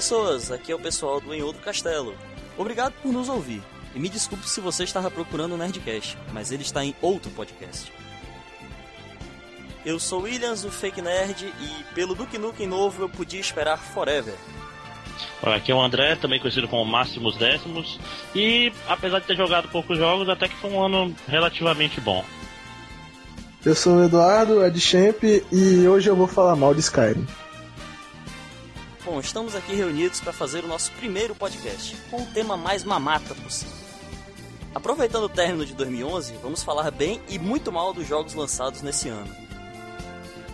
Olá, olá pessoas, aqui é o pessoal do Em Outro Castelo. Obrigado por nos ouvir. E me desculpe se você estava procurando o Nerdcast, mas ele está em outro podcast. Eu sou Williams, o Fake Nerd, e pelo Duke Nukem novo eu podia esperar Forever. Olha, aqui é o André, também conhecido como Máximos Décimos, e apesar de ter jogado poucos jogos, até que foi um ano relativamente bom. Eu sou o Eduardo, Ed Champ, e hoje eu vou falar mal de Skyrim. Bom, estamos aqui reunidos para fazer o nosso primeiro podcast, com o tema mais mamata possível. Aproveitando o término de 2011, vamos falar bem e muito mal dos jogos lançados nesse ano.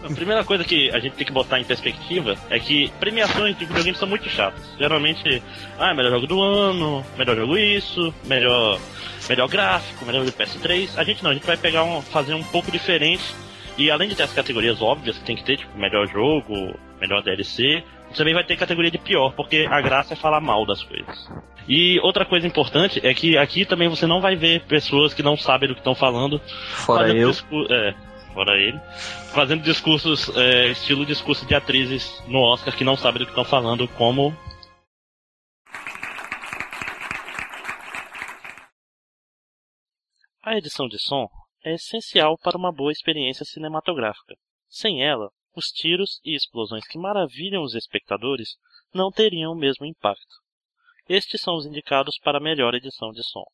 A primeira coisa que a gente tem que botar em perspectiva é que premiações de videogames são muito chatas. Geralmente, ah, melhor jogo do ano, melhor jogo isso, melhor, melhor gráfico, melhor do PS3. A gente não, a gente vai pegar um, fazer um pouco diferente. E além de ter as categorias óbvias que tem que ter, tipo, melhor jogo, melhor DLC, também vai ter categoria de pior, porque a graça é falar mal das coisas. E outra coisa importante é que aqui também você não vai ver pessoas que não sabem do que estão falando. Fora eu. É, fora ele. Fazendo discursos, é, estilo discurso de atrizes no Oscar que não sabem do que estão falando, como. A edição de som é essencial para uma boa experiência cinematográfica. Sem ela, os tiros e explosões que maravilham os espectadores não teriam o mesmo impacto. Estes são os indicados para a melhor edição de som.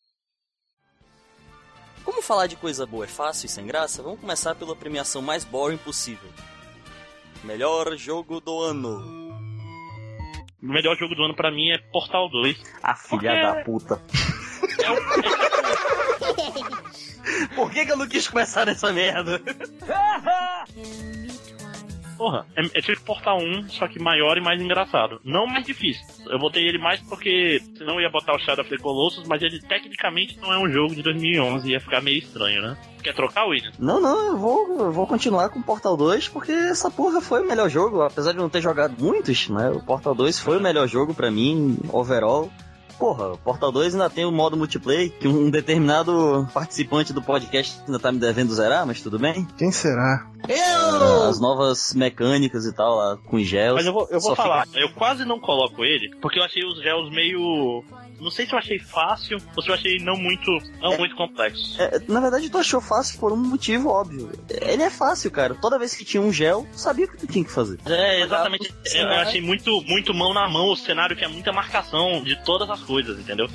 Como falar de coisa boa é fácil e sem graça, vamos começar pela premiação mais boring possível. Melhor jogo do ano. O melhor jogo do ano para mim é Portal 2. A filha Porque- da puta. É um- Por que, que eu não quis começar nessa merda? Porra, é, é tipo Portal 1, só que maior e mais engraçado. Não mais difícil. Eu botei ele mais porque senão eu ia botar o Shadow of the Colossus, mas ele tecnicamente não é um jogo de 2011, ia ficar meio estranho, né? Quer trocar, William? Não, não, eu vou, eu vou continuar com Portal 2, porque essa porra foi o melhor jogo, apesar de não ter jogado muitos, né? O Portal 2 foi o melhor jogo pra mim, overall. Porra, o Portal 2 ainda tem o modo multiplayer, que um determinado participante do podcast ainda tá me devendo zerar, mas tudo bem. Quem será? As novas mecânicas e tal, lá, com gels. Mas eu vou, eu vou falar, eu quase não coloco ele, porque eu achei os gels meio. Não sei se eu achei fácil ou se eu achei não muito, não muito complexo. É, na verdade, tu achou fácil por um motivo óbvio. Ele é fácil, cara. Toda vez que tinha um gel, tu sabia o que tu tinha que fazer. É, exatamente. Eu né? achei muito, muito mão na mão o cenário que é muita marcação de todas as coisas, entendeu?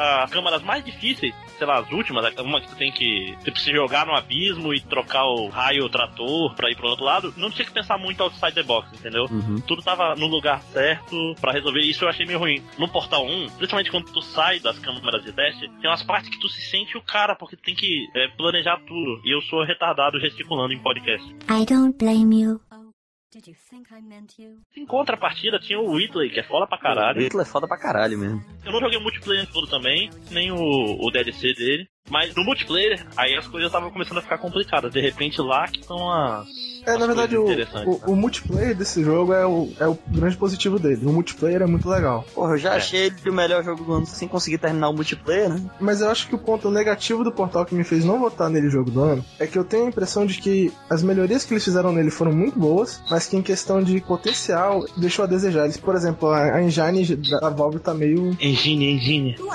As câmaras mais difíceis, sei lá, as últimas, uma que tu tem que tu precisa jogar no abismo e trocar o raio trator pra ir pro outro lado, não tinha que pensar muito outside the box, entendeu? Uhum. Tudo tava no lugar certo pra resolver. Isso eu achei meio ruim. No Portal 1, principalmente quando tu sai das câmaras de teste, tem umas partes que tu se sente o cara, porque tu tem que é, planejar tudo. E eu sou retardado gesticulando em podcast. I don't blame you. Em contrapartida, tinha o Whitley, que é foda pra caralho. Hitler é foda pra caralho mesmo. Eu não joguei o multiplayer todo também, nem o, o DLC dele. Mas no multiplayer, aí as coisas estavam começando a ficar complicadas. De repente lá que estão as. É, as na verdade, o, coisas interessantes, o, o multiplayer desse jogo é o, é o grande positivo dele. O multiplayer é muito legal. Porra, eu já É. achei ele o melhor jogo do ano sem conseguir terminar o multiplayer, né? Mas eu acho que o ponto negativo do Portal que me fez não votar nele jogo do ano é que eu tenho a impressão de que as melhorias que eles fizeram nele foram muito boas, mas que em questão de potencial deixou a desejar. Eles, por exemplo, a, a engine da Valve tá meio. Engine, engine. Tu?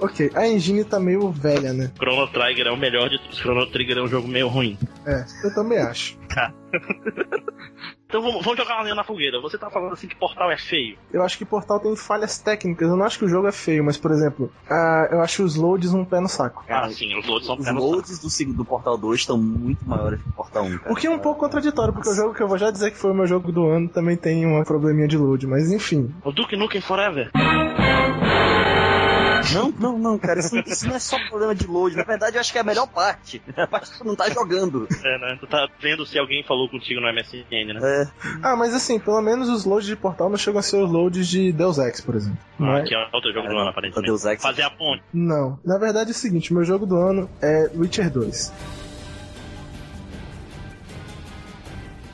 Ok, a engine tá meio velha, né? Chrono Trigger é o melhor de todos. Chrono Trigger é um jogo meio ruim. É, eu também acho. Então vamos, vamos jogar uma linha na fogueira. Você tá falando assim que Portal é feio. Eu acho que Portal tem falhas técnicas. Eu não acho que o jogo é feio, mas, por exemplo, ah, eu acho os loads um pé no saco. ah, sim, os loads são Os pé no loads do, do Portal 2 estão muito maiores que o Portal 1, cara. O que é um pouco contraditório, porque o jogo que eu vou já dizer que foi o meu jogo do ano também tem uma probleminha de load, mas enfim. saco. O Duke Nukem Forever. Não, não, não, cara, isso, isso não é só problema de load. Na verdade, eu acho que é a melhor parte. A parte que tu não tá jogando. É, né? Tu tá vendo se alguém falou contigo no MSN, né? É, Ah, mas assim, pelo menos os loads de Portal não chegam a ser os loads de Deus Ex, por exemplo. Não Ah, é? que é outro jogo do ano, aparentemente. Deus Ex. Fazer a ponte. Não. Na verdade é o seguinte, meu jogo do ano é Witcher 2.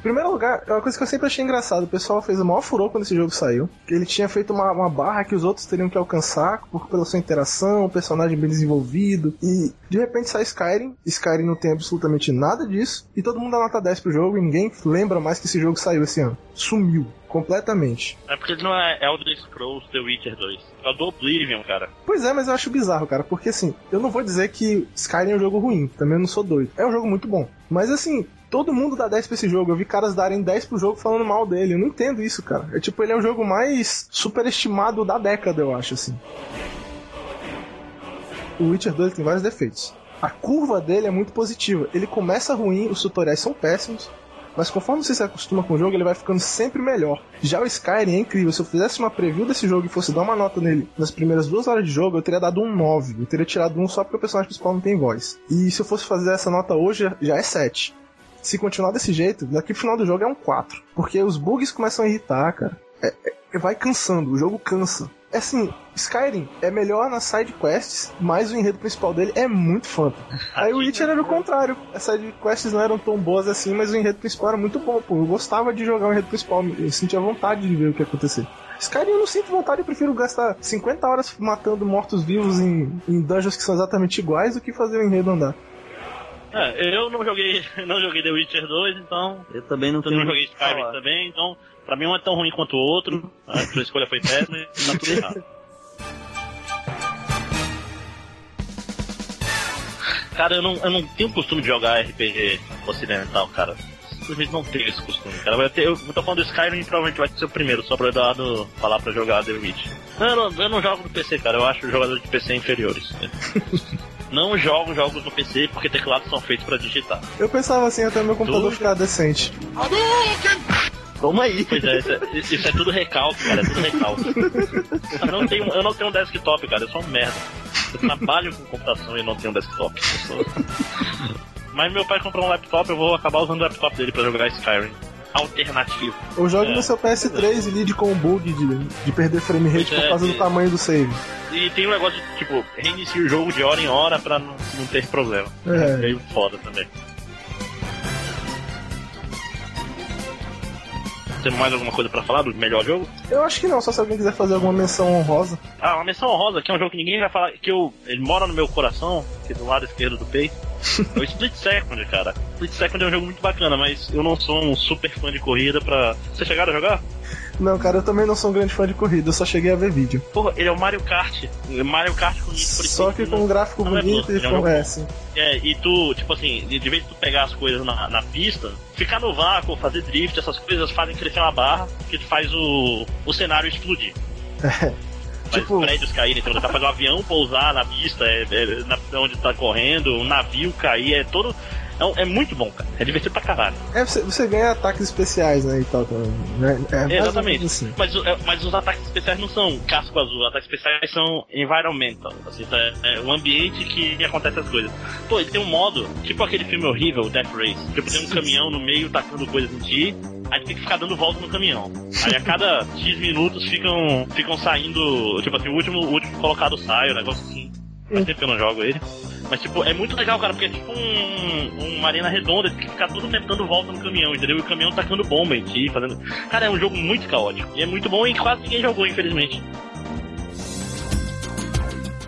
Em primeiro lugar, é uma coisa que eu sempre achei engraçado. O pessoal fez o maior furor quando esse jogo saiu. Ele tinha feito uma, uma barra que os outros teriam que alcançar por, pela sua interação, o personagem bem desenvolvido. E de repente sai Skyrim. Skyrim não tem absolutamente nada disso. E todo mundo dá nota 10 pro jogo e ninguém lembra mais que esse jogo saiu esse ano. Sumiu. Completamente. É porque ele não é Elder Scrolls The Witcher 2. É o do Oblivion, cara. Pois é, mas eu acho bizarro, cara, porque assim, eu não vou dizer que Skyrim é um jogo ruim, também não sou doido. É um jogo muito bom. Mas assim, todo mundo dá 10 pra esse jogo. Eu vi caras darem 10 pro jogo falando mal dele. Eu não entendo isso, cara. É tipo, ele é o jogo mais superestimado da década, eu acho, assim. O Witcher 2 tem vários defeitos. A curva dele é muito positiva. Ele começa ruim, os tutoriais são péssimos. Mas conforme você se acostuma com o jogo, ele vai ficando sempre melhor. Já o Skyrim é incrível. Se eu fizesse uma preview desse jogo e fosse dar uma nota nele nas primeiras duas horas de jogo, eu teria dado um 9. Eu teria tirado um só porque o personagem principal não tem voz. E se eu fosse fazer essa nota hoje, já é 7. Se continuar desse jeito, daqui pro final do jogo é um 4. Porque os bugs começam a irritar, cara. É, é, vai cansando, o jogo cansa. É assim, Skyrim é melhor nas side quests, mas o enredo principal dele é muito fã. Aí o Witcher era o contrário. As side quests não eram tão boas assim, mas o enredo principal era muito bom, pô. Eu gostava de jogar o enredo principal, eu sentia vontade de ver o que ia acontecer. Skyrim eu não sinto vontade, eu prefiro gastar 50 horas matando mortos-vivos em, em dungeons que são exatamente iguais do que fazer o enredo andar. É, eu não joguei, não joguei The Witcher 2, então. Eu também não Eu não joguei Skyrim falar. também, então pra mim um é tão ruim quanto o outro. A sua escolha foi péssima e tá tudo errado. Cara, eu não, eu não tenho costume de jogar RPG ocidental, cara. Simplesmente não tenho esse costume, cara. Vai ter, eu tô falando do Skyrim provavelmente vai ser o primeiro, só pro Eduardo falar pra jogar The Witch. Não, eu não, eu não jogo no PC, cara. Eu acho jogadores de PC inferiores. não jogo jogos no PC porque teclados são feitos pra digitar. Eu pensava assim até meu computador Tudo. ficar decente. Toma aí. Pois é, isso é, isso é tudo recalque, cara, é tudo recalque. Eu não tenho, eu não tenho um desktop, cara, eu sou um merda. Eu trabalho com computação e não tenho um desktop. Eu sou- Mas meu pai comprou um laptop, eu vou acabar usando o laptop dele pra jogar Skyrim. Alternativo. Ou jogue É. no seu PS3 e lide com o bug de, de perder frame rate por é, causa do que- tamanho do save. E tem um negócio de, tipo, reinicia o jogo de hora em hora pra não, não ter problema. É. É meio foda também. Tem mais alguma coisa pra falar do melhor jogo? Eu acho que não, só se alguém quiser fazer alguma menção honrosa. Ah, uma menção honrosa, que é um jogo que ninguém vai falar, que eu, ele mora no meu coração, aqui do lado esquerdo do peito. É o Split Second, cara. Split Second é um jogo muito bacana, mas eu não sou um super fã de corrida pra. Vocês chegaram a jogar? Não, cara, eu também não sou um grande fã de corrida, eu só cheguei a ver vídeo. Porra, ele é o Mario Kart. Mario Kart com Só que com um gráfico não é bonito e é com. jogo É. É, e tu, tipo assim, de, vez de tu pegar as coisas na, na pista, ficar no vácuo, fazer drift, essas coisas fazem crescer uma barra que faz o, o cenário explodir. Faz Tipo- prédios caírem, então, faz um avião pousar na pista, é, é, na, onde tá correndo, um navio cair, é todo. É, é muito bom, cara. É divertido pra caralho. É, você, você ganha ataques especiais, né, e tal, também, né? É, Exatamente. Assim. Mas, é, mas os ataques especiais não são casco azul, os ataques especiais são environmental. Assim, tá? é o ambiente que acontece as coisas. Pô, ele tem um modo, tipo aquele filme horrível, Death Race. Tipo, tem um caminhão no meio tacando coisas em ti, aí tem que ficar dando volta no caminhão. Aí a cada X minutos ficam, ficam saindo, tipo assim, o último, o último colocado sai, o negócio assim. Faz tempo que eu não jogo ele. Mas, tipo, é muito legal, cara, porque é tipo um, uma arena redonda, tem que ficar todo tempo dando volta no caminhão, entendeu? E o caminhão tacando bomba em ti, fazendo. Cara, é um jogo muito caótico. E é muito bom e quase ninguém jogou, infelizmente.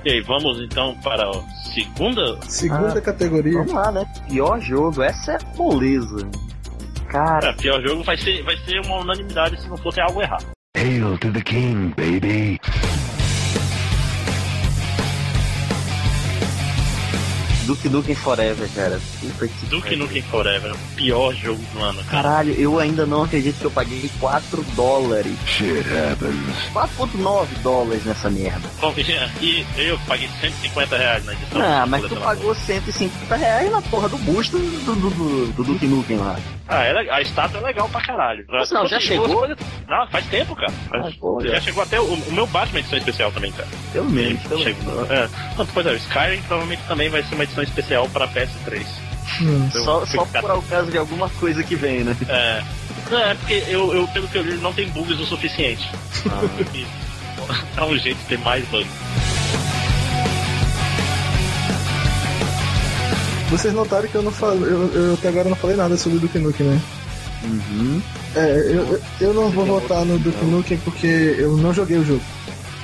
E aí, vamos então para a segunda? Segunda Ah, categoria. Vamos lá, né? Pior jogo, essa é moleza. Cara, É, pior jogo vai ser, vai ser uma unanimidade se não fosse algo errado. Hail to the king, baby. Duke Nukem Forever, cara. Puta que Duke. Nukem Forever, o pior jogo do ano, cara. Caralho, eu ainda não acredito que eu paguei 4 dólares. Shit happens. 4.9 dólares nessa merda. Bom, E eu paguei 150 reais na edição. Ah, mas tu pagou 150 reais na porra do boost do, do, do, do Duke Nukem lá. Ah, é, le- a estátua é legal pra caralho. Mas não, já chegou? coisas- Não, faz tempo, cara. Faz- Ah, já chegou até o, o meu Batman edição especial também, cara. Pelo menos, pelo Chegou. É. Não, pois é, o Skyrim provavelmente também vai ser uma edição especial pra PS3. Hum. Eu Só, só por caso de alguma coisa que vem, né? É. Não, é porque eu, eu, pelo que eu li, não tem bugs o suficiente. E Dá um jeito de ter mais bugs. Vocês notaram que eu não falei. Eu, eu até agora não falei nada sobre o Duke Nukem, né? Uhum. É, eu, eu- eu não vou votar no Duke Nukem porque eu não joguei o jogo.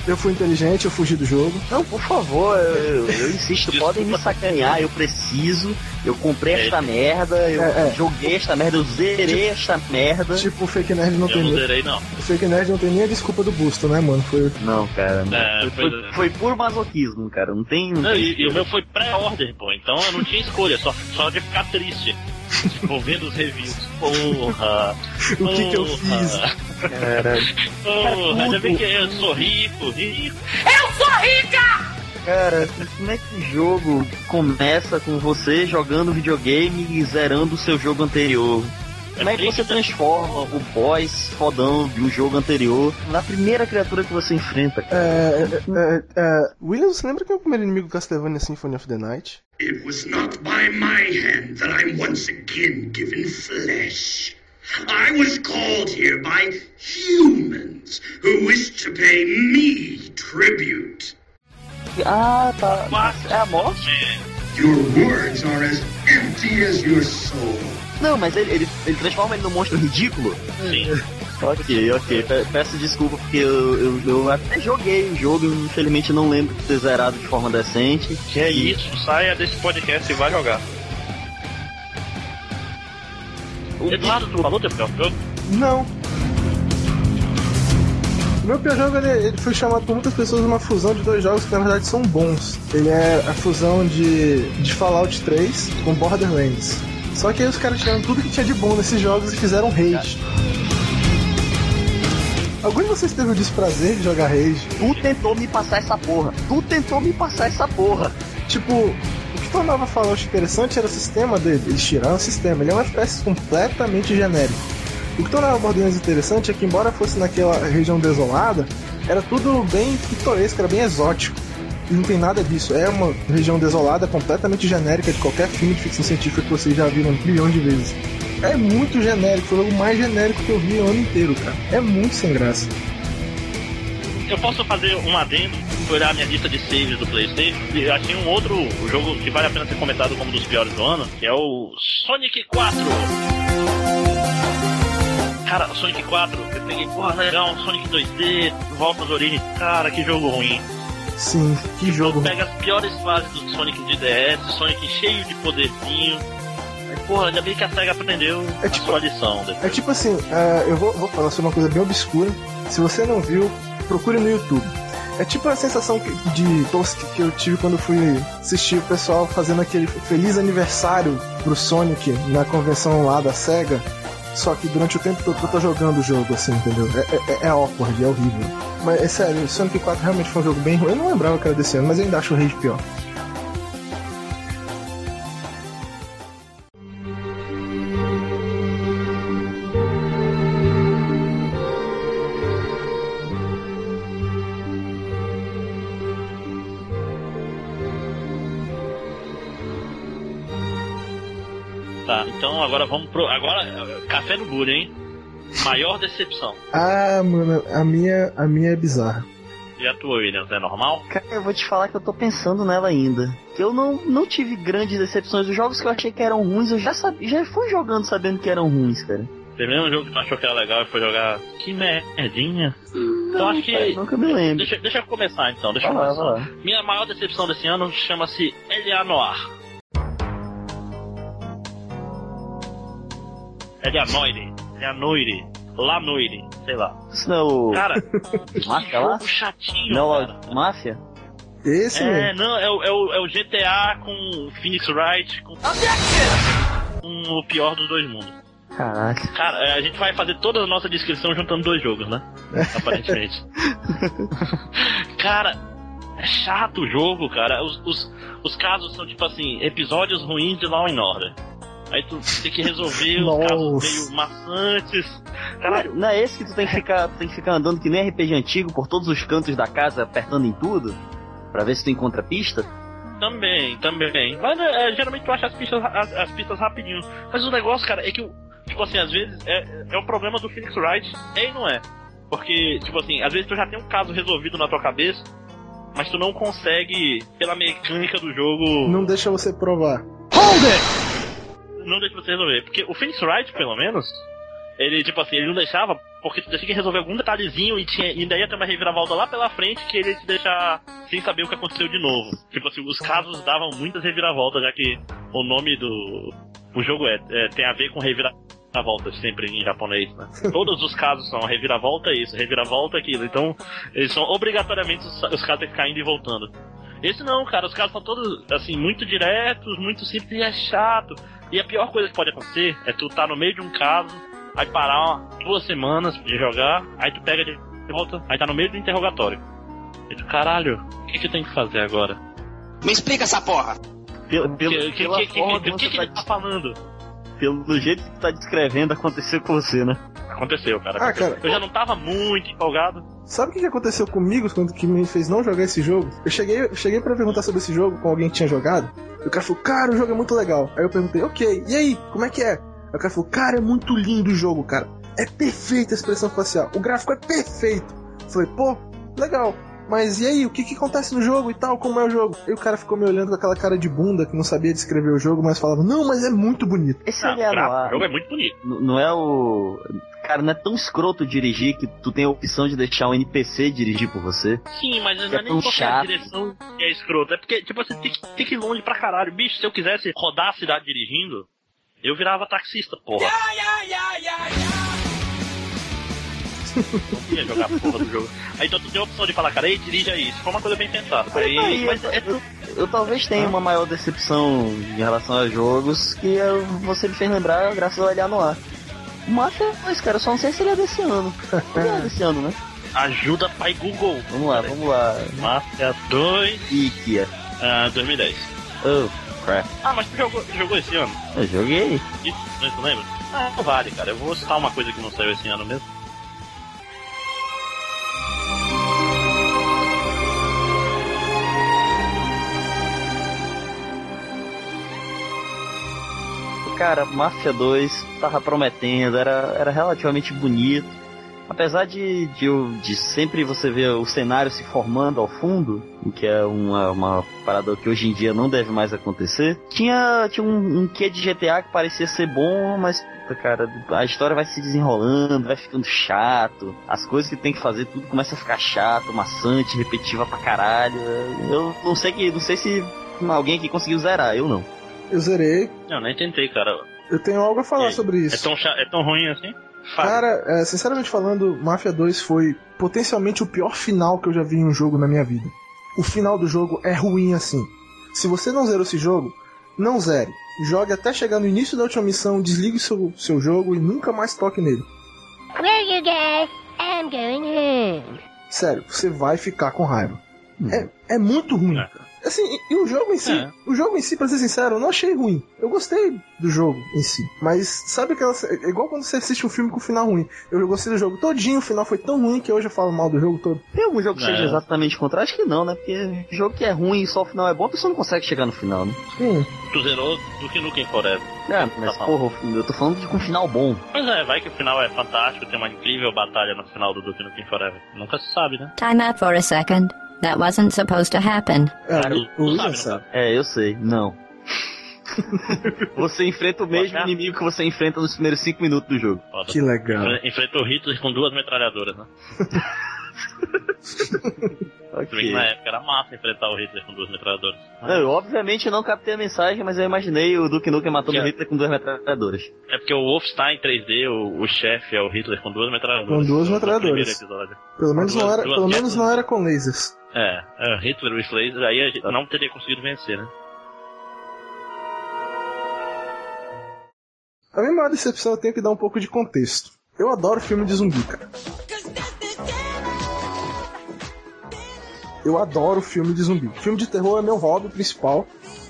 Eu fui inteligente, eu fugi do jogo. Não, por favor, eu, eu- eu insisto, podem me sacanear, eu preciso. Eu comprei esta merda, eu É, é. joguei esta merda, eu zerei esta merda. Tipo, o Fake Nerd não Eu tem não zerei, não. o Fake Nerd não tem nem a desculpa do busto, né, mano? Foi Não, cara. não. É, foi, foi, é. foi puro masoquismo, cara. Não tem. Não Não, tem e, e o meu foi pré-order, pô. Então eu não tinha escolha, só, só de ficar triste. Tipo, vendo os reviews. Porra! o que que eu porra, fiz? Caralho. Porra, já vi que eu sou rico, rico. Cara, como é que o jogo começa com você jogando videogame e zerando o seu jogo anterior? Como é que você transforma o boss fodão de um jogo anterior na primeira criatura que você enfrenta? cara? É, é, é, William, você lembra quem é o primeiro inimigo do Castlevania Symphony of the Night? It was not by my hand that I'm once again given flesh. I was called here by humans who wish to pay me tribute. Ah, tá. É a morte? Your words are as empty as your soul. Não, mas ele, ele, ele transforma ele num monstro ridículo? Sim. Ok, ok. Pe- Peço desculpa porque eu, eu, eu até joguei o jogo, eu, infelizmente não lembro de ter zerado de forma decente. Que é isso, saia desse podcast e vai jogar. Eduardo, tu falou teu pior jogo? Não. O meu pior jogo ele, ele foi chamado por muitas pessoas uma fusão de dois jogos que na verdade são bons. Ele é a fusão de, de Fallout 3 com Borderlands. Só que aí os caras tiraram tudo que tinha de bom nesses jogos e fizeram Rage. Algum de vocês teve o desprazer de jogar Rage? Tu tentou me passar essa porra. Tu tentou me passar essa porra. Tipo, o que tornava Fallout interessante era o sistema dele. Eles tiraram o sistema. Ele é um FPS completamente genérico. O que tornava Borderlands interessante é que, embora fosse naquela região desolada, era tudo bem pitoresco, era bem exótico. E não tem nada disso. É uma região desolada, completamente genérica de qualquer filme de ficção científica que vocês já viram um trilhão de vezes. É muito genérico, foi o mais genérico que eu vi o ano inteiro, cara. É muito sem graça. Eu posso fazer um adendo, fui olhar a minha lista de saves do Playstation e achei um outro jogo que vale a pena ser comentado como um dos piores do ano, que é o Sonic 4. Cara, Sonic 4, eu peguei, porra, legal, Sonic 2D, volta às origens. Cara, que jogo ruim. Sim, que jogo. Pega as piores fases do Sonic de DS, Sonic cheio de poderzinho. Aí, porra, ainda bem que a SEGA aprendeu É a tipo- sua lição. depois. É tipo assim, é, eu vou, vou falar sobre uma coisa bem obscura. Se você não viu, procure no YouTube. É tipo a sensação de tosque que eu tive quando fui assistir o pessoal fazendo aquele feliz aniversário pro Sonic na convenção lá da SEGA. Só que durante o tempo todo eu tô jogando o jogo, assim, entendeu? É, é, é awkward, é horrível. Mas é sério, Sonic 4 realmente foi um jogo bem ruim. Eu não lembrava que era desse ano, mas eu ainda acho o Rage pior. Agora café no bullying, hein? Maior decepção. Ah, mano, a minha, a minha é bizarra. E a tua, Williams, é normal? Cara, eu vou te falar que eu tô pensando nela ainda. Que eu não, não tive grandes decepções. Os jogos que eu achei que eram ruins, eu já, sabia, já fui jogando sabendo que eram ruins, cara. Teve um jogo que tu achou que era legal e foi jogar. Que merdinha. Então acho que. Cara, nunca me lembro. Deixa, deixa eu começar então, deixa Vai eu lá, começar. vai lá. Minha maior decepção desse ano chama-se Elia Noir. Elianoire, Elianoire, Lanoire, sei lá. Isso não é o. Cara, que Máfia lá? jogo chatinho, Não, cara. a máfia? Esse É, mesmo. não, é o, é, o, é o GTA com Phoenix Wright, com, com o pior dos dois mundos. Caralho. Cara, é, a gente vai fazer toda a nossa descrição juntando dois jogos, né? Aparentemente. cara, é chato o jogo, cara. Os, os, os casos são tipo assim, episódios ruins de Law and Order. Aí tu tem que resolver os casos meio maçantes. Caralho, Não é esse que tu tem que ficar, tu tem que ficar andando que nem RPG antigo por todos os cantos da casa, apertando em tudo? Pra ver se tu encontra pista? também, também. Mas é, geralmente tu acha as pistas, as, as pistas rapidinho. Mas o negócio, cara, é que, tipo assim, às vezes é, é o problema do Phoenix Wright, é e não é. Porque, tipo assim, às vezes tu já tem um caso resolvido na tua cabeça, mas tu não consegue, pela mecânica do jogo, Não deixa você provar. Não deixa você resolver. Porque o Phoenix Wright, pelo menos, Ele, tipo assim, ele não deixava porque tu tinha que resolver algum detalhezinho e, tinha, e ainda ia ter uma reviravolta lá pela frente que ele ia te deixar sem saber o que aconteceu de novo. Tipo assim, os casos davam muitas reviravoltas, já que o nome do o jogo é, é tem a ver com reviravoltas sempre em japonês, né? Todos os casos são reviravolta isso, reviravolta aquilo. Então, eles são obrigatoriamente os, os casos têm que ficar indo e voltando. Esse não, cara, os caras são todos, assim, muito diretos, muito simples e é chato. E a pior coisa que pode acontecer é tu tá no meio de um caso, aí parar uma, duas semanas de jogar, aí tu pega de volta, aí tá no meio do interrogatório. E tu, caralho, o que, que eu tenho que fazer agora? Me explica essa porra. Pelo, que, que, pela que, que, forma que, que, você que tá ele tá falando? Pelo jeito que tu tá descrevendo, aconteceu com você, né? Aconteceu, cara. Ah, aconteceu. cara. Eu já não tava muito empolgado. Sabe o que que aconteceu comigo quando que me fez não jogar esse jogo? Eu cheguei, eu cheguei para perguntar sobre esse jogo com alguém que tinha jogado. E o cara falou, cara, o jogo é muito legal. Aí eu perguntei, ok, e aí, como é que é? Aí o cara falou, cara, é muito lindo o jogo, cara. É perfeita a expressão facial. O gráfico é perfeito. Eu falei, pô, legal. Mas e aí, o que, que acontece no jogo e tal? Como é o jogo? E o cara ficou me olhando com aquela cara de bunda que não sabia descrever o jogo, mas falava, não, mas é muito bonito. Esse Ah, é o gráfico, no ar. o jogo é muito bonito. N- Não é o. Cara, não é tão escroto dirigir que tu tem a opção de deixar o NPC dirigir por você. Sim, mas não é é nem tão qualquer chato. direção que é escrota. É porque, tipo assim, tem que, tem que ir longe pra caralho. Bicho, se eu quisesse rodar a cidade dirigindo, eu virava taxista, porra. Não ia jogar a porra do jogo. Aí então tu tem a opção de falar, cara, ei, dirige aí. Isso foi uma coisa bem pensada. Aí, Aí, mas eu, é eu- eu talvez tenha uma maior decepção em relação a jogos que eu- você me fez lembrar graças ao olhar no ar. O Mafia 2, cara, eu só não sei se ele é desse ano. Ele é desse ano, né? ajuda pai Google. Vamos lá, vamos lá. Mafia 2, E Kia. ah, 2010. Oh, crap. Ah, mas tu jogou, tu jogou esse ano? Eu joguei. Isso, não tu lembra? Ah, não vale, cara. Eu vou citar uma coisa que não saiu esse ano mesmo. Cara, Mafia 2 tava prometendo, era, era relativamente bonito. Apesar de, de, de sempre você ver o cenário se formando ao fundo, o que é uma, uma parada que hoje em dia não deve mais acontecer, tinha, tinha um, um quê de GTA que parecia ser bom, mas, cara, a história vai se desenrolando, vai ficando chato, as coisas que tem que fazer, tudo começa a ficar chato, maçante, repetitiva pra caralho. Eu não sei que, não sei se alguém aqui conseguiu zerar, eu não. Eu zerei. Não, nem tentei, cara. Eu tenho algo a falar sobre É isso. tão, cha- é tão ruim assim? Fala. Cara, é, sinceramente falando, Mafia 2 foi potencialmente o pior final que eu já vi em um jogo na minha vida. O final do jogo é ruim assim. Se você não zerou esse jogo, não zere. Jogue até chegar no início da última missão, desligue seu, seu jogo e nunca mais toque nele. Where you guys? I'm going home. Sério, você vai ficar com raiva. É, é muito ruim. É. Assim, e, o jogo em si, É. o jogo em si, pra ser sincero, eu não achei ruim. Eu gostei do jogo em si. Mas sabe aquela. É igual quando você assiste um filme com final ruim. Eu gostei do jogo todinho, o final foi tão ruim que hoje eu falo mal do jogo todo. Tem algum jogo que É. seja exatamente o contrário? Acho que não, né? Porque jogo que é ruim e só o final é bom, a pessoa não consegue chegar no final, né? Hum, Tu zerou do que Nukem Forever. É, mas Tá porra, eu tô falando de com um final bom. Pois é, vai que o final é fantástico, tem uma incrível batalha no final do Duke Nukem Forever. Nunca se sabe, né? Time out for a second. That wasn't supposed to happen. é, Cara. É, eu sei, não. você enfrenta o mesmo inimigo que você enfrenta nos primeiros 5 minutos do jogo. Foda. Que legal. Enfre- Enfrentou o Hitler com duas metralhadoras, né? Se bem que Ok. na época era massa enfrentar o Hitler com duas metralhadoras. Não, eu obviamente não captei a mensagem, mas eu imaginei o Duke Nukem matando o é- Hitler com duas metralhadoras. É porque o Wolfenstein 3D, o, o chefe é o Hitler com duas metralhadoras. Com duas metralhadoras. primeiro episódio. Pelo menos não era, Duas- pelo duas menos não era com lasers. É, é Hitler with laser, aí a gente não teria conseguido vencer, né? A minha maior decepção eu tenho que dar um pouco de contexto. Eu adoro filme de zumbi, cara. Eu adoro filme de zumbi. Filme de terror é meu hobby principal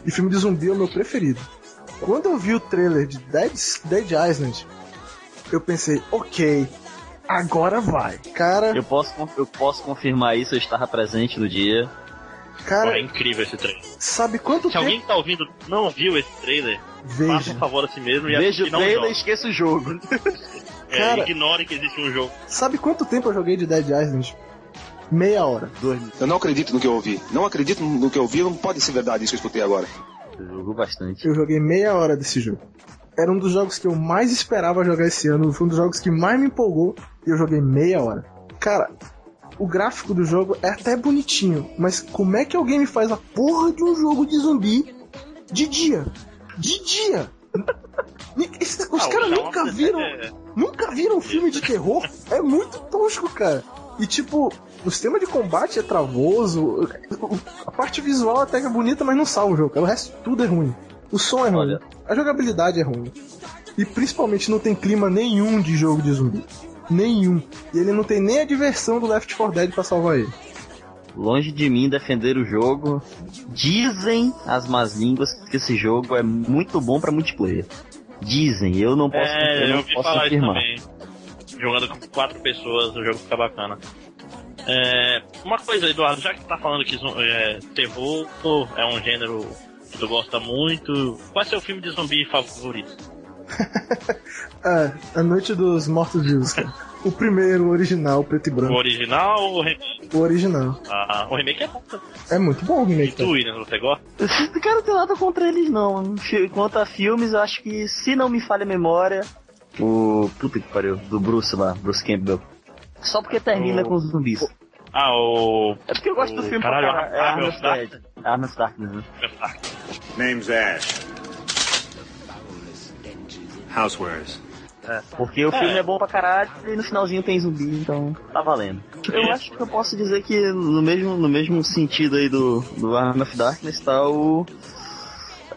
e filme de zumbi é o meu preferido. Quando eu vi o trailer de Dead, Dead Island, eu pensei, ok, agora vai. Cara, Eu posso, eu posso confirmar isso, eu estava presente no dia. Pô, cara, é incrível esse trailer. sabe quanto Se tempo... alguém que tá ouvindo não viu esse trailer, faça Veja, um favor a si mesmo e Veja o trailer e esqueça o jogo. É, Cara- ignore que existe um jogo. sabe quanto tempo eu joguei de Dead Island? Meia hora. Eu não acredito no que eu ouvi. Não acredito no que eu ouvi. Não pode ser verdade isso que eu escutei agora. Eu jogo bastante. Eu joguei meia hora desse jogo. era um dos jogos que eu mais esperava jogar esse ano. Foi um dos jogos que mais me empolgou e eu joguei meia hora. Cara, o gráfico do jogo é até bonitinho, mas como é que alguém me faz a porra de um jogo de zumbi de dia? De dia! Esses- Os Ah, caras nunca viram. É- Nunca viram um filme de terror? É muito tosco, cara. E tipo, o sistema de combate é travoso. A parte visual até que é bonita, mas não salva o jogo. O resto tudo é ruim. O som é ruim. Olha. A jogabilidade é ruim. E principalmente não tem clima nenhum de jogo de zumbi. Nenhum. E ele não tem nem a diversão do Left 4 Dead pra salvar ele. Longe de mim defender o jogo. Dizem as más línguas que esse jogo é muito bom pra multiplayer. Dizem, eu não posso, É, eu não posso falar afirmar. também. Jogando com quatro pessoas, o jogo fica bacana. É, uma coisa, Eduardo, já que tu tá falando que é, terror é um gênero que tu gosta muito, qual é seu filme de zumbi favorito? É, A Noite dos Mortos Vivos, cara. O primeiro, o original, preto e O branco. original ou o remake? O original. Ah, o remake é bom. É muito bom o E remake. tu, cara. William, você gosta? Cara, não tem nada contra eles, não. Quanto a filmes, eu acho que, se não me falha a memória, o. Puta que pariu, do Bruce lá, Bruce Campbell. Só porque termina O- com os zumbis. Ah, o. É porque eu gosto do o filme caralho, pra caralho. É. Army of Darkness. né? Name's Ash. Housewares. É, porque o filme é bom pra caralho e no finalzinho tem zumbi, então tá valendo. Eu acho que eu posso dizer que no mesmo, no mesmo sentido aí do, do Army of Darkness tá o.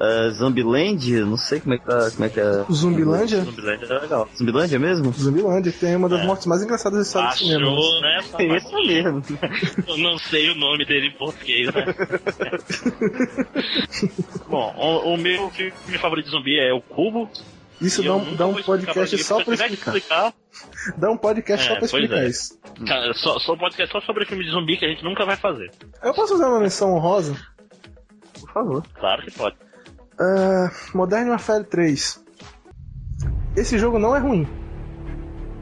Uh, Zumbiland, não sei como é que tá. Como é que é. Zumbilândia? Zumbiland é legal. Zumbilândia mesmo? Zumbilândia, que tem uma das mortes mais engraçadas da história do cinema. Achou, né? É esse mesmo. Eu não sei o nome dele em português, né? Bom, o, o meu filme favorito de zumbi é o Cubo. Isso dá um, dá um podcast pra só ninguém, pra se eu tiver que explicar. explicar Dá um podcast só É, pra pois explicar é. isso. cara, só, só podcast só sobre filme de zumbi que a gente nunca vai fazer. Eu posso fazer uma menção honrosa? Por favor. Claro que pode. Ah, Modern Warfare 3. Esse jogo não é ruim.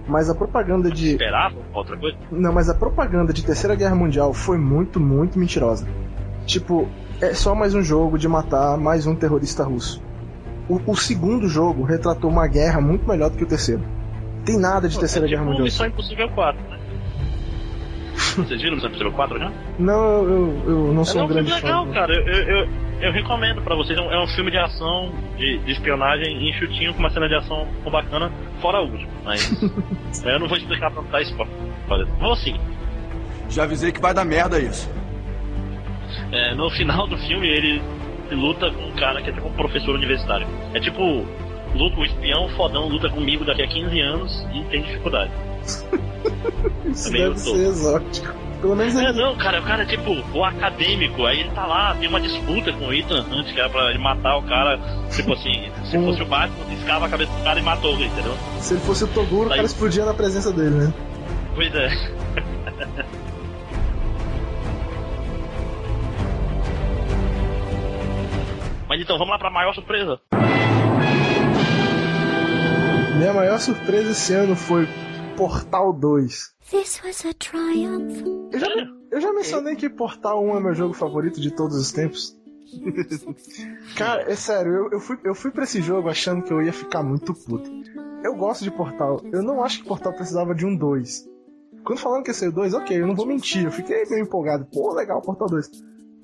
Mas a propaganda de. Esperava outra coisa? Não, mas a propaganda de Terceira Guerra Mundial foi muito, muito mentirosa. Tipo, é só mais um jogo de matar mais um terrorista russo. O, o segundo jogo retratou uma guerra muito melhor do que o terceiro. Tem nada de Terceira é Guerra tipo Mundial. Missão Impossível 4, né? Vocês viram Missão Impossível 4 já? Não, eu, eu, eu não É sou um um grande filme fã. legal, cara. Eu, eu, eu, eu recomendo pra vocês. É um, é um filme de ação, de, de espionagem enxutinho, com uma cena de ação bacana, fora o último. Mas eu não vou explicar pra não dar spoiler. Vou sim. Já avisei que vai dar merda isso. É, no final do filme, ele luta com um cara que é tipo um professor universitário. É tipo, luta, o espião fodão luta comigo daqui a 15 anos e tem dificuldade. Isso É meio deve tosco. ser exótico. Pelo menos É, ele. não, cara, o cara é tipo o acadêmico, aí ele tá lá, tem uma disputa com o Ethan antes, que era pra ele matar o cara, tipo assim, se Um- fosse o Batman, riscava a cabeça do cara e matou ele, entendeu? Se ele fosse o Toguro, o cara explodia na presença dele, né? Pois é. Mas então, vamos lá pra maior surpresa. Minha maior surpresa esse ano foi Portal 2. This was a triumph. Eu já, eu já mencionei que Portal 1 é meu jogo favorito de todos os tempos. Cara, é sério, eu, eu, fui, eu fui pra esse jogo achando que eu ia ficar muito puto. Eu gosto de Portal, eu não acho que Portal precisava de um 2. Quando falaram que ia ser o 2, ok, eu não vou mentir, eu fiquei meio empolgado. Pô, legal, Portal 2.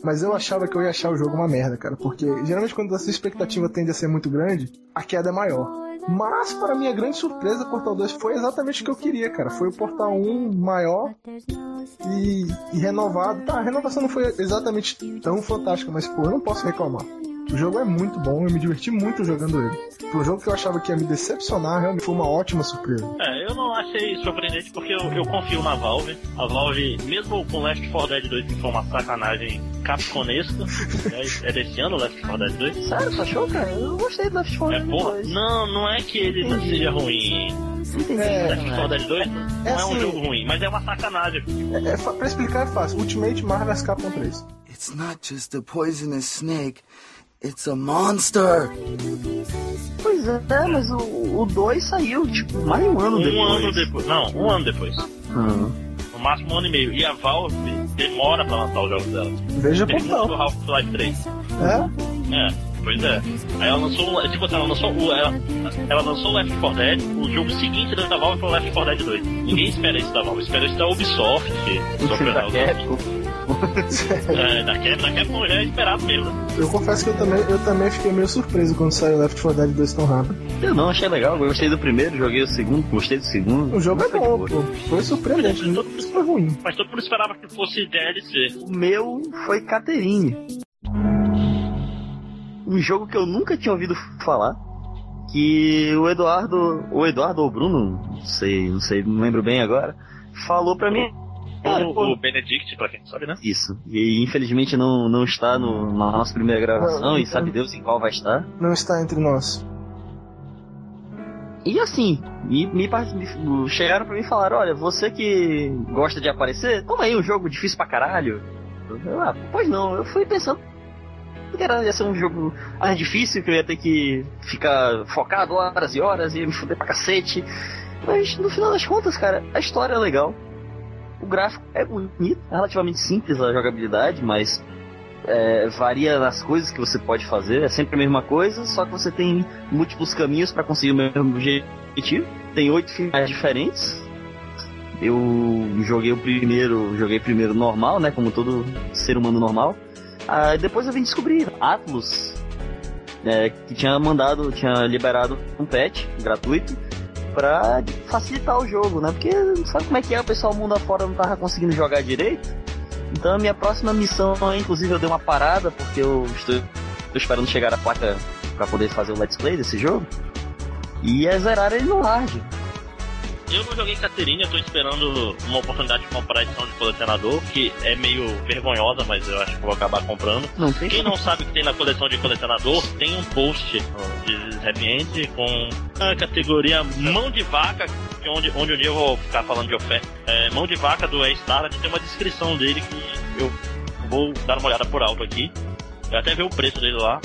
Mas eu achava que eu ia achar o jogo uma merda, cara, porque geralmente quando a sua expectativa tende a ser muito grande, a queda é maior. Mas, para minha grande surpresa, Portal 2 foi exatamente o que eu queria, cara. Foi o Portal 1 maior e, e renovado. Tá, a renovação não foi exatamente tão fantástica, mas, pô, eu não posso reclamar. O jogo é muito bom, eu me diverti muito jogando ele. Pro jogo que eu achava que ia me decepcionar, realmente foi uma ótima surpresa. É, eu não achei surpreendente porque eu, eu confio na Valve. A Valve, mesmo com Left 4 Dead 2, que foi uma sacanagem capconesca, é, é desse ano Left 4 Dead 2. Sério, você achou, cara? Eu gostei do Left 4 É Dead porra? 2. Não, não é que ele não seja ruim. Entendi, É, Left 4 Dead 2 não é, um assim- jogo ruim, mas é uma sacanagem. É, é, pra explicar é fácil. Ultimate Marvel's Capcom 3. It's not just a poisonous snake, it's a monster. Pois é, mas o 2 saiu, tipo, mais um ano Um depois. ano depois. Não, um ano depois. Hum. No máximo um ano e meio. E a Valve demora pra lançar os jogos dela. Veja Pergunta do Portal. Half-Life 3. É? É. Pois é. Aí ela lançou, tipo assim, ela lançou o, ela, ela lançou o Left 4 Dead, o jogo seguinte da Valve foi o Left 4 Dead 2. Ninguém espera isso da Valve, espera isso da Ubisoft, da House. Capcom. É, Capcom, da Capcom já é esperado mesmo. Eu confesso que eu também, eu também fiquei meio surpreso quando saiu Left 4 Dead 2 tão rápido. Eu não, achei legal, gostei do primeiro, joguei o segundo, gostei do segundo. O jogo é Foi bom, pô. Foi surpreendente, não foi ruim. Mas todo mundo esperava que fosse DLC. O meu foi Caterine. Um jogo que eu nunca tinha ouvido falar. Que o Eduardo. O Eduardo ou o Bruno, não sei, não sei, não lembro bem agora. Falou pra mim. Cara, O, pô, o Benedict, pra quem não sabe, né? Isso. E infelizmente não, não está no, na nossa primeira gravação e sabe Deus em qual vai estar. Não está entre nós. E assim, me, me, me- chegaram pra mim e falaram, olha, você que gosta de aparecer, toma aí um jogo difícil pra caralho. Eu, ah, pois não, eu fui pensando que era, ia ser um jogo mais difícil, que eu ia ter que ficar focado horas e horas, ia me fuder pra cacete. Mas no final das contas, cara, a história é legal. O gráfico é bonito, é relativamente simples a jogabilidade, mas é, varia nas coisas que você pode fazer, é sempre a mesma coisa, só que você tem múltiplos caminhos para conseguir o mesmo objetivo. Tem oito finais diferentes. Eu joguei o primeiro, joguei primeiro normal, né, como todo ser humano normal. Ah, depois eu vim descobrir Atlus, né, que tinha mandado, tinha liberado um patch gratuito pra facilitar o jogo, né? Porque sabe como é que é, o pessoal mundo afora não tava conseguindo jogar direito. Então a minha próxima missão, inclusive eu dei uma parada, porque eu estou, esperando chegar a placa pra poder fazer o let's play desse jogo. E é zerar ele no hard. Eu não joguei Caterina, eu tô esperando uma oportunidade de comprar a edição de colecionador, que é meio vergonhosa, mas eu acho que vou acabar comprando. Não tem Quem não sabe o que tem na coleção de colecionador, tem um post de Happy End com a categoria mão de vaca, que onde, onde um dia eu vou ficar falando de oferta. É, mão de vaca do A-Star, tem uma descrição dele que eu vou dar uma olhada por alto aqui. Eu até ver o preço dele lá,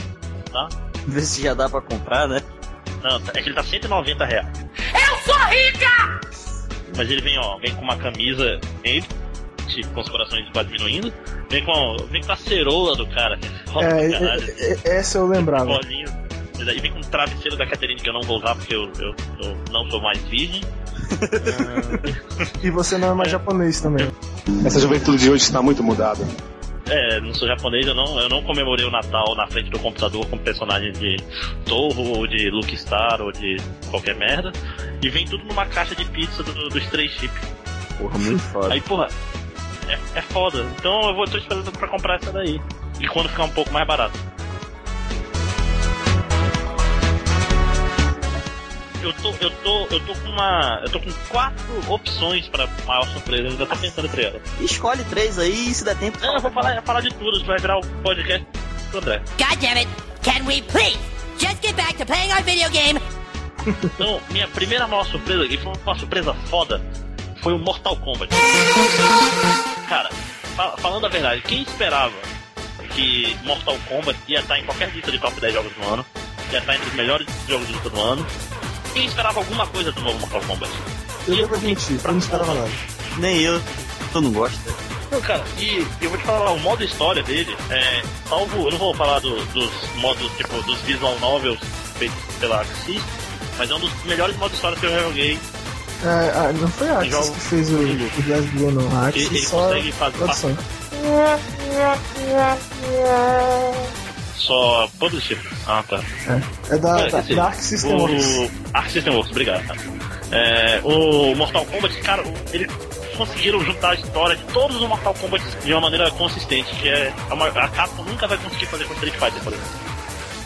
tá? Ver se já dá pra comprar, né? Não, é que ele tá 190 reais. Eu sou rica! Mas ele vem, ó, vem com uma camisa ele, com os corações quase diminuindo. Vem com, vem com a cerola do cara. É, caralho. é, é, essa eu lembrava. Bolinho. E daí vem com um travesseiro da Caterine que eu não vou usar porque eu, eu, eu não sou mais virgem. E você não é mais japonês também. Essa juventude de hoje está muito mudada. É, não sou japonês, eu não, eu não comemorei o Natal na frente do computador com personagem de Toho ou de Luke Star ou de qualquer merda. E vem tudo numa caixa de pizza do, do Stray Chip. Porra, muito foda. Aí, porra, é, é foda. Então eu vou tô esperando pra comprar essa daí. E quando ficar um pouco mais barato. Eu tô, eu tô, eu tô com uma. Eu tô com quatro opções pra maior surpresa, eu ainda tô pensando entre elas. Escolhe três aí, se der tempo. Não, eu vou falar, eu vou falar de tudo, vai virar o podcast do André. God damn it! Can we please just get back to playing our video game? Então, minha primeira maior surpresa, e foi uma surpresa foda, foi o Mortal Kombat. Cara, fa- falando a verdade, quem esperava que Mortal Kombat ia estar em qualquer lista de top 10 jogos do ano, ia estar entre os melhores jogos do ano, quem esperava alguma coisa do novo Mortal Kombat? Eu devo admitir, eu não esperava nada. Nem eu. Eu não gosto. Não, cara, e eu vou te falar, o modo história dele, é, salvo, eu não vou falar do- dos modos, tipo, dos visual novels feitos pela Axis, mas é um dos melhores modos história que eu já joguei. É, ah, não foi a Axis Jogo- que fez o, o Jazz Blue, não. A Ele, Axis ele só consegue fazer produção. Só publisher. Ah, tá. É da, É, da, dizer, da Arc System Works. O Arc System Works, obrigado. cara. É, o Mortal Kombat, cara, eles conseguiram juntar a história de todos os Mortal Kombat de uma maneira consistente, que é a, a Capcom nunca vai conseguir fazer com Street Fighter, por exemplo.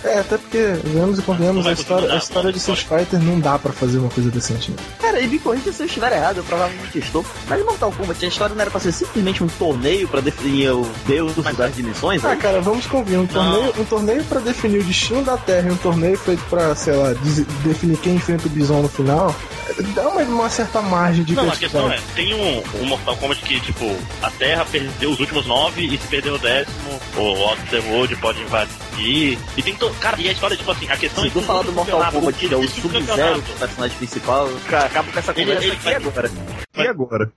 É, até porque, vemos e convenhamos, a história, a história de Street Fighter não dá pra fazer uma coisa decente. né? Cara, e me corrija se eu estiver errado, eu provavelmente estou. Mas em Mortal Kombat, a história não era pra ser simplesmente um torneio pra definir o deus das dimensões? Ah, né? cara, vamos convir. Um torneio, um torneio pra definir o destino da Terra e um torneio feito pra, sei lá, definir quem enfrenta o Bison no final, dá uma, uma certa margem de Não, a questão é, tem um, um Mortal Kombat que, tipo, a Terra perdeu os últimos nove e se perdeu o décimo, o Outer World pode invadir. E tem todo. Cara, e a história, tipo assim, a questão Se é tu falar do Mortal Kombat, que é o Sub-Zero, o personagem principal, cara, acaba com essa Ele- conversa ele aqui vai- agora. E agora?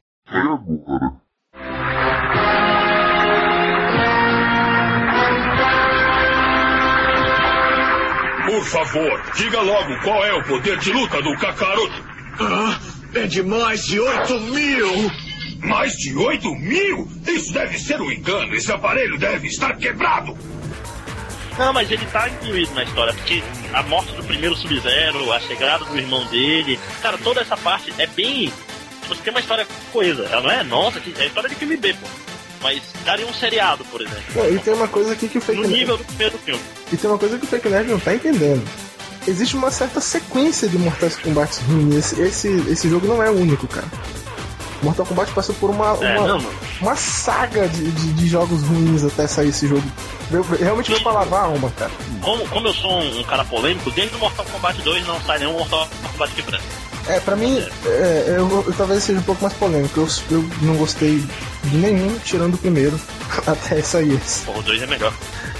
Por favor, diga logo qual é o poder de luta do Kakaroto. Ah, é de mais de 8 mil! Mais de 8 mil? Isso deve ser um engano. Esse aparelho deve estar quebrado. Não, mas ele tá incluído na história, porque a morte do primeiro Sub-Zero, a chegada do irmão dele, cara, toda essa parte é bem. Você tem uma história coisa. Ela não é nossa, é história de filme B, pô. Mas daria um seriado, por exemplo. Não, e tem uma coisa aqui que o Fake No nível do primeiro filme. E tem uma coisa que o Fake Nerd não tá entendendo. Existe uma certa sequência de Mortais Kombat ruins. Esse, esse, esse jogo não é único, cara. Mortal Kombat passou por uma, É, uma, não, não. uma saga de, de, de jogos ruins até sair esse jogo. Eu, realmente veio pra lavar a alma, cara. Como, como eu sou um, um cara polêmico, desde o Mortal Kombat 2 não sai nenhum Mortal Kombat que presta. É, pra mim, é, eu, eu talvez seja um pouco mais polêmico. Eu, eu não gostei de nenhum, tirando o primeiro, até sair esse. Pô, o 2 é melhor.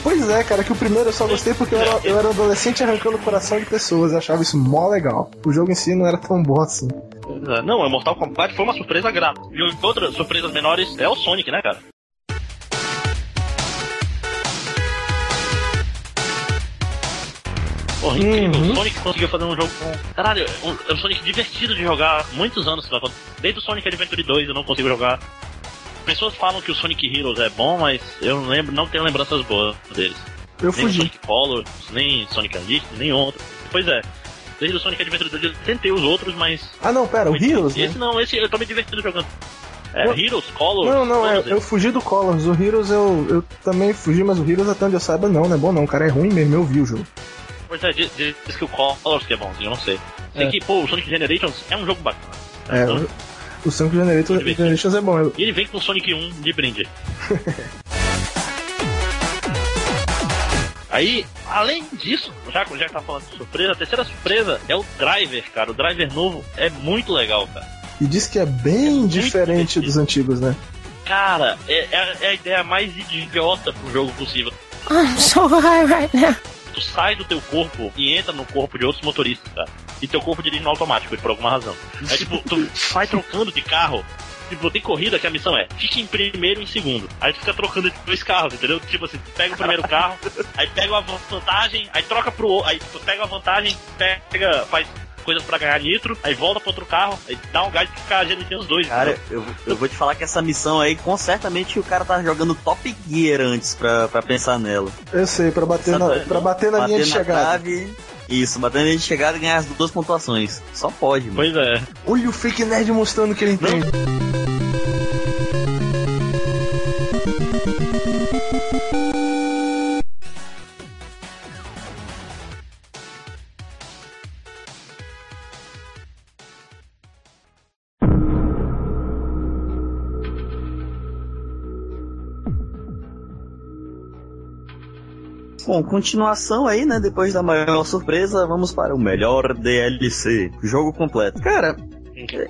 Pois é, cara, que o primeiro eu só gostei porque eu era, eu era um adolescente arrancando o coração de pessoas. Eu achava isso mó legal. O jogo em si não era tão bom assim. Não, o Mortal Kombat foi uma surpresa grata. E outras surpresas menores é o Sonic, né, cara? Porra, incrível. Sonic conseguiu fazer um jogo com. Caralho, é um Sonic divertido de jogar. Muitos anos, desde o Sonic Adventure 2 eu não consigo jogar. Pessoas falam que o Sonic Heroes é bom, mas eu não lembro, não tenho lembranças boas deles. Eu nem fugi. Sonic Colors, nem Sonic Unleashed, nem outro. Pois é. Desde o Sonic Adventure 2 eu tentei os outros, mas. Ah, não, pera, o Heroes, né? Esse não, esse eu tô me divertindo jogando. É, Não- Heroes, Colors. Não, não, é, eu fugi do Colors. O Heroes eu, eu também fugi, mas o Heroes até onde eu saiba não, não é bom não. O cara é ruim mesmo, eu vi o jogo. Pois é, diz, diz que o Colors que é bonzinho, eu não sei. Sei É. que, pô, o Sonic Generations é um jogo bacana. É, Então, o, o Sonic Generator, Generations é bom. Eu, E ele vem com o Sonic 1 de brinde. Aí, além disso, já que já tá falando de surpresa, a terceira surpresa é o Driver, cara. O Driver novo é muito legal, cara. e diz que é bem diferente dos antigos, né? Cara, é, é- é a ideia mais idiota pro jogo possível. I'm so high right now. Tu sai do teu corpo e entra no corpo de outros motoristas, cara. E teu corpo dirige no automático, por alguma razão. Aí, tipo, tu vai trocando de carro. Tipo, tem corrida que a missão é fique em primeiro e em segundo. Aí tu fica trocando entre dois carros, entendeu? Tipo assim, tu pega o primeiro carro, aí pega a vantagem, aí troca pro outro. Aí tu pega a vantagem, pega, faz coisas pra ganhar nitro, aí volta pro outro carro, aí dá um gás e fica gerenciando os dois. Cara, entendeu? eu, eu vou te falar que essa missão aí, com certamente o cara tá jogando Top Gear antes pra, pra pensar nela. Eu sei, pra bater na, pra bater na linha de chegada. Trave, isso, bater na linha de chegada e ganhar as duas pontuações. Só pode, mano. Pois é. Olha o Fake Nerd mostrando que ele entende. Bom, continuação aí, né? Depois da maior surpresa, vamos para o melhor DLC. Jogo completo. Cara,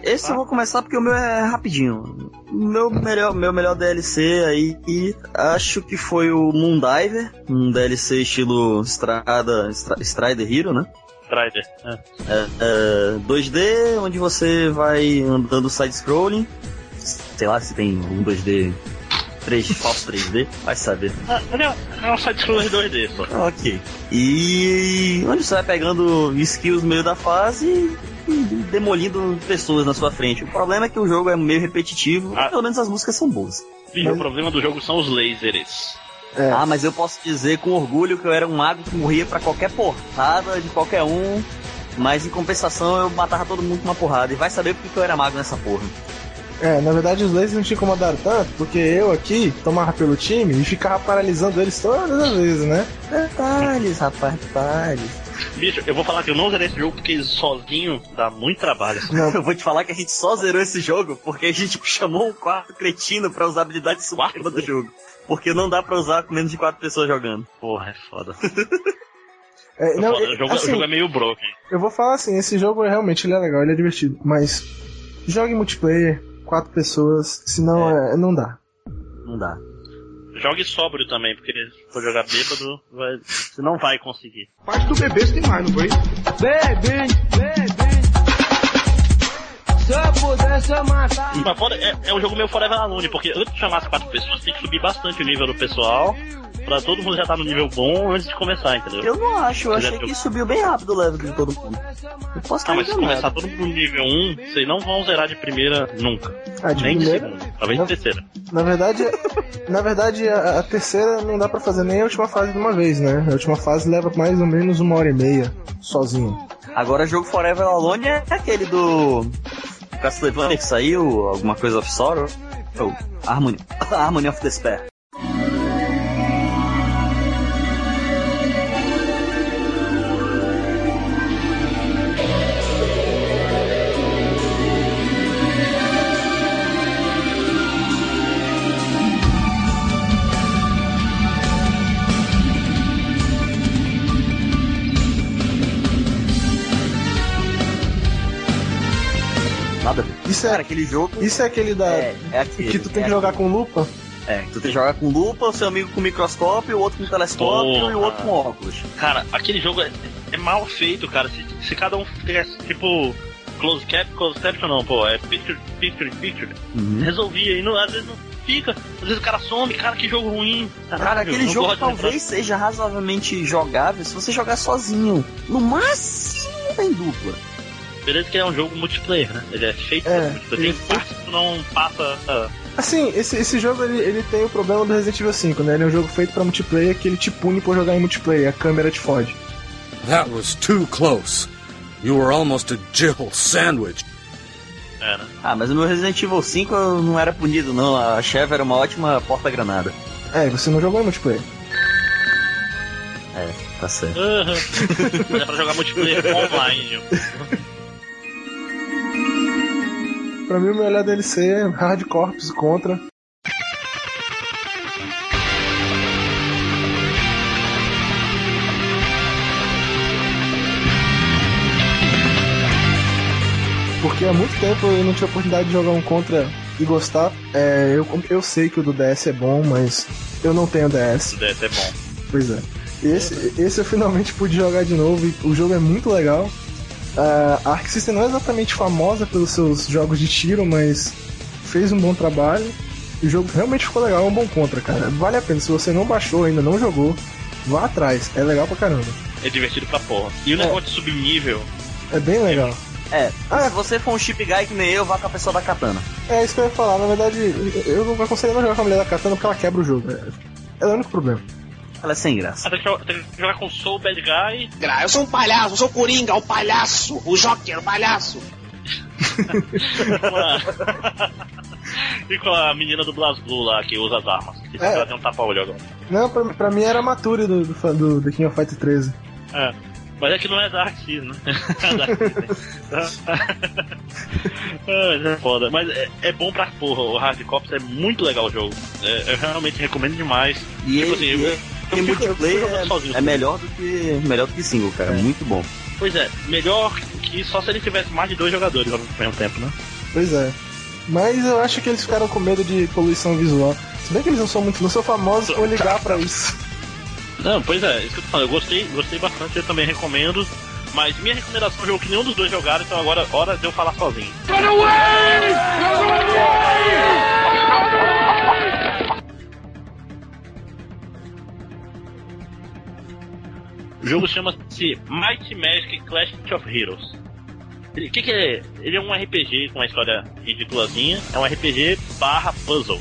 esse eu vou começar porque o meu é rapidinho. Meu melhor, meu melhor DLC aí, acho que foi o Moondiver, um DLC estilo Strada, Stra, Strider Hero, né? Strider. É. É, é, 2D, onde você vai andando side-scrolling. Sei lá se tem um 2D, 3, falso 3D, vai saber. Ah, é é um side-scroller 2D, só. Ok. E onde você vai pegando skills no meio da fase e demolindo pessoas na sua frente. O problema é que o jogo é meio repetitivo, mas pelo menos as músicas são boas. E o problema do jogo são os lasers. Ah, mas eu posso dizer com orgulho que eu era um mago que morria pra qualquer porrada de qualquer um, mas em compensação eu matava todo mundo com uma porrada. E vai saber por que que eu era mago nessa porra. É, na verdade os lasers não te incomodaram tanto, porque eu aqui tomava pelo time e ficava paralisando eles todas as vezes, né? Detalhes, rapaz, detalhes. Bicho, eu vou falar que eu não zerei esse jogo porque sozinho dá muito trabalho. Eu vou te falar que a gente só zerou esse jogo porque a gente chamou um quarto cretino pra usar a habilidade suprema do jogo. Porque não dá pra usar com menos de quatro pessoas jogando. Porra, é foda. É, não, o, jogo, assim, o jogo é meio broken. Eu vou falar assim, esse jogo é realmente ele é legal, ele é divertido, mas jogue multiplayer, quatro pessoas, senão é, não dá. Não dá. Jogue sóbrio também, porque se for jogar bêbado, vai- você não vai conseguir. Parte do bebê você tem mais, não foi? Bebê, bebê. Se eu pudesse eu matar. É, é um jogo meio Forever Alone, porque antes de chamar as quatro pessoas, tem que subir bastante o nível do pessoal. Pra todo mundo já tá no nível bom antes de começar, entendeu? Eu não acho, eu achei que subiu bem rápido o level de todo mundo. Eu posso estar Ah, mas se começar todo mundo no nível 1, vocês não vão zerar de primeira nunca. Ah, de Nem primeira? de segunda. Talvez de terceira. Na verdade, na verdade a, a terceira não dá pra fazer nem a última fase de uma vez, né? A última fase leva mais ou menos uma hora e meia, sozinho. Agora jogo Forever Alone é aquele do Castlevania que saiu, alguma coisa of Sorrow, ou Harmony, Harmony of Despair. É, Cara, aquele jogo isso é aquele da. é, é aquele. que tu tem é que jogar com lupa? É, tu tem que jogar com lupa, o seu amigo com microscópio, o outro com telescópio Porra. e o outro com óculos. Cara, aquele jogo é, é mal feito, cara. Se, se cada um tivesse, tipo, close cap, close caption não, pô, é picture, picture, picture. Uhum. Resolvia, e não, às vezes não fica. Às vezes o cara some, cara, que jogo ruim. Cara, Caralho, aquele não jogo talvez seja razoavelmente jogável se você jogar sozinho. No máximo em dupla. Beleza que ele é um jogo multiplayer, né? Ele é feito É, pra multiplayer. Tem partes que não passa. ah, Assim, esse, esse jogo ele, ele tem o problema do Resident Evil 5, né? Ele é um jogo feito pra multiplayer que ele te pune por jogar em multiplayer, a câmera te fode. That was too close. You were almost a Jill sandwich. é, né? Ah, mas no meu Resident Evil 5 eu não era punido, não. A Cheva era uma ótima porta-granada. É, e você não jogou em multiplayer. É, tá certo. Mas é pra jogar multiplayer online. Pra mim, o melhor DLC é Hard Corps contra. Porque há muito tempo eu não tive a oportunidade de jogar um contra e gostar. É, eu, eu sei que o do DS é bom, mas eu não tenho DS. O DS é bom. Pois é. Esse, esse eu finalmente pude jogar de novo e o jogo é muito legal. Ah, a Arc System não é exatamente famosa pelos seus jogos de tiro, mas fez um bom trabalho. E o jogo realmente ficou legal, é um bom contra, cara. Vale a pena, se você não baixou ainda, não jogou, vá atrás, é legal pra caramba. É divertido pra porra. E o É. negócio de subir nível. É bem legal. É, se você for um chip guy que nem eu, vá com a pessoa da katana. É isso que eu ia falar, na verdade, eu não aconselho não jogar com a mulher da katana porque ela quebra o jogo. É, é o único problema. Ela é sem graça. Ah, tem, que jogar, tem que jogar com Soul Bad Guy. Gra- Eu sou um palhaço, eu sou o Coringa, o palhaço, o Joker, o palhaço. com e com a menina do BlazBlue lá que usa as armas. Que É. ela tem um tapa-olho agora. Não, pra, pra mim era a Mature do, do, do The King of Fighters 13. É. Mas é que não é Dark Seas, né? Dark Seas, né? é, mas é foda. Mas é, é bom pra porra. O Hard Cops é muito legal o jogo. É, eu realmente recomendo demais. E tipo ele, assim, eu, e e fico- multiplayer eu jogando sozinho. é, é melhor do que melhor do que single, cara. É. Muito bom. Pois é, melhor que só se ele tivesse mais de dois jogadores ao mesmo tempo, né? Pois é. Mas eu acho que eles ficaram com medo de poluição visual. Se bem que eles não são muito, não são famosos por ligar pra isso. Não, pois é, isso que eu tô falando. Eu gostei, gostei bastante, eu também recomendo. Mas minha recomendação é um jogo que nenhum dos dois jogaram, então agora é hora de eu falar sozinho. Run away! Run away! O jogo chama-se Might Magic Clash of Heroes. Ele, que que é? Ele é um RPG com uma história ridiculazinha. É um RPG barra puzzle.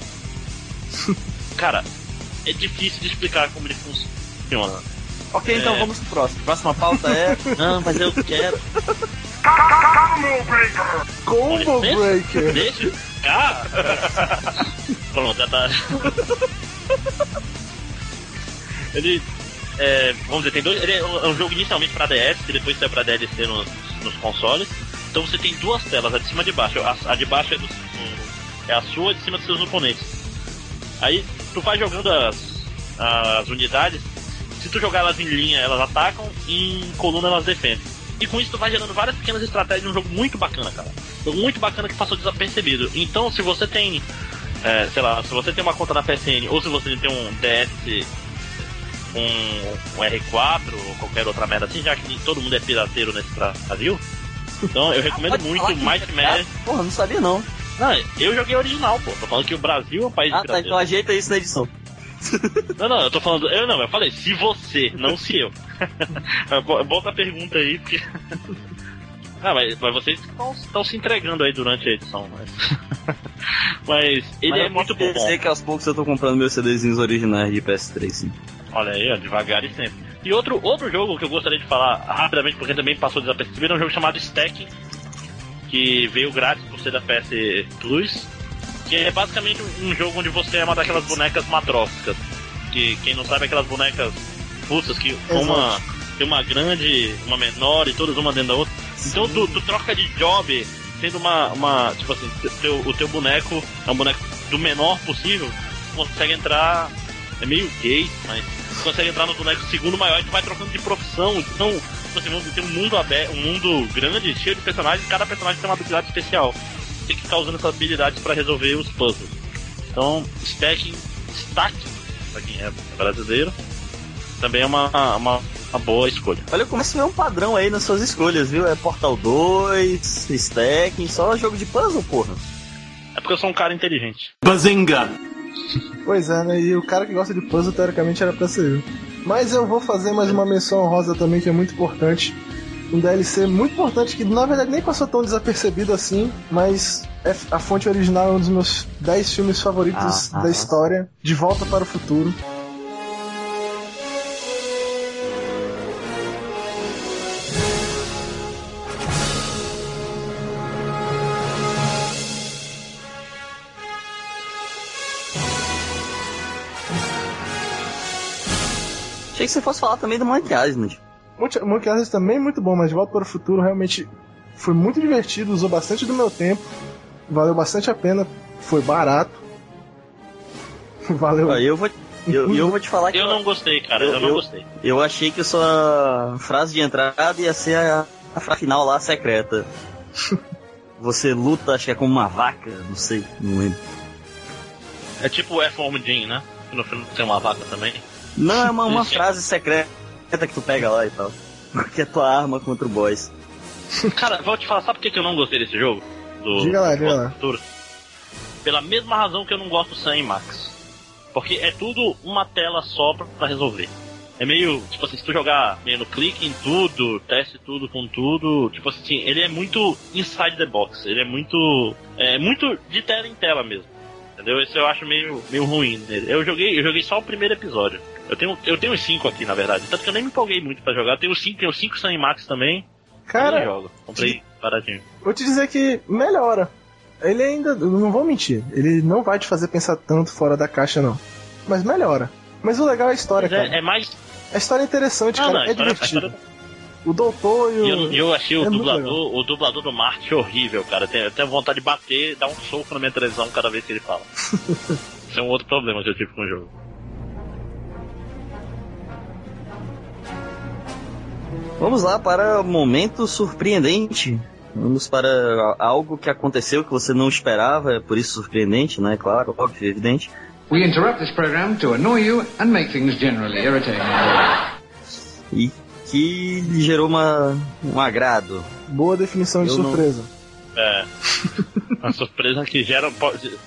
Cara, é difícil de explicar como ele funciona. Ok, então É. vamos pro próximo. Próxima pauta é. Não, mas eu quero. Combo licença? Breaker! Deixa eu ficar. Pronto, já tá. Ele. É, vamos dizer, tem dois. Ele é um é jogo inicialmente pra DS, que depois saiu pra DLC nos, nos consoles. Então você tem duas telas, a de cima e a de baixo. A, a de baixo é, do, é a sua, a de cima dos seus oponentes. Aí tu vai jogando as, as unidades. Se tu jogar elas em linha, elas atacam, e em coluna elas defendem. E com isso tu vai gerando várias pequenas estratégias, um jogo muito bacana, cara. Muito bacana que passou desapercebido. Então, se você tem, é, sei lá, se você tem uma conta na PSN ou se você tem um DS, um, um R4 ou qualquer outra merda assim, já que todo mundo é pirateiro nesse Brasil. Então, eu recomendo muito que Might é Magic. Porra, não sabia não. Não, eu joguei original, pô. Tô falando que o Brasil é um país Ah, tá, pirateiro. então ajeita isso na edição. Não, não, eu tô falando. Eu não, eu falei se você, não se eu. Bota a pergunta aí, porque. Ah, mas, mas vocês estão se entregando aí durante a edição, mas. mas ele Mas é eu muito bom. dizer que aos poucos eu tô comprando meus CDzinhos originais de PS3, sim. Olha aí, ó, devagar e sempre. E outro, outro jogo que eu gostaria de falar rapidamente, porque também passou desapercebido, é um jogo chamado Stacking, que veio grátis por ser da PS Plus, que é basicamente um jogo onde você é uma daquelas bonecas matróficas. Que quem não sabe, é aquelas bonecas russas que uma tem uma grande, uma menor e todas uma dentro da outra. Então tu, tu troca de job sendo uma, uma tipo assim, teu, o teu boneco é um boneco do menor possível, consegue entrar, é meio gay, mas consegue entrar no boneco segundo maior e tu vai trocando de profissão. Então, tipo assim, ter um mundo aberto, um mundo grande, cheio de personagens, e cada personagem tem uma habilidade especial. Tem que ficar usando essas habilidades para resolver os puzzles. Então, stacking, stacking, pra quem é brasileiro, também é uma, uma, uma boa escolha. Olha, eu começo a ver um padrão aí nas suas escolhas, viu? É Portal 2, Stacking, só jogo de puzzle, porra. É porque eu sou um cara inteligente. Bazinga! Pois é, né? E o cara que gosta de puzzle, teoricamente, era pra ser eu. Mas eu vou fazer mais uma menção honrosa também, que é muito importante. Um DLC muito importante, que na verdade nem passou tão desapercebido assim, mas é a fonte original é um dos meus 10 filmes favoritos Ah, da ah. história. De Volta para o Futuro. Você fosse falar também do Monkey Island. Monkey Island também é muito bom, mas De Volta para o Futuro realmente foi muito divertido, usou bastante do meu tempo, valeu bastante a pena, foi barato. Valeu. Ó, eu vou, eu, eu vou te falar que Eu não gostei, cara, eu, não gostei. Eu achei que sua frase de entrada ia ser a, a frase final lá secreta. Você luta, acho que é como uma vaca, não sei, não lembro. É tipo o F-Home Jim, né? No filme tem uma vaca também. Não, é uma, uma frase secreta que tu pega lá e tal. Que é tua arma contra o boss. Cara, vou te falar, sabe por que eu não gostei desse jogo? Do Diga lá, do diga lá. Futuro? Pela mesma razão que eu não gosto do Sam Max. Porque é tudo uma tela só pra- pra resolver. É meio, tipo assim, se tu jogar meio no clique em tudo, teste tudo com tudo, tipo assim, ele é muito inside the box, ele é muito. É muito de tela em tela mesmo. Entendeu? Isso eu acho meio, meio ruim nele. Eu joguei, eu joguei só o primeiro episódio. Eu tenho, eu tenho os cinco aqui, na verdade. Tanto que eu nem me empolguei muito pra jogar. Eu tenho os cinco, tenho cinco Sam e Max também. Eu Cara, nem jogo. Comprei baratinho. Vou te dizer que melhora. Ele ainda, eu não vou mentir, ele não vai te fazer pensar tanto fora da caixa, não. Mas melhora. Mas o legal é a história, Mas cara. é, é mais. A história é interessante, Não, cara. não, é história- divertido. história- O doutor e o. Eu, eu achei o é muito dublador, o dublador do Marte horrível, cara. Eu tenho, eu tenho vontade de bater, dar um soco na minha televisão cada vez que ele fala. Isso é um outro problema que eu tive com o jogo. Vamos lá para o momento surpreendente. Vamos para algo que aconteceu que você não esperava, é por isso surpreendente, né? Claro, óbvio, evidente. We interrupt this program to annoy you and make things generally irritating. E que gerou uma, um agrado. Boa definição de Eu não- surpresa. É. Uma surpresa que gera.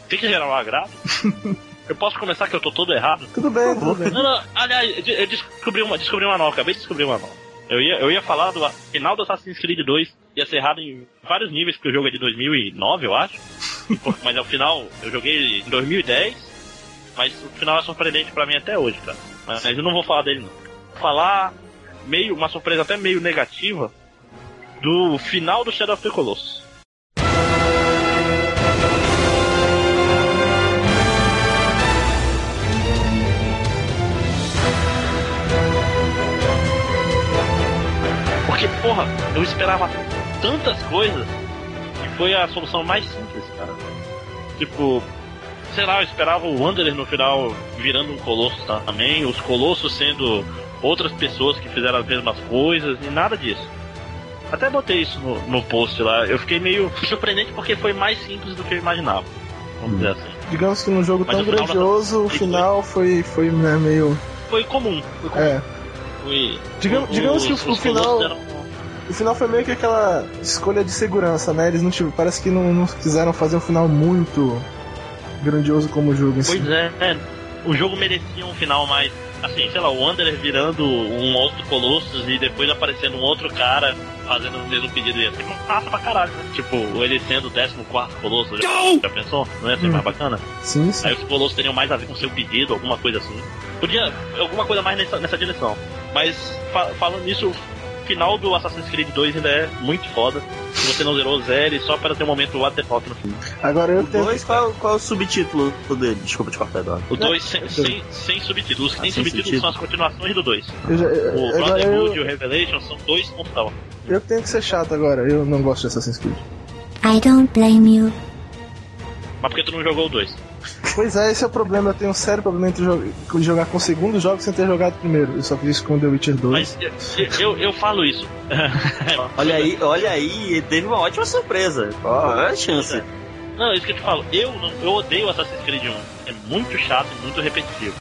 Tem que gerar um agrado? Eu posso começar que eu tô todo errado? Tudo bem, tudo bem. Não, não, aliás, eu de- eu descobri uma, descobri uma nova, acabei de descobrir uma nova. Eu ia, eu ia falar do final do Assassin's Creed 2, ia ser errado em vários níveis, porque o jogo é de 2009, eu acho. Mas ao final, eu joguei em 2010, mas o final é surpreendente pra mim até hoje, cara. Mas eu não vou falar dele, não. Vou falar meio, uma surpresa até meio negativa do final do Shadow of the Colossus. Porque, porra, eu esperava tantas coisas e foi a solução mais simples, cara. Tipo, sei lá, eu esperava o Wanderer no final virando um colosso também, os colossos sendo outras pessoas que fizeram as mesmas coisas e nada disso. Até botei isso no, no post lá. Eu fiquei meio surpreendente porque foi mais simples do que eu imaginava. Vamos dizer assim. Digamos que num jogo Mas tão final grandioso, o foi- final foi, foi né, meio. Foi comum. Foi comum. É. Foi- Digamos, os- digamos que o, os o final. O final foi meio que aquela escolha de segurança, né? Eles não tiveram. Parece que não, não quiseram fazer um final muito grandioso como o jogo em si. Pois é, é. o jogo merecia um final mais. Assim, sei lá, o Wanderer virando um outro Colossus e depois aparecendo um outro cara fazendo o mesmo pedido. Ia ser massa pra caralho, né? Tipo, ele sendo o 14 Colossus. Já, já pensou? Não ia ser mais bacana? Sim, sim. Aí os Colossus teriam mais a ver com o seu pedido, alguma coisa assim. Podia. alguma coisa mais nessa, nessa direção. Mas fa- falando nisso, o final do Assassin's Creed 2 ainda é muito foda. Se você não zerou, zere só para ter um momento what the fuck no fim. Agora eu tenho. Dois, qual, qual é o subtítulo dele? Desculpa te cortar, Eduardo. O 2 sem, sem, sem subtítulos. Os que tem Ah, sem subtítulos são as continuações do 2. Eu já- eu- O Brotherhood e o Revelation são dois com tal. eu tenho que ser chato agora. Eu não gosto de Assassin's Creed. I don't blame you. Mas porque tu não jogou o 2? Pois é, esse é o problema. Eu tenho um sério problema entre jogar com o segundo jogo sem ter jogado o primeiro. Eu só fiz isso com The Witcher 2. Mas eu, eu, eu falo isso. Olha aí, olha aí, teve uma ótima surpresa. Ó, é a chance. Não, é isso que eu te falo. Eu, eu odeio o Assassin's Creed 1. É muito chato e muito repetitivo.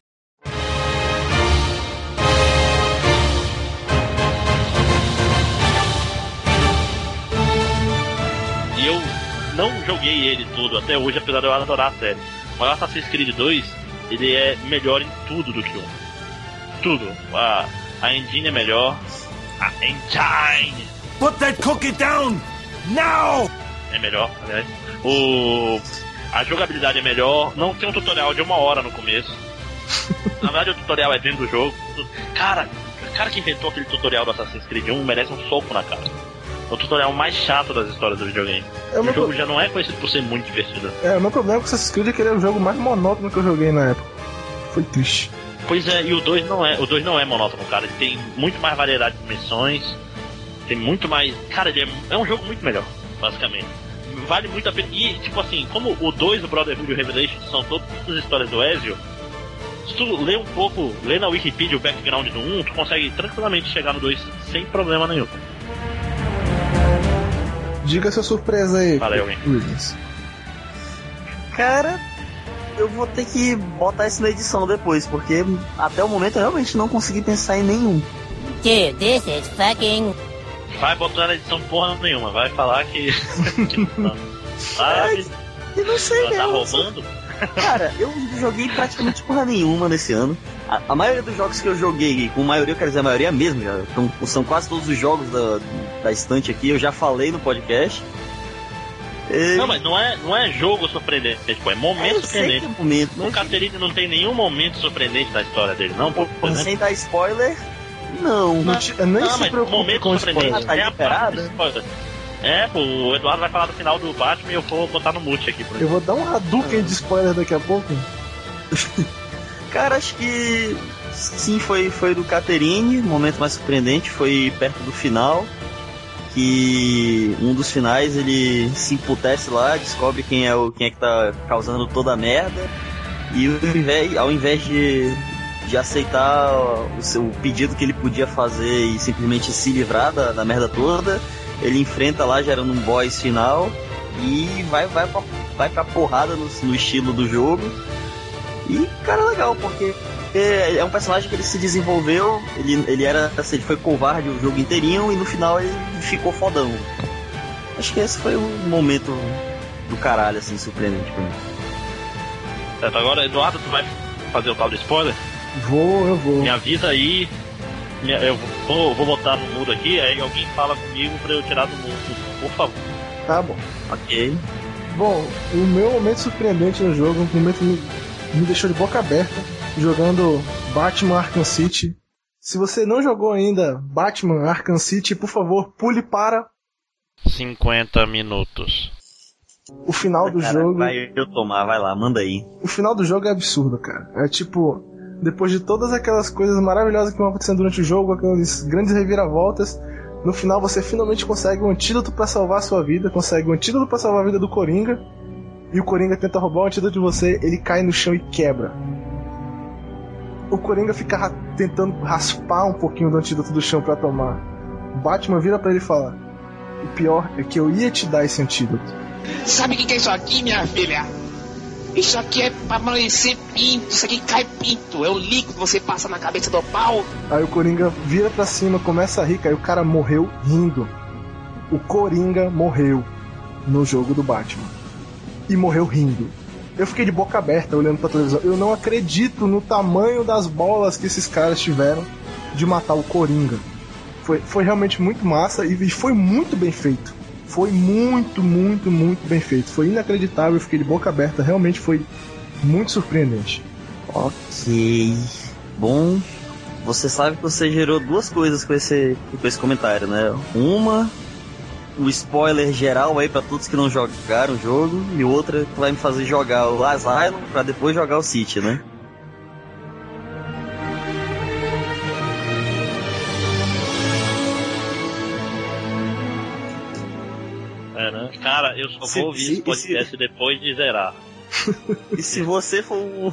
E eu não joguei ele todo até hoje, apesar de eu adorar a série. Mas o Assassin's Creed 2, ele é melhor em tudo do que o 1. Tudo. A, a engine é melhor. A engine Put that cookie down! Now! é melhor, aliás. O, a jogabilidade é melhor. Não tem um tutorial de uma hora no começo. Na verdade, o tutorial é dentro do jogo. Cara, o cara que inventou aquele tutorial do Assassin's Creed 1 merece um soco na cara. É o tutorial mais chato das histórias do videogame. É o jogo co- já não é conhecido por ser muito divertido. É, o meu problema com Assassin's Creed é que ele é o jogo mais monótono que eu joguei na época. Foi triste. Pois é, e o 2 não é, o 2 não é monótono, cara. Ele tem muito mais variedade de missões. Tem muito mais. Cara, ele é, é um jogo muito melhor, basicamente. Vale muito a pena. E, tipo assim, como o 2, o Brotherhood e o Revelation são todas as histórias do Ezio, se tu lê um pouco, lê na Wikipedia o background do 1, tu consegue tranquilamente chegar no 2 sem problema nenhum. Diga sua surpresa aí. Valeu, hein? Williams. Cara, eu vou ter que botar isso na edição depois, porque até o momento eu realmente não consegui pensar em nenhum. Dude, this is fucking. Vai botar na edição porra nenhuma, vai falar que. não. Sabe? Eu não sei tá roubando? Cara, eu joguei praticamente porra nenhuma nesse ano. A, a maioria dos jogos que eu joguei, com maioria, eu quero dizer a maioria mesmo, já, então, são quase todos os jogos da, da estante aqui, eu já falei no podcast. E- Não, mas não é, não é jogo surpreendente, tipo, é momento que surpreendente. é momento, O mas Caterine não tem nenhum momento surpreendente na história dele, não? Por exemplo. sem dar spoiler, não. Não te- nem Ah, se mas preocupe momento com surpreendente spoiler. Tá é a parte liberado? do spoiler. É, pô, o Eduardo vai falar do final do Batman e eu vou botar no mute aqui. Por Eu vou dar um Hadouken de spoiler daqui a pouco. Cara, acho que sim, foi, foi do Caterine, o momento mais surpreendente, foi perto do final. Que um dos finais ele se emputece lá, descobre quem é, o, quem é que tá causando toda a merda. E ao invés, ao invés de, de aceitar o, seu, pedido que ele podia fazer e simplesmente se livrar da, da merda toda, ele enfrenta lá gerando um boss final e vai, vai, pra, vai pra porrada no, no estilo do jogo. E, cara, legal, porque é, é um personagem que ele se desenvolveu, ele, ele era, assim, ele foi covarde o jogo inteirinho e no final ele ficou fodão. Acho que esse foi o momento do caralho, assim, surpreendente pra mim. Certo, agora, Eduardo, tu vai fazer o tal do spoiler? Vou, eu vou. Me avisa aí. me- Eu vou, vou botar no mudo aqui, aí alguém fala comigo pra eu tirar do mudo, por favor. Tá bom. Ok. Bom, o meu momento surpreendente no jogo, um momento me, deixou de boca aberta, jogando Batman Arkham City. Se você não jogou ainda Batman Arkham City, por favor, pule para 50 minutos. o final do Cara, jogo. Vai eu tomar, vai lá, manda aí. O final do jogo é absurdo, cara. É tipo, depois de todas aquelas coisas maravilhosas que vão acontecendo durante o jogo, aquelas grandes reviravoltas, no final você finalmente consegue um antídoto pra salvar a sua vida, consegue um antídoto pra salvar a vida do Coringa, e o Coringa tenta roubar o antídoto de você, ele cai no chão e quebra. O Coringa fica ra- tentando raspar um pouquinho do antídoto do chão pra tomar. Batman vira pra ele e fala: O pior é que eu ia te dar esse antídoto. Sabe o que que é isso aqui, minha filha? Isso aqui é pra amanhecer pinto, isso aqui cai pinto. É o líquido que você passa na cabeça do pau. Aí o Coringa vira pra cima, começa a rir, aí o cara morreu rindo. O Coringa morreu no jogo do Batman. E morreu rindo. Eu fiquei de boca aberta olhando pra televisão. Eu não acredito no tamanho das bolas que esses caras tiveram de matar o Coringa. Foi, foi realmente muito massa e, e foi muito bem feito. Foi muito, muito, muito bem feito. Foi inacreditável, eu fiquei de boca aberta. Realmente foi muito surpreendente. Ok. Bom, você sabe que você gerou duas coisas com esse, com esse comentário, né? Uma, o spoiler geral aí pra todos que não jogaram o jogo, e outra que vai me fazer jogar o Asylum pra depois jogar o City, né? É, né? Cara, eu só Se- vou ouvir se- esse podcast depois de zerar. E se você for um.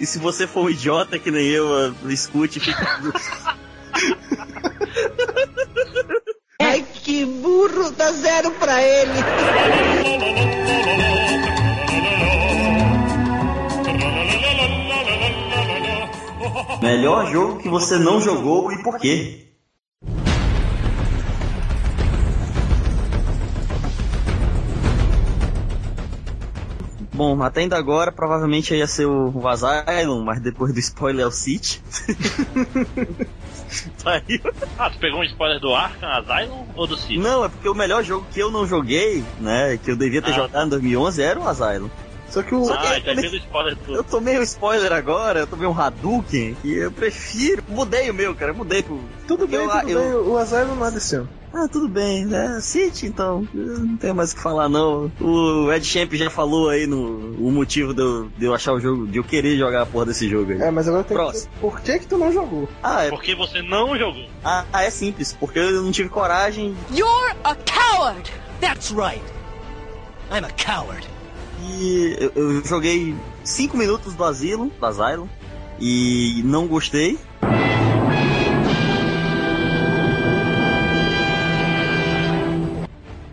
E se você for um idiota que nem eu, ah, escute e fique. Que burro, dá zero pra ele. Melhor jogo que você não jogou e por quê? Bom, até ainda agora provavelmente ia ser o Asylum, mas depois do spoiler é o City. Saiu. Ah, tu pegou um spoiler do Arkham Asylum ou do City? Não, é porque o melhor jogo que eu não joguei, né, que eu devia ter Ah. jogado em 2011 era o Asylum. Só que o. Ah, já fez o spoiler do. Eu tomei um spoiler agora, eu tomei um Hadouken, que eu prefiro. Mudei o meu, cara, mudei pro. Tudo bem, eu, tudo eu- bem. O Asylum não é desse ano. Ah, tudo bem, né? City, então. eu Não tenho mais o que falar, não. O Ed Champ já falou aí no o motivo de eu, de eu achar o jogo, de eu querer jogar a porra desse jogo aí. É, mas agora tem que Próximo. dizer por que que tu não jogou? Ah, é, Porque você não jogou. ah, ah, é simples, porque eu não tive coragem You're a coward! That's right. I'm a coward. e eu, eu joguei 5 minutos do Asilo, do Asylum, e não gostei.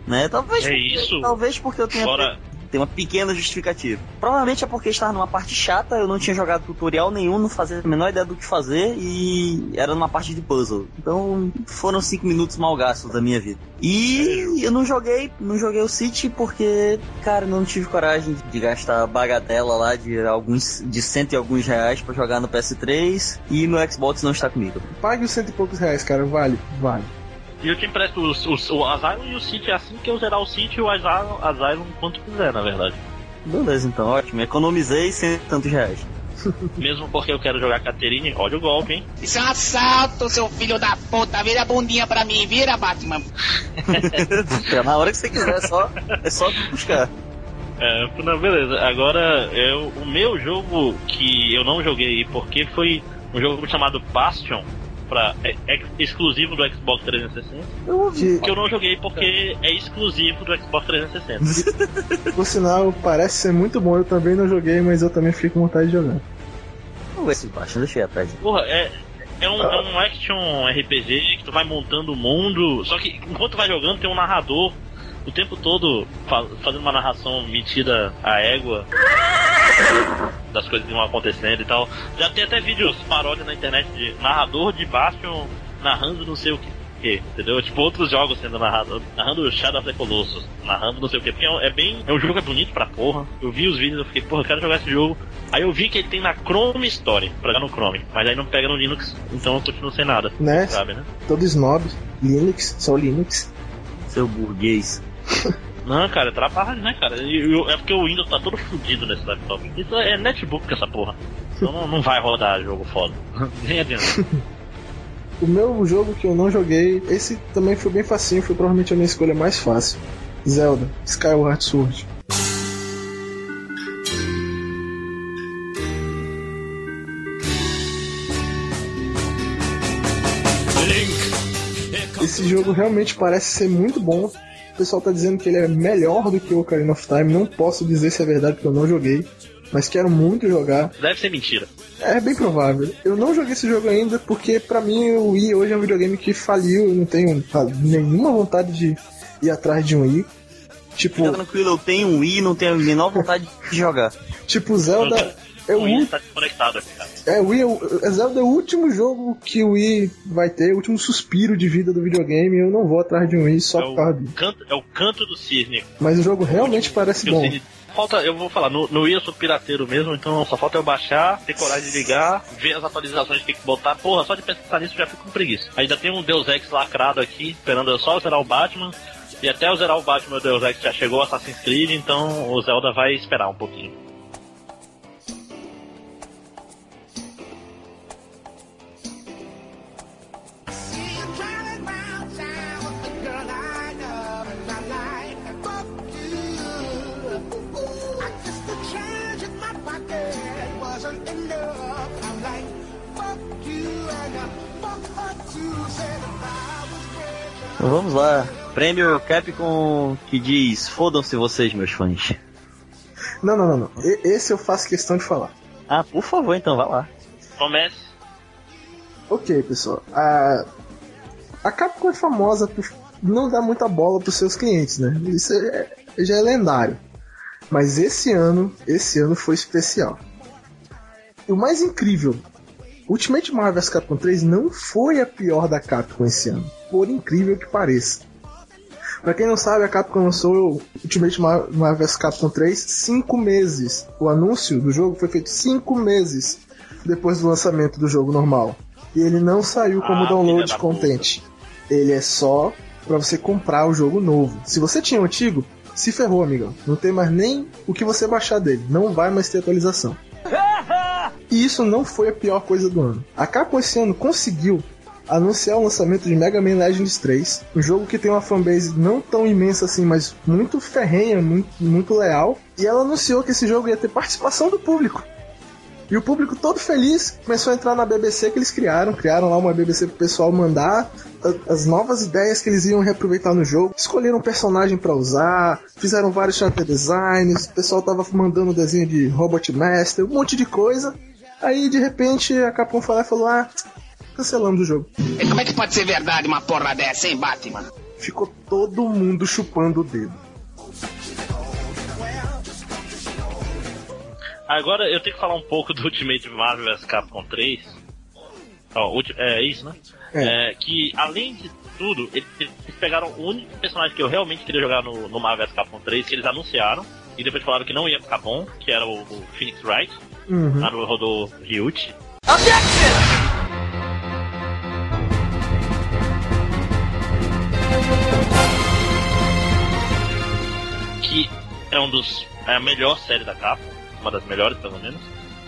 Né? Talvez, É porque- isso? talvez porque eu tenha Fora- tem uma pequena justificativa. Provavelmente é porque estava numa parte chata, eu não tinha jogado tutorial nenhum, não fazia a menor ideia do que fazer e era numa parte de puzzle. Então foram cinco minutos mal gastos da minha vida. E eu não joguei, não joguei o City porque, cara, não tive coragem de gastar bagatela lá de alguns de cento e alguns reais pra jogar no PS3 e no Xbox não está comigo. Pague os cento e poucos reais, cara. Vale, vale. E eu te empresto o, o, o Asylum e o City assim que eu zerar o City e o Asylum, Asylum quanto quiser, na verdade. Beleza, então, ótimo. Economizei cento e tantos reais. Mesmo porque eu quero jogar Caterine, olha o golpe, hein? Isso é um assalto, seu filho da puta. Vira a bundinha pra mim, vira, Batman. É Na hora que você quiser, é só, é só buscar. É, não, beleza. Agora, eu, o meu jogo que eu não joguei porque foi um jogo chamado Bastion, pra, é, é exclusivo do Xbox 360. Que, Que eu não joguei porque é exclusivo do Xbox 360. por sinal, parece ser muito bom. Eu também não joguei, mas eu também fiquei com vontade de jogar. Vamos ver se baixa, deixa eu ir atrás. Porra, é, é, um, é um action RPG que tu vai montando o mundo, só que enquanto tu vai jogando tem um narrador o tempo todo fa- fazendo uma narração metida à égua das coisas que vão acontecendo e tal. Já tem até vídeos paródia na internet de narrador de Bastion narrando não sei o que. Entendeu? Tipo outros jogos sendo narrado, narrando Shadow of the Colossus, narrando não sei o que, porque é um- é bem. É um jogo que é bonito pra porra. Eu vi os vídeos eu fiquei, porra, eu quero jogar esse jogo. Aí eu vi que ele tem na Chrome Store, pra jogar no Chrome, mas aí não pega no Linux, então eu continuo sem nada. Né? Sabe, né? Todo snob. Linux, só Linux. Seu burguês. Não, cara, é trabalho, né, cara? Eu- é porque o Windows tá todo fudido nesse laptop. Isso é netbook essa porra. Então não, não vai rodar jogo foda. Nem adianta. O meu jogo que eu não joguei, esse também foi bem facinho, foi provavelmente a minha escolha mais fácil. Zelda, Skyward Sword. Esse jogo realmente parece ser muito bom. O pessoal tá dizendo que ele é melhor do que o Ocarina of Time. Não posso dizer se é verdade porque eu não joguei, mas quero muito jogar. Deve ser mentira. É bem provável. Eu não joguei esse jogo ainda porque pra mim o Wii hoje é um videogame que faliu. Eu não tenho nenhuma vontade de ir atrás de um Wii. Tipo, Fica tranquilo, eu tenho um Wii e não tenho a menor vontade de jogar. tipo Zelda é o, Wii tá desconectado aqui. É, o Wii, é o- é Zelda é o último jogo que o Wii vai ter, o último suspiro de vida do videogame. Eu não vou atrás de um Wii só É por causa o, disso. canto, é o canto do cisne. Mas o jogo realmente parece Que o bom. cisne falta, eu vou falar, no, no Wii eu sou pirateiro mesmo, então só falta eu baixar, ter coragem de ligar, ver as atualizações que tem que botar. Porra, só de pensar nisso eu já fico com preguiça. Ainda tem um Deus Ex lacrado aqui, esperando eu só zerar o Batman. E até eu zerar o Batman, o Deus Ex já chegou Assassin's Creed, então o Zelda vai esperar um pouquinho. Prêmio Capcom que diz: Fodam-se vocês, meus fãs. Não, não, não, não. E- esse eu faço questão de falar. Ah, por favor, então, vai lá. Comece. Ok, pessoal. A, a Capcom é famosa por não dar muita bola pros seus clientes, né? Isso é- já é lendário. Mas esse ano, esse ano foi especial. E o mais incrível, Ultimate Marvel vs Capcom 3 não foi a pior da Capcom esse ano, por incrível que pareça. Pra quem não sabe, a Capcom lançou Ultimate Mar- Marvel vs Capcom 3 cinco meses. O anúncio do jogo foi feito cinco meses depois do lançamento do jogo normal. E ele não saiu como Ah, download filha da content. Ele é só pra você comprar o jogo novo. Se você tinha o antigo, se ferrou, amigão. Não tem mais nem o que você baixar dele. Não vai mais ter atualização. E isso não foi a pior coisa do ano. A Capcom esse ano conseguiu anunciar o lançamento de Mega Man Legends 3, um jogo que tem uma fanbase não tão imensa assim, mas muito ferrenha, muito, muito leal. E ela anunciou que esse jogo ia ter participação do público. E o público todo feliz começou a entrar na BBC que eles criaram, criaram lá uma BBC pro pessoal mandar as novas ideias que eles iam reaproveitar no jogo. Escolheram um personagem pra usar, fizeram vários character designs, o pessoal tava mandando desenho de Robot Master, um monte de coisa. Aí de repente a Capcom e falou: "Ah, cancelamos o jogo". E como é que pode ser verdade uma porra dessa, hein, Batman? Ficou todo mundo chupando o dedo. Agora eu tenho que falar um pouco do Ultimate Marvel vs Capcom 3. Ó, ulti- é isso, né? É, que além de tudo, eles, eles pegaram o único personagem que eu realmente queria jogar no, no Marvel vs Capcom 3, que eles anunciaram, e depois falaram que não ia ficar bom, que era o, o Phoenix Wright, Uhum. lá no rodou Ryuchi. que é um dos é a melhor série da Capcom, uma das melhores pelo menos.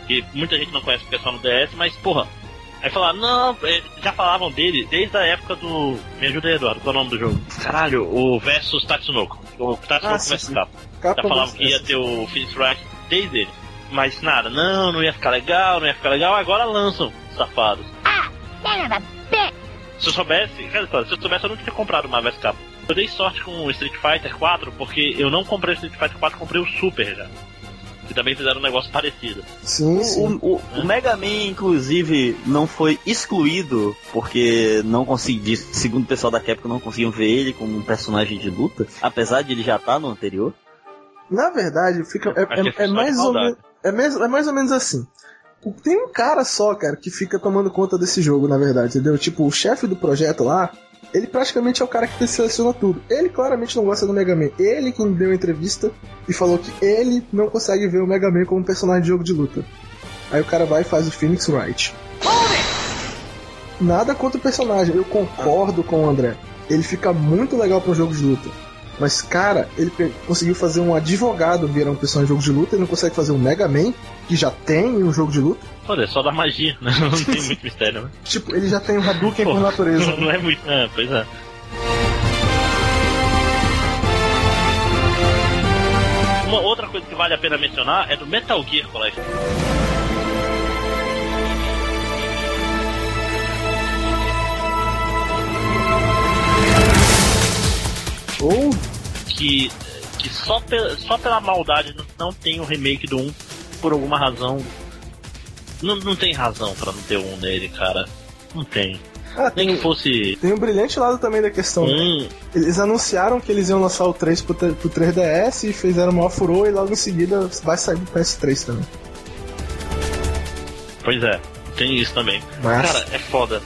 Que muita gente não conhece porque é só no DS, mas porra, aí falar, não, é, já falavam dele desde a época do. Me ajuda aí, Eduardo, qual é o nome do jogo? Caralho, o versus Tatsunoko. O Tatsunoko Ah, sim, versus sim. Capcom já falavam versus- que ia ter o Phoenix Wright desde ele. Mas nada, não, não ia ficar legal, não ia ficar legal, agora lançam, safados. Se eu soubesse, cara, se eu soubesse, eu não tinha comprado Marvel vs Capcom. Eu dei sorte com o Street Fighter 4 porque eu não comprei o Street Fighter 4, comprei o Super já. E também fizeram um negócio parecido. Sim, sim. O, o- o Mega Man, inclusive, não foi excluído porque não consegui, segundo o pessoal da Capcom, não conseguiam ver ele como um personagem de luta, apesar de ele já estar no anterior. Na verdade, fica, é, que é é- é mais ou menos, é, mais, é mais ou menos assim. O- Tem um cara só, cara, que fica tomando conta desse jogo, na verdade, entendeu? Tipo, o chefe do projeto lá, ele praticamente é o cara que seleciona tudo. Ele claramente não gosta do Mega Man. Ele que deu entrevista e falou que ele não consegue ver o Mega Man como personagem de jogo de luta. Aí o cara vai e faz o Phoenix Wright. Nada contra o personagem, eu concordo com o André. Ele fica muito legal para um jogo de luta. Mas, cara, ele conseguiu fazer um advogado virar um personagem de jogo de luta, ele não consegue fazer um Mega Man, que já tem um jogo de luta. Olha, é só da magia, né? Não tem muito mistério, né? Tipo, ele já tem um Hadouken por natureza. Não, não é muito. É, pois é. Uma outra coisa que vale a pena mencionar é do Metal Gear Collection. Ou que, que só, pe- só pela maldade não, tem o remake do 1 por alguma razão. Não, não tem razão pra não ter um nele, cara. Não tem. Ah, Nem que fosse. Tem um brilhante lado também da questão. né? Hum. Eles anunciaram que eles iam lançar o 3 pro, pro 3DS e fizeram uma furor e logo em seguida vai sair do PS3 também. Pois é, tem isso também. Mas- Cara, é foda.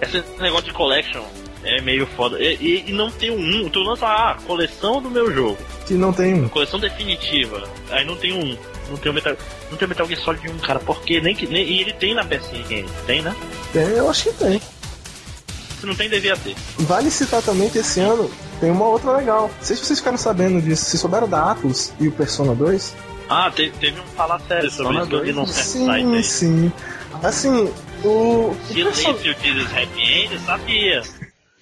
Esse negócio de collection é meio foda. E, e- e não tem um. Tu lança a coleção do meu jogo. Que não tem um. Coleção definitiva. Aí não tem um. Não tem o Metal, não tem o Metal Gear Solid 1, cara. Porque nem que. Nem, e ele tem na PSN. Tem, né? É, eu acho que tem. Se não tem, devia ter. Vale citar também que esse ano tem uma outra legal. Não sei se vocês ficaram sabendo disso. Vocês souberam da Atlus e o Persona 2? Ah, te- teve um falar sério sobre isso que eu vi num site Sim, sim. Assim, o. o Persona- Silêncio dizes happy end, sabia.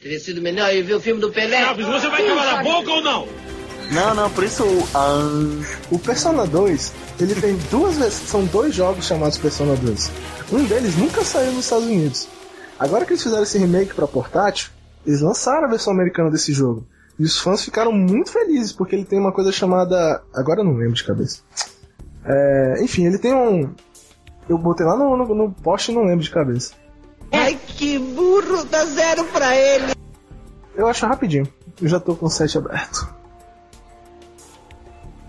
Teria sido melhor ir ver o filme do Pelé. Elvis, você vai calar a boca ou não? Não, não, por isso o. ah, O Persona 2, ele tem duas vezes. São dois jogos chamados Persona 2. Um deles nunca saiu nos Estados Unidos. Agora que eles fizeram esse remake pra portátil, eles lançaram a versão americana desse jogo. E os fãs ficaram muito felizes, porque ele tem uma coisa chamada. Agora eu não lembro de cabeça. É, enfim, ele tem um. Eu botei lá no, no, no post e não lembro de cabeça. Ai, que burro, dá zero pra ele. Eu acho rapidinho. Eu já tô com o site aberto.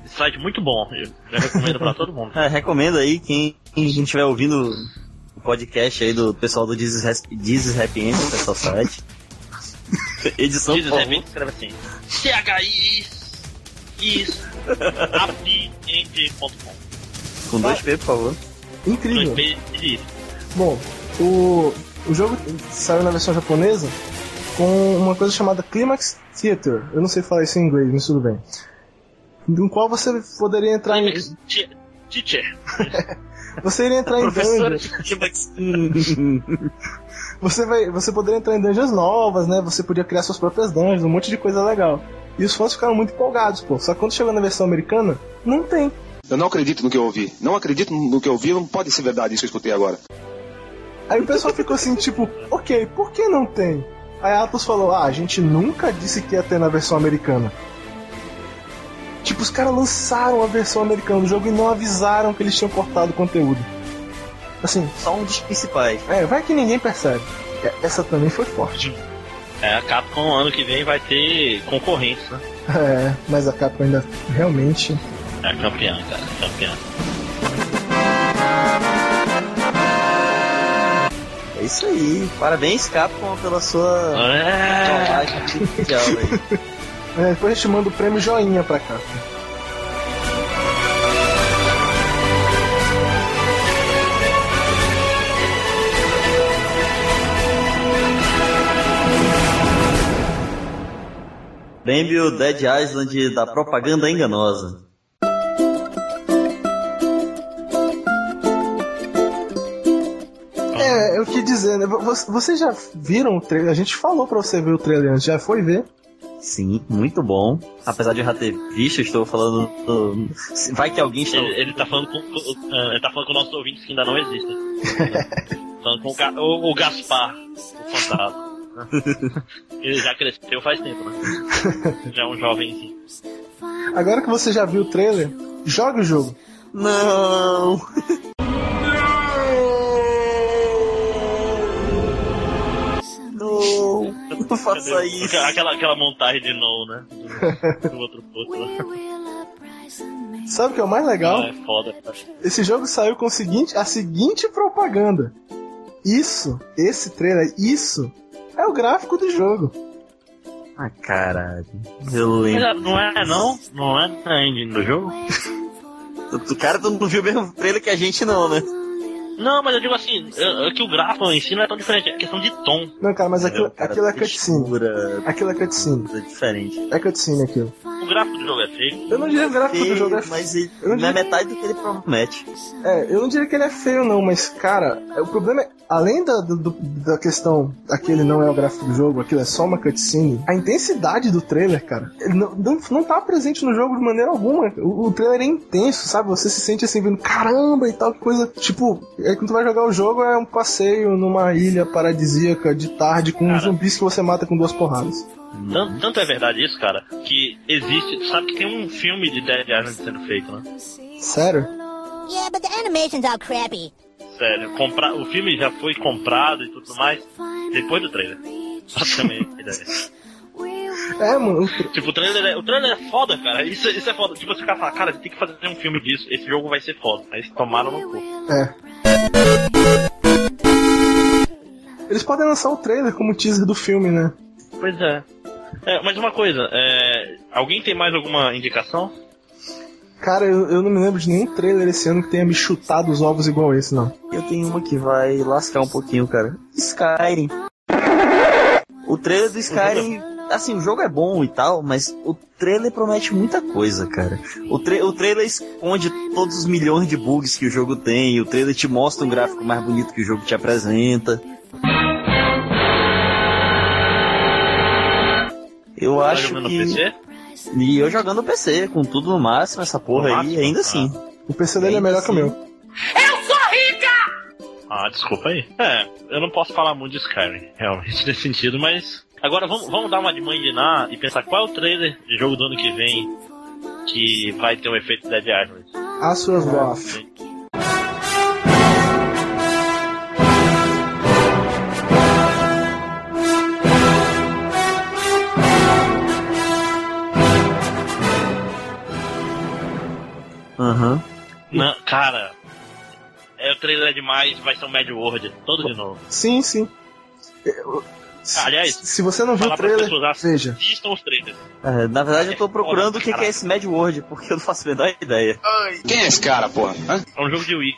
Esse site muito bom. Eu já recomendo pra todo mundo. É, recomendo aí quem quem estiver ouvindo o podcast aí do pessoal do Jesus Happy End, pessoal site. Edição Dizes happy end, escreve assim. CHI is com dois P, por favor. Incrível. 2P e Bom, o, o jogo saiu na versão japonesa com uma coisa chamada Climax Theater. Eu não sei falar isso em inglês, mas tudo bem. No qual você poderia entrar em. Teacher. Você iria entrar em dungeons. Você, vai, você poderia entrar em dungeons novas, né? Você podia criar suas próprias dungeons, um monte de coisa legal. E os fãs ficaram muito empolgados, pô. Só que quando chegou na versão americana, não tem. Eu não acredito no que eu ouvi. Não acredito no que eu ouvi, não pode ser verdade isso que eu escutei agora. Aí o pessoal ficou assim, tipo, ok, por que não tem? Aí a Atlus falou, ah, a gente nunca disse que ia ter na versão americana. Tipo, os caras lançaram a versão americana do jogo e não avisaram que eles tinham cortado o conteúdo. Assim. Só um dos principais. É, vai que ninguém percebe. É, Essa também foi forte. É, a Capcom ano que vem vai ter concorrentes, né? É, mas a Capcom ainda realmente. É campeã, cara, campeã. É isso aí. Parabéns, Capcom, pela sua É. artificial aí. É, depois a gente manda o prêmio joinha pra cá. Prêmio Dead Island da propaganda enganosa. Dizer, né? vo- Vocês já viram o trailer? A gente falou pra você ver o trailer antes, já foi ver? Sim, muito bom. Apesar de eu já ter visto, estou falando. do- Vai que alguém está. Ele, ele tá falando com, com- ah, ele tá falando com nossos ouvintes que ainda não existem. falando com o, Ga- o- o Gaspar, o fantasma. Ele já cresceu faz tempo, né? Já é um jovenzinho. Agora que você já viu o trailer, joga o jogo. Não! Não! Não faça isso! Aquela, aquela montagem de no, né? Do, do outro posto lá. Sabe o que é o mais legal? Ah, é foda. Esse jogo saiu com o seguinte, a seguinte propaganda. Isso, esse trailer, isso é o gráfico do jogo. Ah, caralho. Eu lembro. ah, Não é, não? Não é na engine do jogo? O cara tu não viu o mesmo trailer que a gente, não, né? Não, mas eu digo assim, é, é que o gráfico em si não é tão diferente, é questão de tom. Não, cara, mas aquilo, Entendeu, cara? aquilo é cutscene. Aquilo é cutscene. É diferente. É cutscene aquilo. O gráfico do jogo é feio. Eu não diria que o gráfico do jogo é mas ele Eu não não é diria- metade do que ele promete. É, eu não diria que ele é feio, não, mas, cara, o problema é, além da, do- da questão aquele não é o gráfico do jogo, aquilo é só uma cutscene, a intensidade do trailer, cara, ele não, não, não tá presente no jogo de maneira alguma. O, o trailer é intenso, sabe? Você se sente assim, vendo caramba e tal, que coisa. Tipo, aí quando tu vai jogar o jogo é um passeio numa ilha paradisíaca de tarde com zumbis que você mata com duas porradas. Tanto, tanto é verdade isso, cara, que existe. Sabe que tem um filme de Dead Island sendo feito, né? Sério? Yeah, but the animation's all crappy. Sério, comprar, o filme já foi comprado e tudo mais depois do trailer. Basicamente. É, mano. Tipo, o trailer, é, o trailer é foda, cara. Isso, isso é foda. Tipo, você fica falando, cara, tem que fazer um filme disso. Esse jogo vai ser foda. Aí eles tomaram no cu. É. Eles podem lançar o trailer como teaser do filme, né? Pois é. É, mas uma coisa, é, alguém tem mais alguma indicação? Cara, eu, eu não me lembro de nenhum trailer esse ano que tenha me chutado os ovos igual esse, não. Eu tenho uma que vai lascar um pouquinho, cara. Skyrim. O trailer do Skyrim, assim, o jogo é bom e tal, mas o trailer promete muita coisa, cara. O, tra o trailer esconde todos os milhões de bugs que o jogo tem, o trailer te mostra um gráfico mais bonito que o jogo te apresenta. Eu Tá acho que... no PC? E eu jogando no PC, com tudo no máximo, essa porra No aí, máximo? ainda Ah. assim. O PC dele é melhor que o assim. meu. Eu sou rica! Ah, desculpa aí. É, eu não posso falar muito de Skyrim, realmente, nesse sentido, mas. Agora vamos, vamos dar uma de mandinar e pensar qual é o trailer de jogo do ano que vem que vai ter um efeito Dead Island. Asuras Wrath. Aham. Não, cara, é, o trailer é demais, vai ser um Mad World, todo de novo. Sim, sim. Eu- Aliás, se você não viu o trailer, pessoas, veja. assistam os trailers. É, na verdade, eu tô procurando o que, que é esse Mad World, porque eu não faço a menor ideia. Quem é esse cara, porra? Hã? É um jogo de Wii.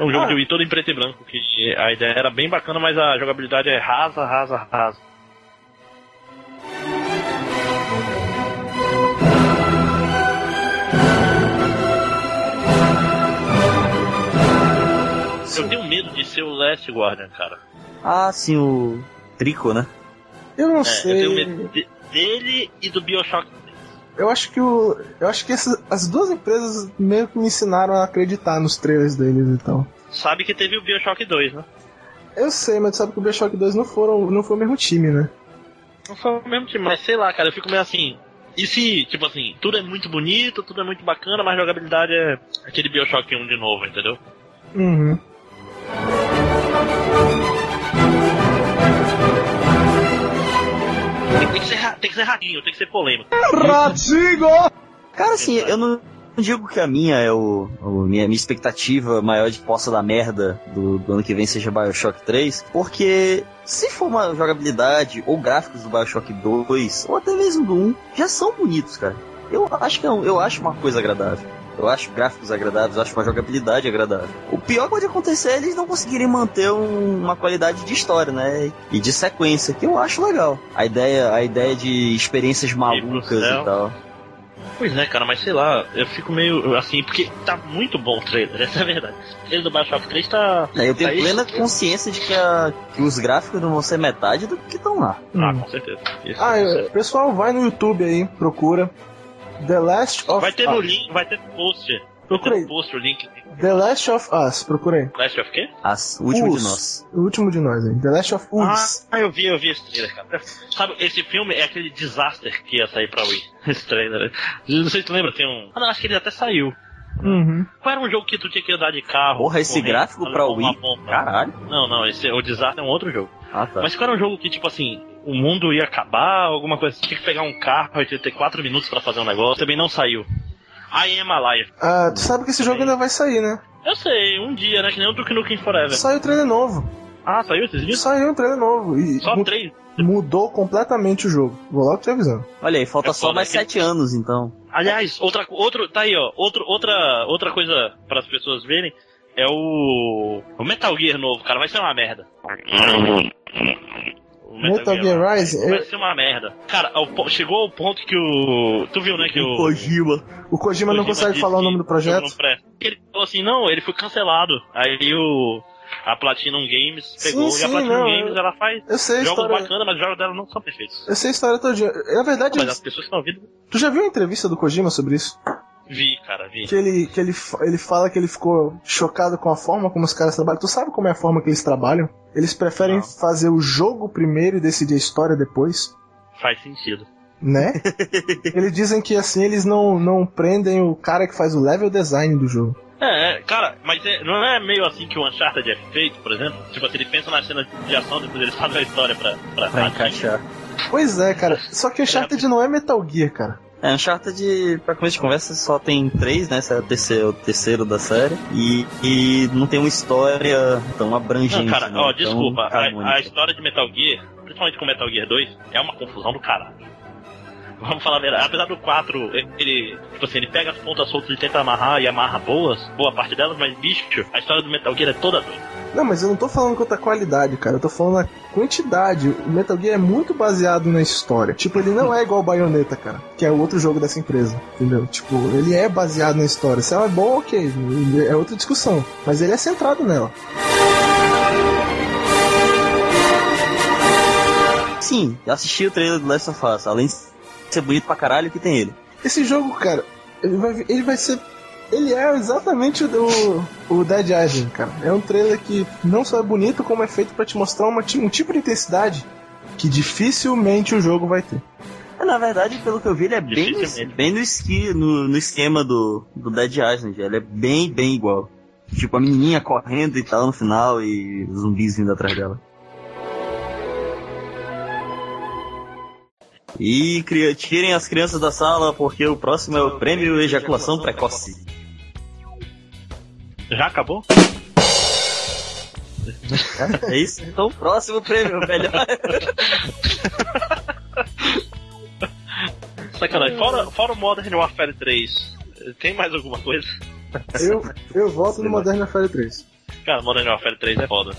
É um jogo de Wii todo em preto e branco, que a ideia era bem bacana, mas a jogabilidade é rasa, rasa, rasa. Eu tenho medo de ser o Last Guardian, cara. Ah, sim, o Trico, né? Eu não É, eu sei. tenho medo de- dele e do Bioshock. Eu acho que o. Eu acho que essas, as duas empresas meio que me ensinaram a acreditar nos trailers deles e tal. Sabe que teve o Bioshock 2, né? Eu sei, mas tu sabe que o Bioshock 2 não foram. não foi o mesmo time, né? Não foi o mesmo time, mas sei lá, cara, eu fico meio assim. E se, tipo assim, tudo é muito bonito, tudo é muito bacana, mas a jogabilidade é aquele Bioshock 1 de novo, entendeu? Uhum. Tem, que ser, tem que ser ratinho, tem que ser polêmico. Ratinho! Cara, assim, eu não não digo que a minha é o, o- minha, minha expectativa maior de possa dar merda do, do ano que vem seja Bioshock 3, porque se for uma jogabilidade ou gráficos do Bioshock 2, ou até mesmo do 1, já são bonitos, cara. Eu acho que é um- eu acho uma coisa agradável. Eu acho gráficos agradáveis, acho uma jogabilidade agradável. O pior que pode acontecer é eles não conseguirem manter um- uma qualidade de história, né? E de sequência, que eu acho legal. A ideia, a ideia de experiências malucas céu. e tal. Pois é, cara, mas sei lá, eu fico meio assim, porque tá muito bom o trailer, essa é a verdade. O trailer do Bioshock 3 tá. É, Eu tenho tá plena isso- consciência de que, a- que os gráficos não vão ser metade do que estão lá. Ah, Hum. com certeza. Isso, Ah, certeza. pessoal, vai no YouTube aí, procura. The Last of Vai ter no Us. link, vai ter no post. Vai ter Procura aí. no post o link. The Last of Us, procura aí. Last of quê? As, o último Us. de nós. O último de nós aí. The Last of Us. Ah, eu vi, eu vi esse trailer, cara. Sabe, esse filme é aquele disaster que ia sair pra Wii. Esse trailer. Não sei se tu lembra, tem um. Ah, não, acho que ele até saiu. Uhum. Qual era um jogo que tu tinha que andar de carro? Porra, esse correndo, gráfico pra Wii? bomba? Caralho. Não, não, esse, o Disaster é um outro jogo. Ah, tá. Mas qual era um jogo que, tipo assim, o mundo ia acabar, alguma coisa assim, tinha que pegar um carro e tinha que ter 4 minutos pra fazer um negócio, também não saiu. I Am Alive. Ah, tu sabe que esse jogo ainda vai sair, né? Eu sei, um dia, né, que nem o Duke Nukem Forever. Saiu trailer novo. Ah, saiu esses dias? Saiu um trailer novo. E Só mu- três. mudou completamente o jogo. Vou logo te avisando. Olha aí, falta É só mais é que- sete anos, então. Aliás, outra, outro, tá aí, ó, outro, outra, outra coisa para as pessoas verem é o, o Metal Gear novo, cara, vai ser uma merda. O Metal Gear Rising, vai eu- ser uma merda. Cara, ao chegou ao ponto que o, tu viu, né, que o Kojima. O Kojima não consegue falar o nome do projeto. não presta. Ele falou assim, não, ele foi cancelado. Aí o a Platinum Games pegou Sim, e a sim, Platinum não, Games ela faz eu sei a jogos história. bacanas, mas os jogos dela não são perfeitos. Eu sei a história todinha. Na verdade, Mas eles- as pessoas que estão ouvindo tu já viu a entrevista do Kojima sobre isso? Vi, cara, vi. Que ele, que ele, ele fala que ele ficou chocado com a forma como os caras trabalham. Tu sabe como é a forma que eles trabalham? Eles preferem fazer o jogo primeiro e decidir a história depois, Faz sentido. né? eles dizem que assim eles não, não prendem o cara que faz o level design do jogo. É, é, cara, mas é- não é meio assim que o Uncharted é feito, por exemplo? Tipo assim, ele pensa na cena de ação, depois ele faz a história pra, pra, Pra encaixar. Pois é, cara. Só que o Uncharted não é Metal Gear, cara. É, Uncharted, pra começo de conversa, só tem três, né? Esse é o terceiro, o terceiro da série. E, e não tem uma história tão abrangente. Não, cara, né, ó, desculpa, a, a história de Metal Gear, principalmente com Metal Gear 2, é uma confusão do caralho. Vamos falar a verdade, apesar do 4, ele, tipo assim, ele pega as pontas soltas e tenta amarrar e amarra boas, boa parte delas, mas bicho, a história do Metal Gear é toda doida. Não, mas eu não tô falando quanto a qualidade, cara. Eu tô falando a quantidade. O Metal Gear é muito baseado na história. Tipo, ele não é igual o Bayonetta, cara. Que é o outro jogo dessa empresa. Entendeu? Tipo, ele é baseado na história. Se ela é boa, ok. É outra discussão. Mas ele é centrado nela. Sim, eu assisti o trailer do Last of Us. Além de ser bonito pra caralho, que tem ele. Esse jogo, cara, ele vai, ele vai ser. Ele é exatamente o, o Dead Island, cara. É um trailer que não só é bonito, como é feito para te mostrar uma, um tipo de intensidade que dificilmente o jogo vai ter. É, Na verdade, pelo que eu vi, ele é bem, no, bem no, esqui, no, no esquema do, do Dead Island. Ele é bem, bem igual. Tipo, a menininha correndo e tal no final e os zumbis vindo atrás dela. E tirem as crianças da sala porque o próximo é o prêmio Ejaculação Precoce. Já acabou? É isso? Então, próximo prêmio, melhor. Sacanagem. Fora, fora o Modern Warfare 3, tem mais alguma coisa? Eu, eu voto no Modern Warfare 3. Cara, Modern Warfare 3 é foda.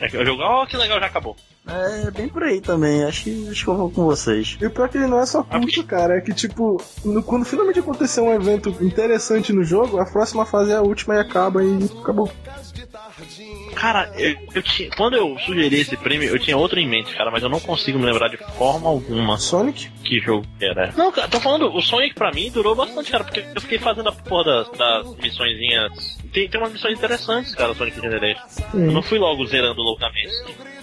É que o jogo, ó, que legal, já acabou. É bem por aí também. Acho que, acho que eu vou com vocês. E o pior é que ele não é só curto, cara. É que, tipo, no- quando finalmente acontecer um evento interessante no jogo, a próxima fase é a última e acaba e acabou. Cara, eu, eu tinha, quando eu sugeri esse prêmio, eu tinha outro em mente, cara, mas eu não consigo me lembrar de forma alguma. Sonic? Que jogo que era. Não, cara, tô falando, o Sonic pra mim durou bastante, cara, porque eu fiquei fazendo a porra das, das missõezinhas. Tem, tem umas missões interessantes, cara, Sonic Generation. Hum. Eu não fui logo zerando loucamente.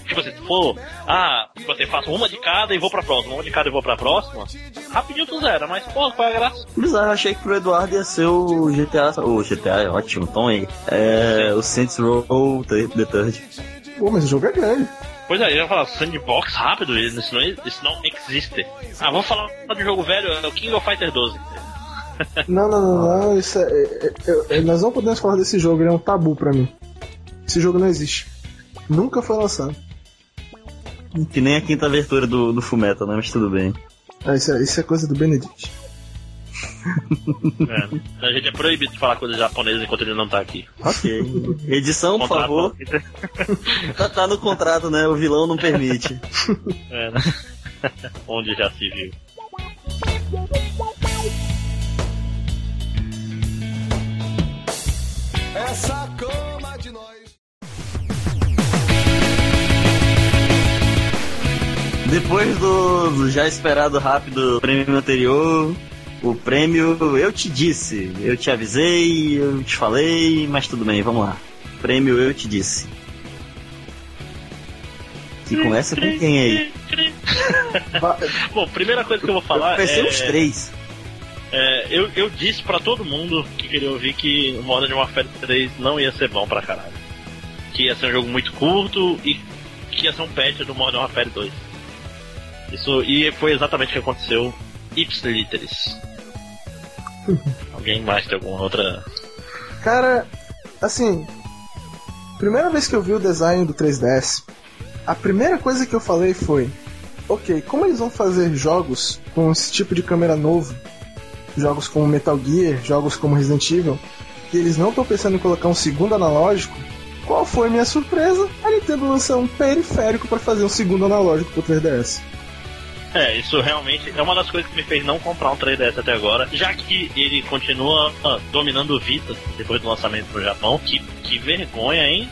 Tipo assim, se for, ah, tipo assim, faço uma de cada e vou pra próxima, uma de cada e vou pra próxima, rapidinho tu zera, mas porra, qual é a graça? Bizarro, eu achei que pro Eduardo ia ser o GTA. O GTA é ótimo, então aí. É. O Saints Row The The Third. Pô, mas o jogo é grande. Pois é, eu ia falar, sandbox rápido, isso não, isso não existe. Ah, vamos falar de jogo velho, é o King of Fighter 12. Não, não, não, não. Isso é, é- é- é- nós não podemos falar desse jogo, ele é um tabu pra mim. Esse jogo não existe. Nunca foi lançado. Que nem a quinta abertura do, do Fumeta, né? Mas tudo bem. Ah, isso, é, isso é coisa do Benedict. É, a gente é proibido de falar coisa japonesa enquanto ele não tá aqui. Ok. Edição, por favor. tá, tá no contrato, né? O vilão não permite. É, né? Onde já se viu. Essa cama Depois do, do já esperado rápido prêmio anterior, o prêmio Eu Te Disse. Eu te avisei, eu te falei, mas tudo bem, vamos lá. Prêmio Eu Te Disse. Que começa com quem aí? Bom, primeira coisa que eu vou falar ser é... os três. É, eu, eu disse pra todo mundo que queria ouvir que o Modern Warfare 3 não ia ser bom pra caralho. Que ia ser um jogo muito curto e que ia ser um patch do Modern Warfare 2. Isso, e foi exatamente o que aconteceu. Ipsiliteris. Alguém mais tem alguma outra. Cara, assim, primeira vez que eu vi o design do 3DS, a primeira coisa que eu falei foi: ok, como eles vão fazer jogos com esse tipo de câmera novo, jogos como Metal Gear, jogos como Resident Evil, e eles não estão pensando em colocar um segundo analógico? Qual foi a minha surpresa? A Nintendo lançou um periférico para fazer um segundo analógico pro 3DS. É, isso realmente é uma das coisas que me fez não comprar um 3DS até agora, já que ele continua ah, dominando o Vita depois do lançamento no Japão. Que, que vergonha, hein?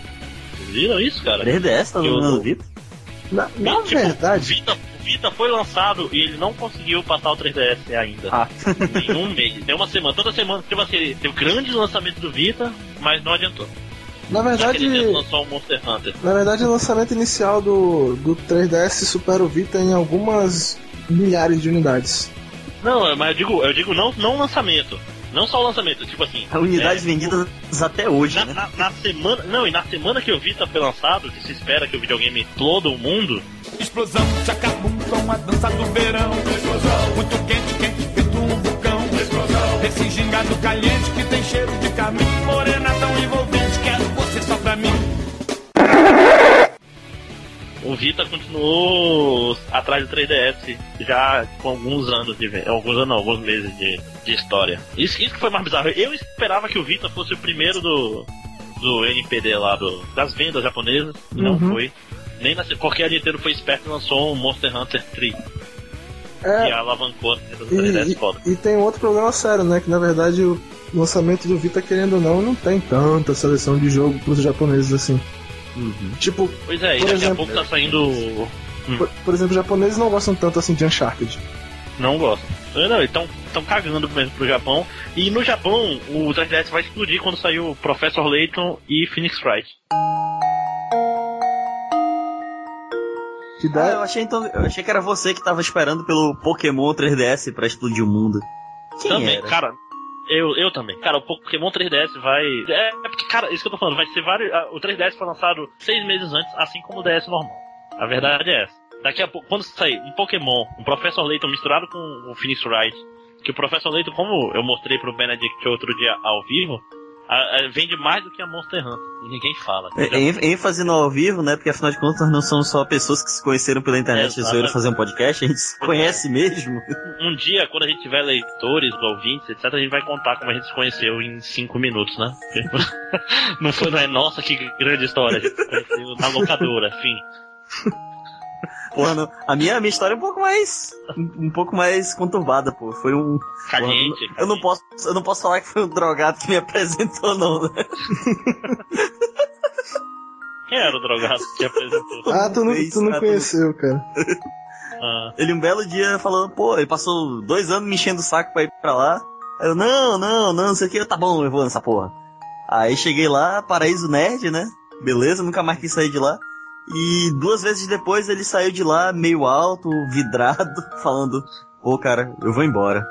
Vocês viram isso, cara? 3DS tá o- dominando o Vita? Na, na Tipo, verdade, O Vita, o Vita foi lançado e ele não conseguiu passar o 3DS ainda. Ah. Em um mês. Tem uma semana. Toda semana tipo assim, teve grande lançamento do Vita, mas não adiantou. Na verdade, lançou o Monster Hunter. Na verdade, o lançamento inicial do, do 3DS supera o Vita em algumas milhares de unidades. Não, mas eu digo, eu digo não, não lançamento. Não só o lançamento, tipo assim. Unidades é, vendidas até hoje, Na, né? na- na semana. Não, e na semana que o Vita foi lançado, que se espera que o videogame exploda o mundo. Explosão, tchacabum com a dança do verão. Explosão. Muito quente, quente, feito um vulcão. Explosão. Esse gingado caliente que tem cheiro de carmim. Morena tão envolvente, só pra mim. O Vita continuou atrás do 3DS já com alguns anos de alguns anos, não, alguns meses de, de história. Isso, isso que foi mais bizarro. Eu esperava que o Vita fosse o primeiro do, do NPD lá, do, das vendas japonesas, e não Uhum. foi. Nem na, porque a Nintendo foi esperta e lançou um Monster Hunter 3, É, alavancou a Nintendo 3DS e, foda. e, e tem outro problema sério, né? Que na verdade o lançamento do Vita, querendo ou não, não tem tanta seleção de jogo pros japoneses assim. Tipo, Pois é, e por daqui exemplo- a pouco tá saindo. Hum, por, por exemplo, os japoneses não gostam tanto assim de Uncharted. Não gosto. Não, estão tão cagando mesmo pro Japão. E no Japão, o 3DS vai explodir quando sair o Professor Layton e Phoenix Wright. Que Ah, dá. eu achei então, eu achei que era você que tava esperando pelo Pokémon 3DS pra explodir o mundo. Quem também, era? cara. Eu, eu também. Cara, o Pokémon 3DS vai. É, é porque, cara, isso que eu tô falando, vai ser vários. ah, O 3DS foi lançado seis meses antes, assim como o DS normal. A verdade é essa. Daqui a pouco, quando sair um Pokémon, um Professor Layton misturado com o Phoenix Wright, que o Professor Layton, como eu mostrei pro Benedict outro dia ao vivo, a- a- vende mais do que a Monster Hunter. E ninguém fala. É, ênf- ênfase no ao vivo, né? Porque afinal de contas não somos só pessoas que se conheceram pela internet e resolveram Exatamente. fazer um podcast, a gente se conhece mesmo. Um dia, quando a gente tiver leitores, ouvintes, etc., a gente vai contar como a gente se conheceu em cinco minutos, né? Não foi, não é nossa, que grande história. A gente se conheceu na locadora, fim. Porra, não. A minha, a minha história é um pouco mais. Um, um pouco mais conturbada, pô. Foi um. Caliente. Porra, eu não posso, eu não posso falar que foi um drogado que me apresentou, não, né? Quem era o drogado que apresentou? Ah, tu não, tu não conheceu, cara. Ah, Ele um belo dia falou, pô, ele passou dois anos me enchendo o saco pra ir pra lá. Aí eu, não, não, não, não sei o que, tá bom, eu vou nessa porra. Aí cheguei lá, Paraíso Nerd, né? Beleza, nunca mais quis sair de lá. E duas vezes depois ele saiu de lá meio alto, vidrado, falando, pô, cara, eu vou embora.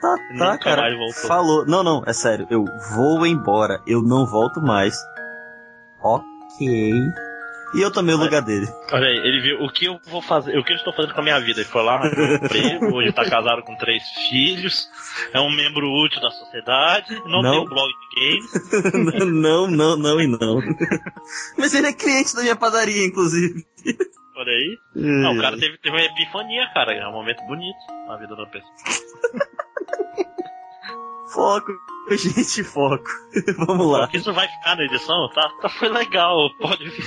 Tá, tá, cara. Falou. Não, não, é sério, eu vou embora, eu não volto mais. Ok. E eu tomei o lugar dele. olha aí, ele viu o que eu vou fazer, o que eu estou fazendo com a minha vida. Ele foi lá, arranjou um emprego, hoje tá casado com três filhos, é um membro útil da sociedade, não, Não. tem um blog de games. não, não, não e não. Mas ele é cliente da minha padaria, inclusive. Olha aí. Não, o cara teve, teve uma epifania, cara. É um momento bonito na vida da pessoa. Foco, gente, foco. Vamos lá. Isso vai ficar na edição, tá? tá foi legal, pode vir.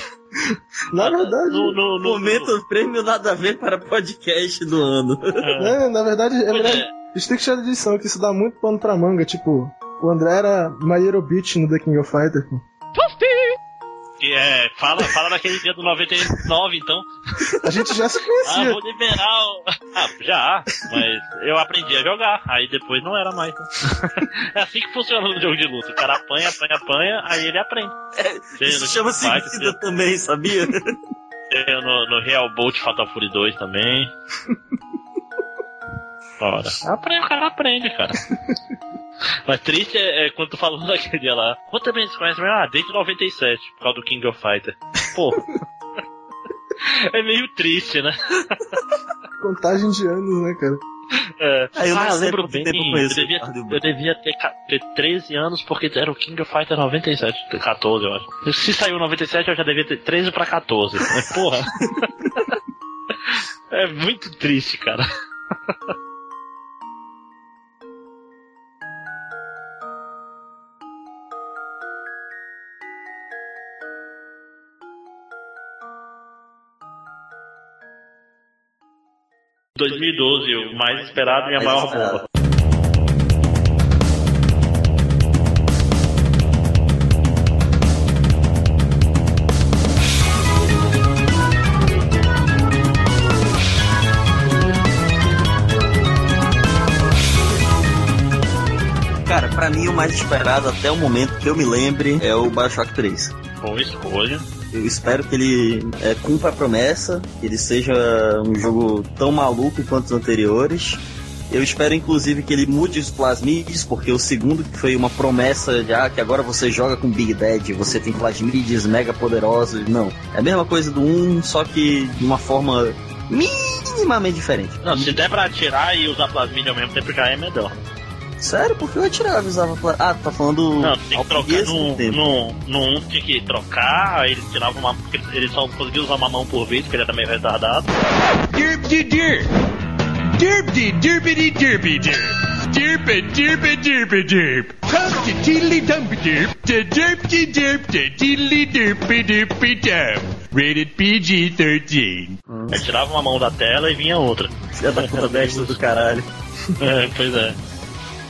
Na verdade, No, no, no, Momento prêmio nada a ver para podcast do ano. né, na verdade, é melhor. é. A gente tem que tirar de edição, que isso dá muito pano pra manga. Tipo, o André era Maero Beach no The King of Fighter. Que é, fala, fala daquele dia do 99, então. A gente já se Ah, conhecia. vou liberar o. Ah, já, mas eu aprendi a jogar, aí depois não era mais. É assim que funciona no jogo de luta. O cara apanha, apanha, apanha, aí ele aprende. Seja Isso no chama-se vida também, sabia? no, no Real Bolt Fatal Fury 2 também. Ora, aprende, o cara aprende, cara. Mas triste é, é quando tu falou daquele dia lá. Quanto também você conhece? Ah, desde 97, por causa do King of Fighter. Porra. é meio triste, né? Contagem de anos, né, cara? É. Ah, eu ah, lembro bem. tempo eu devia, eu devia ter, ter 13 anos porque era o King of Fighter 97. 14, eu acho. Se saiu 97, eu já devia ter 13 pra 14. Mas, porra. é muito triste, cara. ...2012, o mais esperado e a Mais maior esperado. bomba. Cara, pra mim o mais esperado até o momento que eu me lembre é o Bioshock 3. Boa escolha. Eu espero que ele é, cumpra a promessa, que ele seja um jogo tão maluco quanto os anteriores. Eu espero inclusive que ele mude os plasmides, porque o segundo que foi uma promessa ah, que agora você joga com Big Dead, você tem plasmides mega poderosos. Não. É a mesma coisa do 1, só que de uma forma minimamente diferente. Não, se der pra atirar e usar plasmídia ao mesmo tempo já é melhor. Sério? Porque eu atirava e usava pra... Ah, tá falando. Não, tem que trocar no, no, no um tinha que trocar, aí ele tirava uma. porque Ele só conseguia usar uma mão por vez, porque ele era meio retardado. Derpty derp. Derpty derpity derpy derp. Derp derp derp derp. Humpty tiddly dumpy derp. Derp the tiddly derpy derpy derp. Rated PG-13. Aí tirava uma mão da tela e vinha outra. Filha da puta besta do caralho. É, pois é.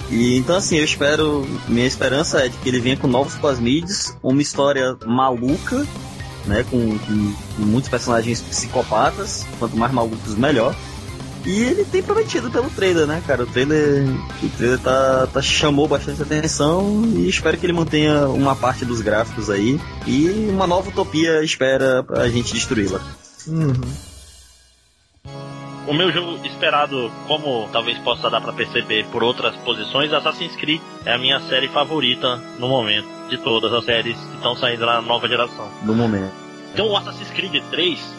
E então assim, eu espero. Minha esperança é de que ele venha com novos plasmides, uma história maluca, né? Com, com- com muitos personagens psicopatas. Quanto mais malucos, melhor. E ele tem prometido pelo trailer, né, cara? O trailer, o trailer tá, tá- chamou bastante atenção e espero que ele mantenha uma parte dos gráficos aí. E uma nova utopia espera pra gente destruí-la. Uhum. O meu jogo esperado, como talvez possa dar pra perceber por outras posições, Assassin's Creed é a minha série favorita no momento, de todas as séries que estão saindo na nova geração. No momento. Então o Assassin's Creed 3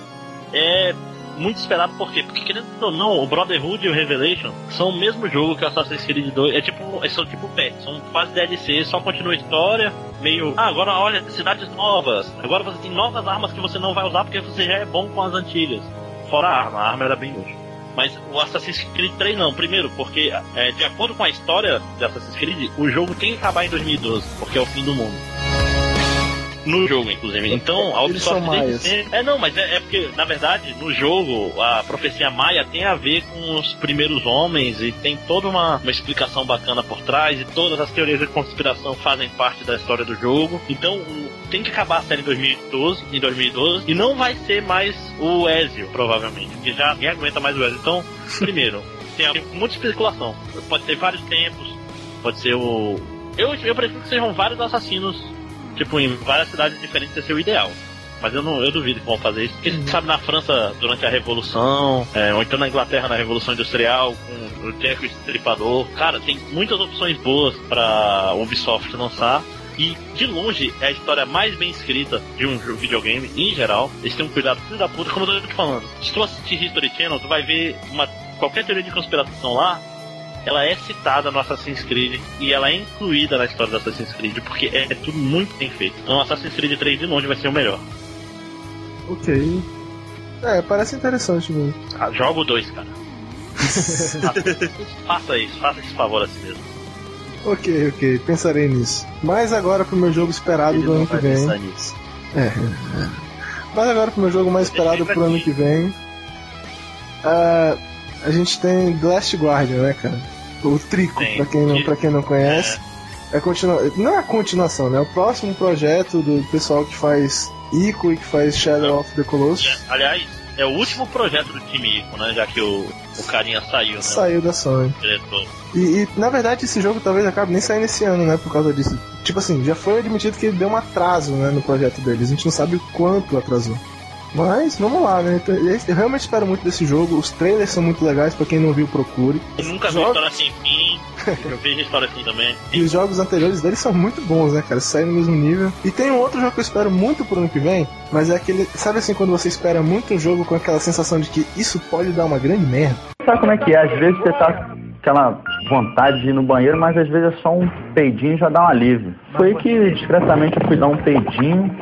é muito esperado por quê? Porque querendo ou não, o Brotherhood e o Revelation são o mesmo jogo que o Assassin's Creed 2. É tipo, é são tipo pet, são quase DLC, só continua a história, meio. Ah, agora olha, cidades novas. Agora você tem novas armas que você não vai usar porque você já é bom com as antigas. Fora a arma, a arma era bem útil. Mas o Assassin's Creed 3 não. Primeiro, porque é, de acordo com a história de Assassin's Creed, o jogo tem que acabar em 2012, porque é o fim do mundo. No jogo, inclusive. Então, a Ubisoft sempre- É, não, mas é, é porque, na verdade, no jogo, a profecia maia tem a ver com os primeiros homens e tem toda uma, uma explicação bacana por trás e todas as teorias de conspiração fazem parte da história do jogo. Então, tem que acabar a série em 2012, em 2012 e não vai ser mais o Ezio, provavelmente, porque já ninguém aguenta mais o Ezio. Então, primeiro, tem muita especulação. Pode ser vários tempos, pode ser o. Eu, eu prefiro que sejam vários assassinos, tipo, em várias cidades diferentes, esse é o ideal. Mas eu não eu duvido que vão fazer isso. Porque, sabe, na França, durante a Revolução, é, ou então na Inglaterra, na Revolução Industrial, com o Jack o Estripador. Cara, tem muitas opções boas pra Ubisoft lançar. E, de longe, é a história mais bem escrita de um videogame, em geral. Eles têm um cuidado filho da puta, como eu tô te falando. Se tu assistir History Channel, tu vai ver uma, qualquer teoria de conspiração lá, ela é citada no Assassin's Creed e ela é incluída na história do Assassin's Creed, porque é, é tudo muito bem feito. Então, Assassin's Creed 3 de longe vai ser o melhor. Ok. É, parece interessante mesmo. Ah, joga o 2, cara. faça, isso, faça esse favor a si mesmo. Ok, ok, pensarei nisso. Mas agora pro meu jogo esperado do ano que vem. É, é. Mas agora pro meu jogo mais esperado pro ano que vem. ah, a gente tem The Last Guardian, né, cara? O Trico, Tem. pra quem, não, pra quem não conhece. É. continua... Não é a continuação, né? É o próximo projeto do pessoal que faz Ico e que faz Shadow of the Colossus. Aliás, é o último projeto do time Ico, né? Já que o, o carinha saiu, né? Saiu da Sony. E, e, na verdade esse jogo talvez acabe nem saindo esse ano, né? Por causa disso. Tipo assim, já foi admitido que deu um atraso né, no projeto deles. A gente não sabe o quanto atrasou. Mas vamos lá, né? Então, Eu realmente espero muito desse jogo. Os trailers são muito legais, pra quem não viu, procure. Eu nunca vi Jogos- história sem fim. Eu vejo história assim também. E os jogos anteriores deles são muito bons, né, cara? Saem no mesmo nível. E tem um outro jogo que eu espero muito pro ano que vem, mas é aquele. Sabe assim, quando você espera muito um jogo com aquela sensação de que isso pode dar uma grande merda? Sabe como é que é? Às vezes você tá com aquela vontade de ir no banheiro, mas às vezes é só um peidinho e já dá um alívio. Foi que discretamente eu fui dar um peidinho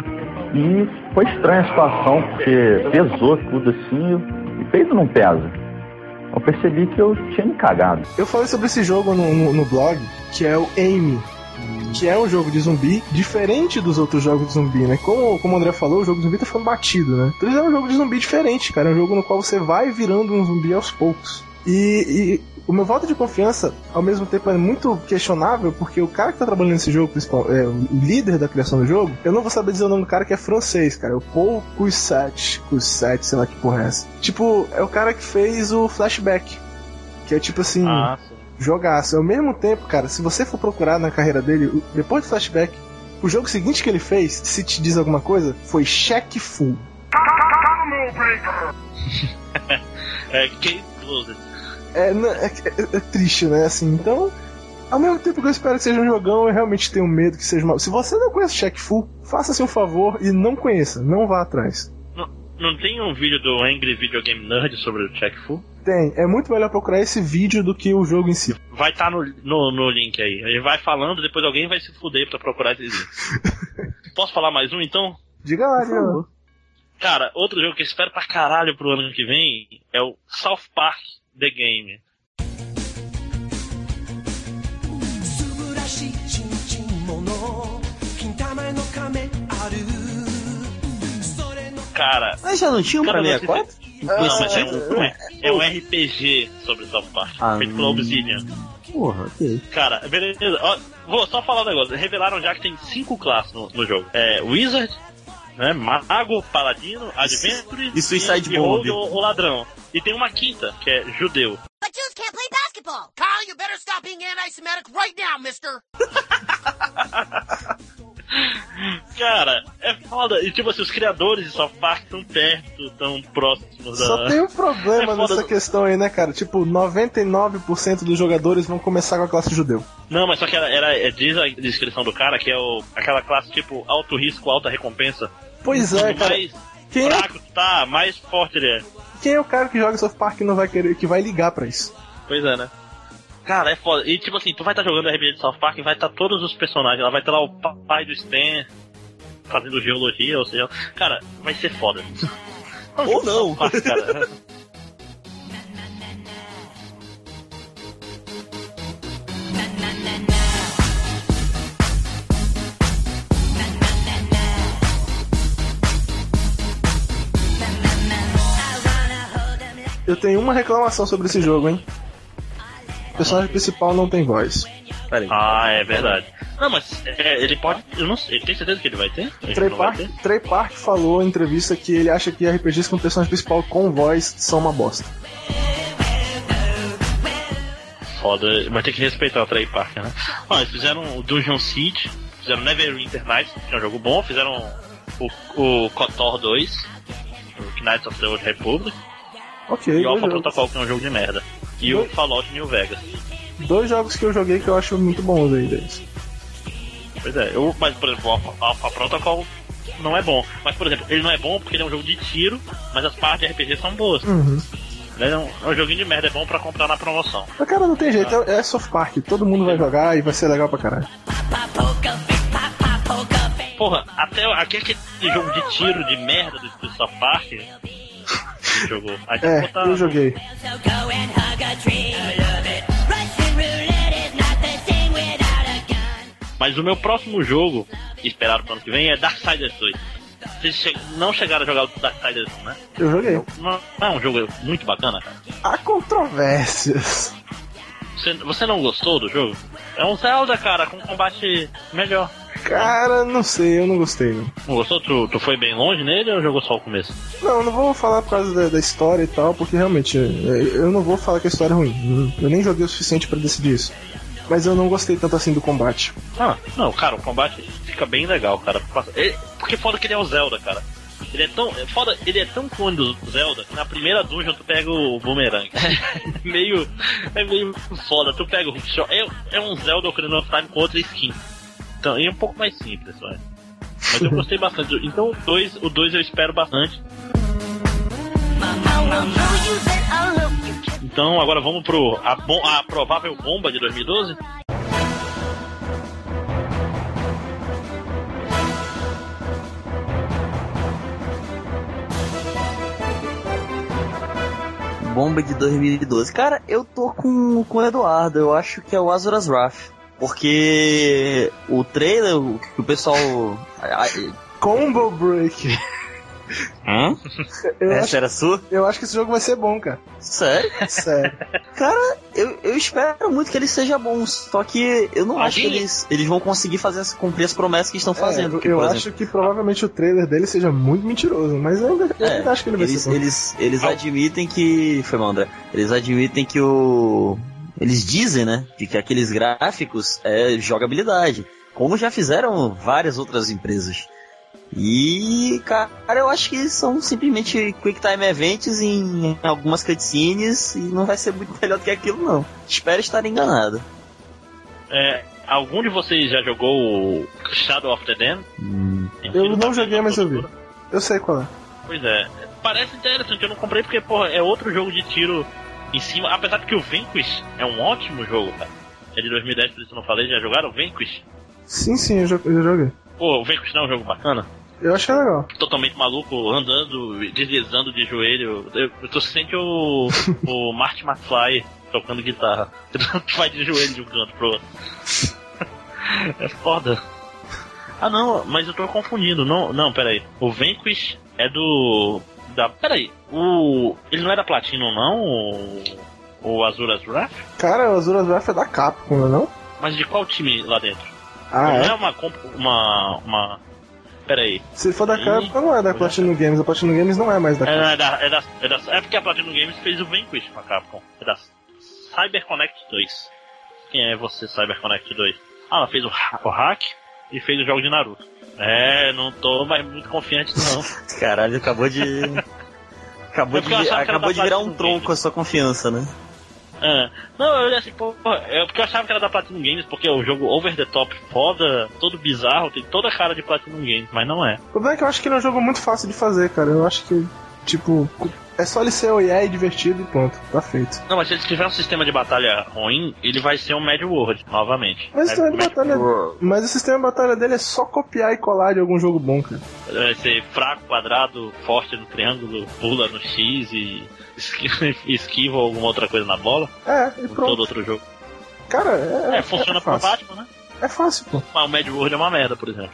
e foi estranha a situação, porque pesou tudo assim e peido não pesa. Eu percebi que eu tinha me cagado. Eu falei sobre esse jogo no, no, no blog, que é o Aim. Que é um jogo de zumbi diferente dos outros jogos de zumbi, né? Como, como o André falou, o jogo de zumbi tá ficando batido, né? Então é um jogo de zumbi diferente, cara. É um jogo no qual você vai virando um zumbi aos poucos. E, e o meu voto de confiança, ao mesmo tempo, é muito questionável, porque o cara que tá trabalhando nesse jogo, principal, é, o líder da criação do jogo, eu não vou saber dizer o nome do cara que é francês, cara. É o Paul Cousset, Cousset, sei lá que porra é essa. Tipo, é o cara que fez o Flashback. Que é tipo assim, Ah, jogaço. Ao mesmo tempo, cara, se você for procurar na carreira dele, depois do Flashback, o jogo seguinte que ele fez, se te diz alguma coisa, foi Check Full. É Case Closed. É, é, é- é triste, né? Assim, então, ao mesmo tempo que eu espero que seja um jogão, eu realmente tenho medo que seja uma. Se você não conhece Check Full, faça-se um favor e não conheça, não vá atrás. Não, não tem um vídeo do Angry Video Game Nerd sobre o Check Full? Tem, é muito melhor procurar esse vídeo do que o jogo em si. vai estar no, no, no link aí. A gente vai falando, depois alguém vai se fuder pra procurar esses links. Posso falar mais um então? Diga lá, diga lá. Cara, outro jogo que eu espero pra caralho pro ano que vem é o South Park The Game. Cara. Mas já não tinha um pra cara, 64? Não, mas é, tipo? um, é- é um RPG sobre South Park, Ah, feito pela. Obsidian. Porra, ok. Cara, beleza. Ó, vou só falar um negócio. Revelaram já que tem cinco classes no, no jogo. É Wizard, né? Mago, Paladino, Adventure e Suicide e Bomb. Ou, ou Ladrão. E tem uma quinta, que é Judeu. But Jews can't play basketball. Kyle, you better stop being anti-Semitic right now, mister. Cara, é foda. E tipo assim, os criadores de South Park estão perto, tão próximos da. Só tem um problema É nessa questão aí, né, cara? Tipo, 99% dos jogadores vão começar com a classe judeu. Não, mas só que era, era- é, diz a descrição do cara que é o, aquela classe tipo alto risco, alta recompensa. Pois é, Quanto cara. mais Quem é, fraco tu tá, mais forte ele é. quem é o cara que joga South Park e não vai querer, que vai ligar pra isso? Pois é, né? Cara, é foda. E tipo assim, tu vai estar jogando RPG de South Park e vai estar todos os personagens. Lá vai estar lá o pai do Stan fazendo geologia, ou seja, cara, vai ser foda. Ou não. Park, cara. Eu tenho uma reclamação sobre esse jogo, hein? O personagem principal não tem voz. Peraí. Ah, é verdade. Não, mas é, ele pode. Eu não sei. Tem certeza que ele vai ter? Ele Trey Park, ter? Trey Park falou em entrevista que ele acha que RPGs com personagem principal com voz são uma bosta. Foda, vai ter que respeitar o Trey Parker, né? Ó, eles fizeram o Dungeon Siege, fizeram Neverwinter Nights, que é um jogo bom, fizeram o, o KOTOR 2, o Knights of the Old Republic, Ok, e o Alpha. Protocol, que é um jogo de merda. E o Fallout New Vegas. Dois jogos que eu joguei que eu acho muito bons aí deles. Pois é, eu, mas por exemplo, o Alpha, Protocol não é bom. Mas por exemplo, ele não é bom porque ele é um jogo de tiro, mas as partes de RPG são boas. Uhum. É um, é um joguinho de merda, é bom pra comprar na promoção. Mas cara, não tem jeito, é, é South Park, todo mundo vai jogar e vai ser legal pra caralho. Porra, até aquele jogo de tiro de merda do, South Park. Jogou. Aí É, botar- eu joguei. Mas o meu próximo jogo, esperado pro ano que vem, é Darksiders 2. Vocês não chegaram a jogar o Darksiders 1, né? Eu joguei. Não, não é um jogo muito bacana, cara. Há controvérsias. Você, você não gostou do jogo? É um Zelda, cara, com combate melhor. Cara, não sei, eu não gostei. Não, Não gostou? Tu, tu foi bem longe nele ou jogou só o começo? não, não vou falar por causa da, da história e tal, porque realmente é, eu não vou falar que a história é ruim. Eu nem joguei o suficiente pra decidir isso. Mas eu não gostei tanto assim do combate. Ah, não, cara, o combate fica bem legal, cara. Porque foda que ele é o Zelda, cara. Ele é tão. é Foda, ele é tão clone do Zelda que na primeira dungeon tu pega o boomerang. É meio. É meio foda. Tu pega o. É, é um Zelda Ocarina of Time com outra skin. Então, e é um pouco mais simples, vai. Mas eu gostei bastante. Então o 2 o dois eu espero bastante. Então agora vamos pro. A, bom, a provável bomba de 2012? Bomba de 2012. Cara, eu tô com, com o Eduardo, eu acho que é o Azura's Wrath. Porque o trailer, o que o pessoal. Combo Break. Hã? Eu Essa acho, era sua? eu acho que esse jogo vai ser bom, cara. Sério? Sério. Cara, eu, eu espero muito que ele seja bom, só que eu não acho que Alguém- eles, eles vão conseguir fazer cumprir as promessas que estão fazendo. É, porque, eu acho exemplo, que provavelmente o trailer dele seja muito mentiroso, mas eu ainda, eu É, acho que ele vai eles, ser bom. eles, eles admitem que. Foi mal, André. Eles admitem que o. Eles dizem, né? De que aqueles gráficos é jogabilidade. Como já fizeram várias outras empresas. E, cara, eu acho que são simplesmente Quick Time Events em algumas cutscenes e não vai ser muito melhor do que aquilo, não. Espero estar enganado. É, algum de vocês já jogou o Shadow of the Dam? Eu não joguei, mas eu vi. Eu sei qual é. Pois é, parece interessante, eu não comprei porque, porra, é outro jogo de tiro em cima, apesar de que o Vanquish é um ótimo jogo, cara. É de 2010, por isso eu não falei, já jogaram o Vanquish? Sim, sim, eu, jo- eu joguei. Pô, o Vanquish não é um jogo bacana? Eu achei legal. Totalmente maluco, andando, deslizando de joelho. Eu, eu tô sentindo o, o Marty McFly tocando guitarra. Vai de joelho de um canto pro outro. É foda. Ah não, mas eu tô confundindo. Não, não, peraí. O Vanquish é do. Da. Peraí. O. Ele não é da Platinum, não? O, o Azuras Wrath? Cara, o Azuras Wrath é da Capcom, não é não? Mas de qual time lá dentro? Ah, não é? é uma. uma. uma... Peraí. Se for da Capcom, não é da Platinum Games. A Platinum Games não é mais da É, Capcom. é, da, é, da, é, da, é porque a Platinum Games fez o Vanquish com a Capcom. É da CyberConnect 2. Quem é você, CyberConnect 2? Ah, ela fez o, o hack e fez o jogo de Naruto. É, não tô mais muito confiante não. Caralho, acabou de. Acabou É de, acabou de virar um tronco a sua confiança, né? É. Não, eu olhei assim, pô, é porque eu achava que era da Platinum Games, porque é o jogo over the top, foda, todo bizarro, tem toda a cara de Platinum Games, mas não é. O problema é que eu acho que ele é um jogo muito fácil de fazer, cara. Eu acho que, tipo, é só ele ser OEA e divertido e pronto, tá feito. Não, mas se ele tiver um sistema de batalha ruim, ele vai ser um Mad World, novamente. Mas o É, sistema de Mad batalha, World. mas o sistema de batalha dele é só copiar e colar de algum jogo bom, cara. Vai ser fraco, quadrado, forte no triângulo, pula no X e esqui- esquiva alguma outra coisa na bola. É, e pronto. todo outro jogo. Cara, é, É, funciona é pro. Batman, né? É fácil, pô. Mas o Mad World é uma merda, por exemplo.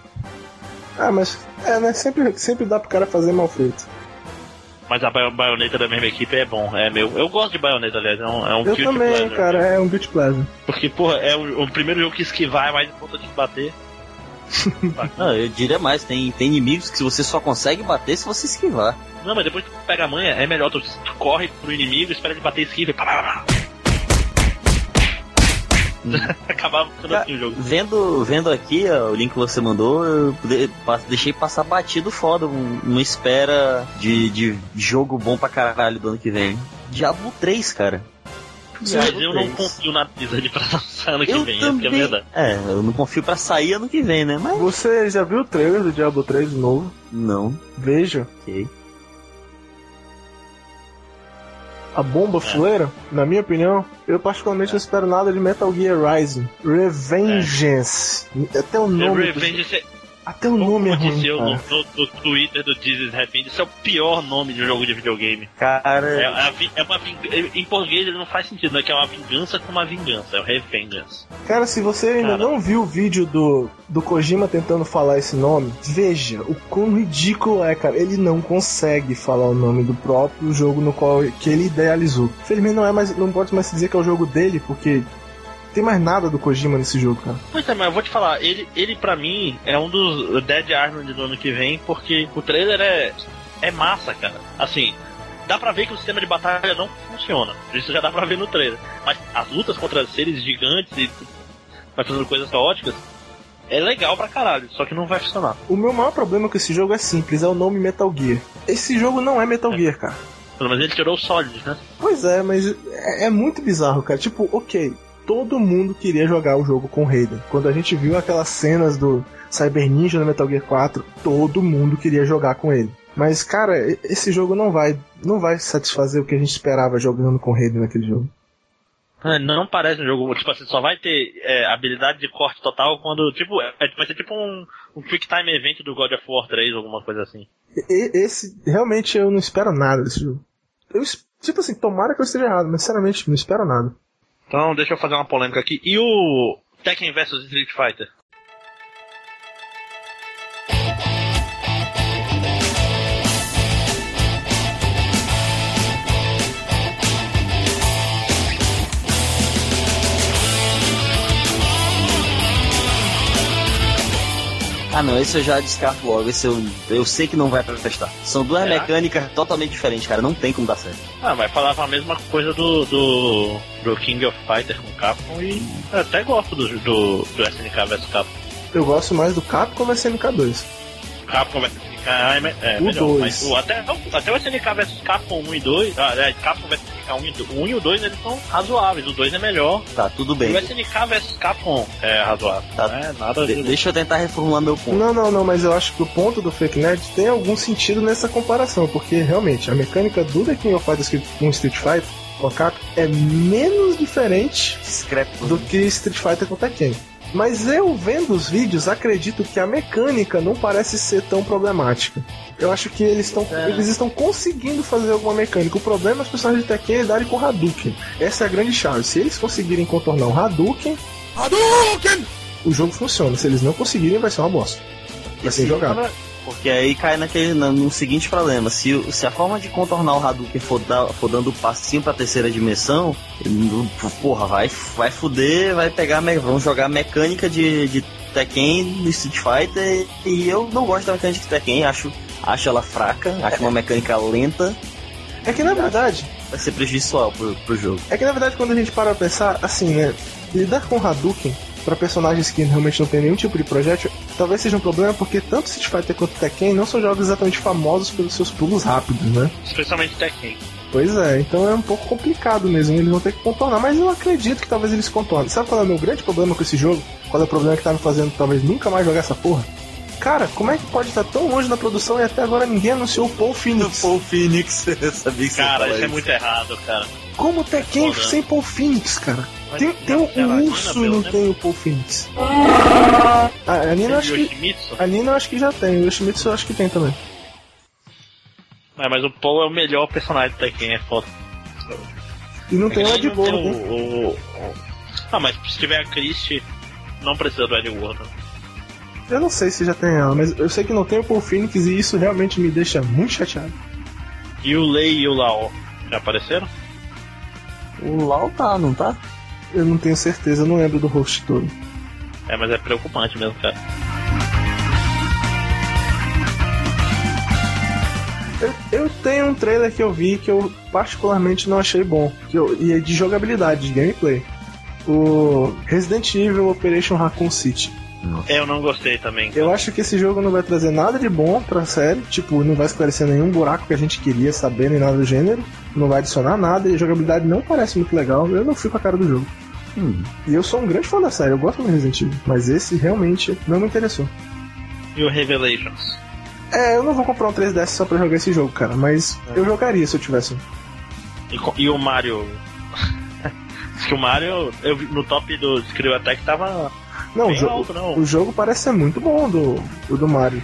Ah, mas é, né? Sempre, sempre dá pro cara fazer mal feito. Mas a Bayonetta da mesma equipe é bom, é meu. Eu gosto de Bayonetta, aliás, é um, é um Eu também, pleasure. cara, é um beat pleasure. Porque, porra, é o, o primeiro jogo que esquivar é mais importante que bater. Não, eu diria mais, tem, tem inimigos que você só consegue bater se você esquivar. Não, mas depois que tu pega a manha, é melhor. Tu, tu corre pro inimigo, espera ele bater esquiva e pá, pá, pá. Acabava ficando assim o jogo. Vendo, vendo aqui ó, o link que você mandou, eu deixei passar batido foda, uma espera de, de jogo bom pra caralho do ano que vem. Diablo 3, cara. Mas eu não confio na Blizzard pra lançar ano que Eu vem, é a também. verdade. É, eu não confio pra sair ano que vem, né? Mas. Você já viu o trailer do Diablo 3 novo? Não. Veja. Ok. A bomba fuleira, na minha opinião, eu particularmente não espero nada de Metal Gear Rising. Revengeance. Até o nome. Revenge, é- Até o nome é como ruim. disse no, cara. no, no Twitter do Jesus Revenge, isso é o pior nome de um jogo de videogame. Cara. É, a vi- é uma Em português ele não faz sentido, né? Que é uma vingança com uma vingança, é o Revengeance. Cara, se você ainda Cara. não viu o vídeo do, do Kojima tentando falar esse nome, veja o quão ridículo é, cara. Ele não consegue falar o nome do próprio jogo no qual que ele idealizou. Infelizmente não é mais, não pode mais se dizer que é o jogo dele, porque tem mais nada do Kojima nesse jogo, cara. Pois é, mas eu vou te falar, ele, ele pra mim é um dos Dead Arnold do ano que vem, porque o trailer é, é massa, cara. Assim, dá pra ver que o sistema de batalha não funciona. Isso já dá pra ver no trailer. Mas as lutas contra seres gigantes e vai fazendo coisas caóticas é legal pra caralho, só que não vai funcionar. O meu maior problema com esse jogo é simples, é o nome Metal Gear. Esse jogo não é Metal Gear, cara. Pelo menos ele tirou o Solid, né? Pois é, mas é, é muito bizarro, cara. Tipo, ok, todo mundo queria jogar o jogo com Raiden. Quando a gente viu aquelas cenas do Cyber Ninja no Metal Gear 4, todo mundo queria jogar com ele. Mas, cara, esse jogo não vai, não vai satisfazer o que a gente esperava jogando com Raiden naquele jogo. É, Não parece um jogo, tipo assim, só vai ter é, habilidade de corte total quando, tipo, é, vai ser tipo um, um Quick Time Event do God of War 3, alguma coisa assim. Esse, realmente, eu não espero nada desse jogo. Eu, tipo assim, tomara que eu esteja errado, mas sinceramente, não espero nada. Então, deixa eu fazer uma polêmica aqui. E o Tekken vs Street Fighter? Ah não, esse eu já descarto logo, esse eu, eu sei que não vai prestar. São duas Será? mecânicas totalmente diferentes, cara, não tem como dar certo. Ah, vai falar a mesma coisa do, do, do King of Fighters com Capcom e eu até gosto do, do, do SNK vs Capcom. Eu gosto mais do Capcom vs MK2. Capcom vs SNK é, é O melhor, dois. mas o, até, até o SNK vs Capcom 1 e 2, ah, é, Capcom vs SNK 1 e 2, o 1 e o 2 eles são razoáveis, o 2 é melhor. Tá, tudo E bem. o SNK vs Capcom é razoável. Tá. Não é nada De- de... deixa eu tentar reformular meu ponto. Não, não, não, mas eu acho que o ponto do Fake Nerd tem algum sentido nessa comparação, porque realmente a mecânica do The King of Fighters com Street Fighter com a Capcom é menos diferente Discreto. do que Street Fighter com Tekken. Mas eu vendo os vídeos, acredito que a mecânica não parece ser tão problemática. Eu acho que eles estão É. eles estão conseguindo fazer alguma mecânica. O problema é os personagens de Tekken lidarem com Hadouken. Essa é a grande chave. Se eles conseguirem contornar o Hadouken, Hadouken! o jogo funciona. Se eles não conseguirem, vai ser uma bosta. Vai ser jogado. Porque aí cai naquele, na- no seguinte problema: se, o- se a forma de contornar o Hadouken for, dar- for dando passinho pra terceira dimensão, porra, vai, vai fuder, vai pegar, vão jogar mecânica de, de Tekken no Street Fighter. E eu não gosto da mecânica de Tekken, acho, acho ela fraca, acho uma mecânica lenta. É que na verdade, Vai ser prejudicial pro, pro jogo. É que na verdade quando a gente para pra pensar, assim, né? Lidar com Hadouken pra personagens que realmente não tem nenhum tipo de projétil, talvez seja um problema porque tanto Street Fighter quanto Tekken não são jogos exatamente famosos pelos seus pulos rápidos, né? Especialmente Tekken. Pois é, então é um pouco complicado mesmo, eles vão ter que contornar, mas eu acredito que talvez eles contornem. Sabe qual é o meu grande problema com esse jogo? Qual é o problema que tá me fazendo talvez nunca mais jogar essa porra? Cara, como é que pode estar tão longe na produção e até agora ninguém anunciou o Paul Phoenix? Paul Phoenix, eu sabia que Cara, você ia isso é muito errado, cara. Como Tekken Foda. sem Paul Phoenix, cara? Mas Tem, tem ela- ela urso Nina e não Bell, né? tem o Paul Phoenix. A, a Nina eu acho que. A Nina acho que já tem, o Yoshimitsu eu acho que tem também. É, mas o Paul é o melhor personagem do Tekken, é foda. E não tem o É Ed Boon, né? o, o- Ah, mas se tiver a Christie, não precisa do Ed. Eu não sei se já tem ela, mas eu sei que não tem o Paul Phoenix e isso realmente me deixa muito chateado. E o Lei e o Lao já apareceram? O Lau tá, não tá? Eu não tenho certeza, eu não lembro do host todo. É, mas é preocupante mesmo, cara. Eu, eu tenho um trailer que eu vi que eu particularmente não achei bom, que eu, e é de jogabilidade, de gameplay. O Resident Evil Operation Raccoon City. É, eu não gostei também. Eu acho que esse jogo não vai trazer nada de bom pra série, tipo, não vai esclarecer nenhum buraco que a gente queria saber, nem nada do gênero, não vai adicionar nada e a jogabilidade não parece muito legal, eu não fui com a cara do jogo. Hum. E eu sou um grande fã da série, eu gosto do Resident Evil, mas esse realmente não me interessou. E o Revelations? É, eu não vou comprar um 3DS só pra jogar esse jogo, cara, mas eu jogaria se eu tivesse um. E, e o Mario? Diz que o Mario, eu no top do Screw Attack tava Não, o bem jogo, alto, não. o jogo parece ser muito bom do, o do Mario.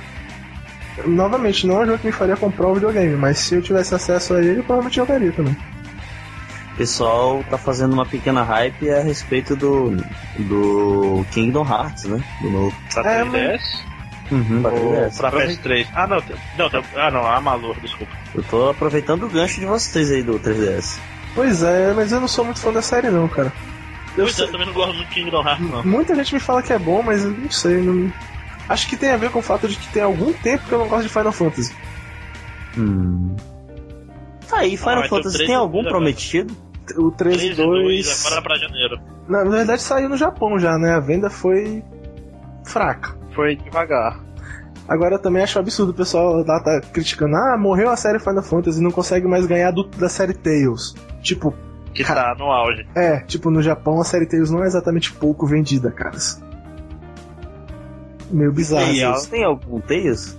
Novamente, não é um jogo que me faria comprar o videogame, mas se eu tivesse acesso a ele, eu provavelmente jogaria também. O pessoal tá fazendo uma pequena hype a respeito do, do Kingdom Hearts, né? Do novo. Pra É, 3DS? Uhum, pra Ou 3DS. pra PS3? Ah, não, não, ah, não, a Malur, desculpa. Eu tô aproveitando o gancho de vocês aí do 3DS. Pois é, mas eu não sou muito fã da série não, cara. Eu Pois é, sei- eu também não gosto muito de Kingdom Hearts, não. Muita gente me fala que é bom, mas eu não sei. Não... Acho que tem a ver com o fato de que tem algum tempo que eu não gosto de Final Fantasy. Hum. Tá aí, Final Ah, Fantasy 3 tem é algum prometido? O 13 13 e 2 2. agora pra janeiro. Na verdade saiu no Japão já, né? A venda foi fraca. Foi devagar. Agora eu também acho absurdo o pessoal lá tá criticando. Ah, morreu a série Final Fantasy e não consegue mais ganhar do- da série Tails. Tipo, Que tá no auge. é, tipo, no Japão a série Tails não é exatamente pouco vendida, caras. Meio bizarro. Tails. isso. Tem algum Tails?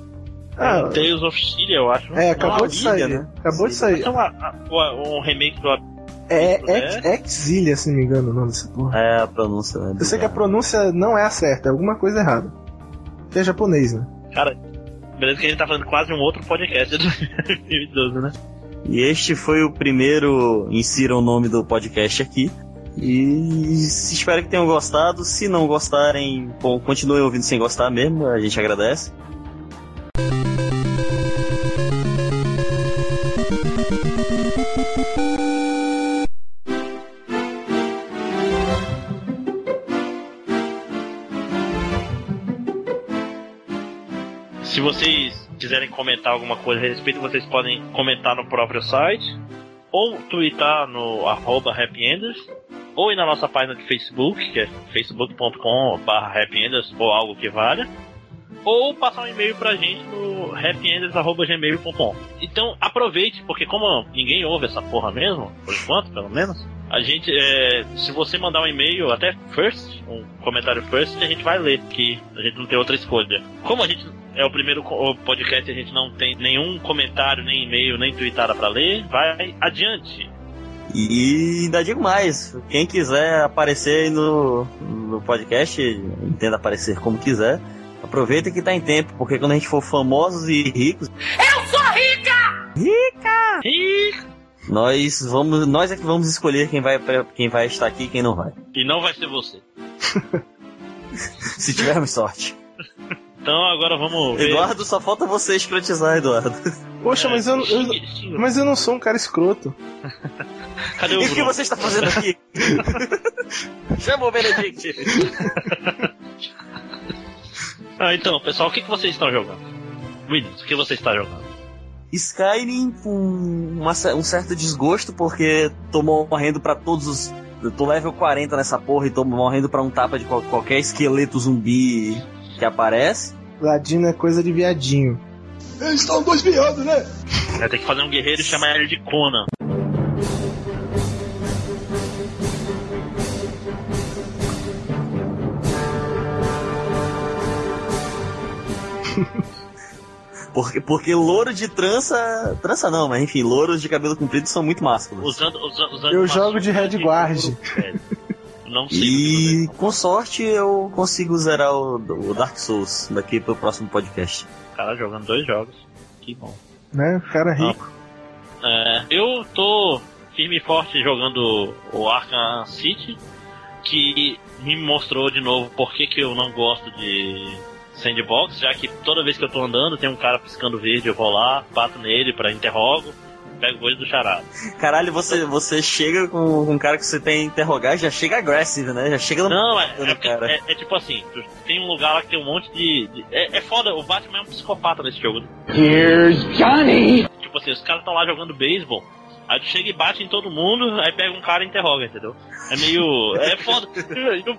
Ah, Tales of Syria, eu acho. é, acabou Não, de Ilha, sair. né? Acabou de sair. Então, a- a- o- um remake do É né? Ex- Exilia, se não me engano, o nome dessa porra. É, a pronúncia, né? Eu sei que a pronúncia não é a certa, é alguma coisa errada. Que é japonês, né? Cara, beleza que a gente tá fazendo quase um outro podcast de 2012, né? E este foi o primeiro Insira o nome do podcast aqui. E espero que tenham gostado. Se não gostarem, bom, continuem ouvindo sem gostar mesmo, a gente agradece. Quiserem comentar alguma coisa a respeito, vocês podem comentar no próprio site, ou twittar no arroba happyenders, ou ir na nossa página de Facebook, que é facebook.com.br happyenders, ou algo que valha, ou passar um e-mail pra gente no happyenders.gmail.com. Então aproveite, porque como ninguém ouve essa porra mesmo, por enquanto, pelo menos, a gente, é, se você mandar um e-mail, até first, um comentário first, a gente vai ler, que a gente não tem outra escolha. Como a gente é o primeiro podcast e a gente não tem nenhum comentário, nem e-mail, nem tweetada pra ler, vai adiante. E ainda digo mais, quem quiser aparecer aí no, no podcast, entenda aparecer como quiser, aproveita que tá em tempo, porque quando a gente for famosos e ricos, Eu sou rica! Rica! Rica! Nós vamos, nós é que vamos escolher quem vai, quem vai estar aqui e quem não vai. E não vai ser você. Se tivermos sorte. Então agora vamos ver. Eduardo, só falta você escrotizar, Eduardo. Poxa, mas eu, eu- mas eu não sou um cara escroto. Cadê E o que você está fazendo aqui? Chama o Benedict. Ah, então, pessoal, o que, que vocês estão jogando? Williams, o que você está jogando? Skyrim com uma um certo desgosto, porque tô morrendo pra todos os. Eu tô level 40 nessa porra e tô morrendo pra um tapa de qual- qualquer esqueleto zumbi que aparece. Ladino é coisa de viadinho. Eles estão dois viados, né? Vai ter que fazer um guerreiro e chamar ele de Conan. Porque, porque louro de trança. Trança não, mas enfim, louros de cabelo comprido são muito másculos. Usando, usa- usando Eu jogo de Red Guard. Não sei. E com sorte eu consigo zerar o, o Dark Souls daqui pro próximo podcast. Cara, jogando dois jogos. Que bom. Né? O cara é rico. É, eu tô firme e forte jogando o Arkham City, que me mostrou de novo por que, que eu não gosto de sandbox, já que toda vez que eu tô andando tem um cara piscando verde, eu vou lá, bato nele pra interrogo, pego coisa do charado. Caralho, você, você chega com, com um cara que você tem que interrogar, já chega agressivo, né? Já chega no. Não, é, no é, é- é tipo assim, tem um lugar lá que tem um monte de. de- é, é foda, o Batman é um psicopata nesse jogo. Here's Johnny! Tipo assim, os caras estão lá jogando beisebol, aí tu chega e bate em todo mundo, aí pega um cara e interroga, entendeu? É meio. É foda.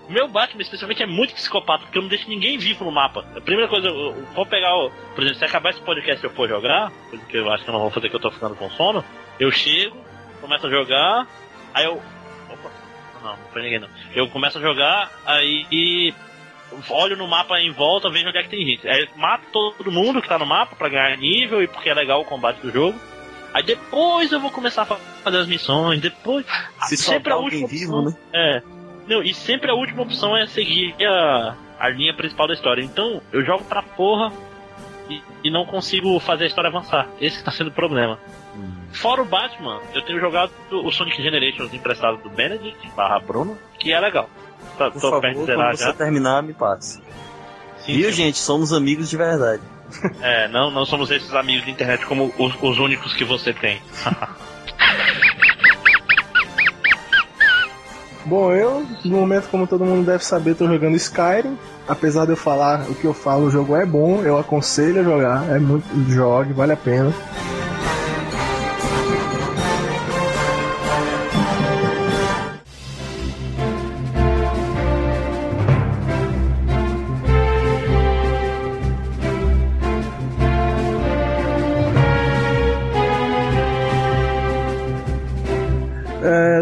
Meu Batman, especialmente, é muito psicopata, porque eu não deixo ninguém vivo no mapa. A primeira coisa, eu vou pegar o. Por exemplo, se acabar esse podcast e eu for jogar, coisa que eu acho que eu não vou fazer que eu tô ficando com sono, eu chego, começo a jogar, aí eu. Opa! Não, não foi ninguém não. Eu começo a jogar, aí e olho no mapa em volta, vejo onde é que tem gente. Aí mato todo mundo que tá no mapa pra ganhar nível e porque é legal o combate do jogo. Aí depois eu vou começar a fa- fazer as missões, depois. Se sempre a última vivo, opção. né? É. Não, e sempre a última opção é seguir a, a linha principal da história. Então eu jogo pra porra e, e não consigo fazer a história avançar. Esse tá sendo o problema. Fora o Batman, eu tenho jogado o Sonic Generations emprestado do Benedict barra Bruno, que é legal. Tá, Por tô favor, perto de quando você já. terminar, me passa. Sim, Viu, sim. gente? Somos amigos de verdade. É, não, não somos esses amigos de internet como os, os únicos que você tem. Bom, eu, no momento, como todo mundo deve saber, tô jogando Skyrim. Apesar de eu falar o que eu falo, o jogo é bom, eu aconselho a jogar. É muito. Jogue, vale a pena.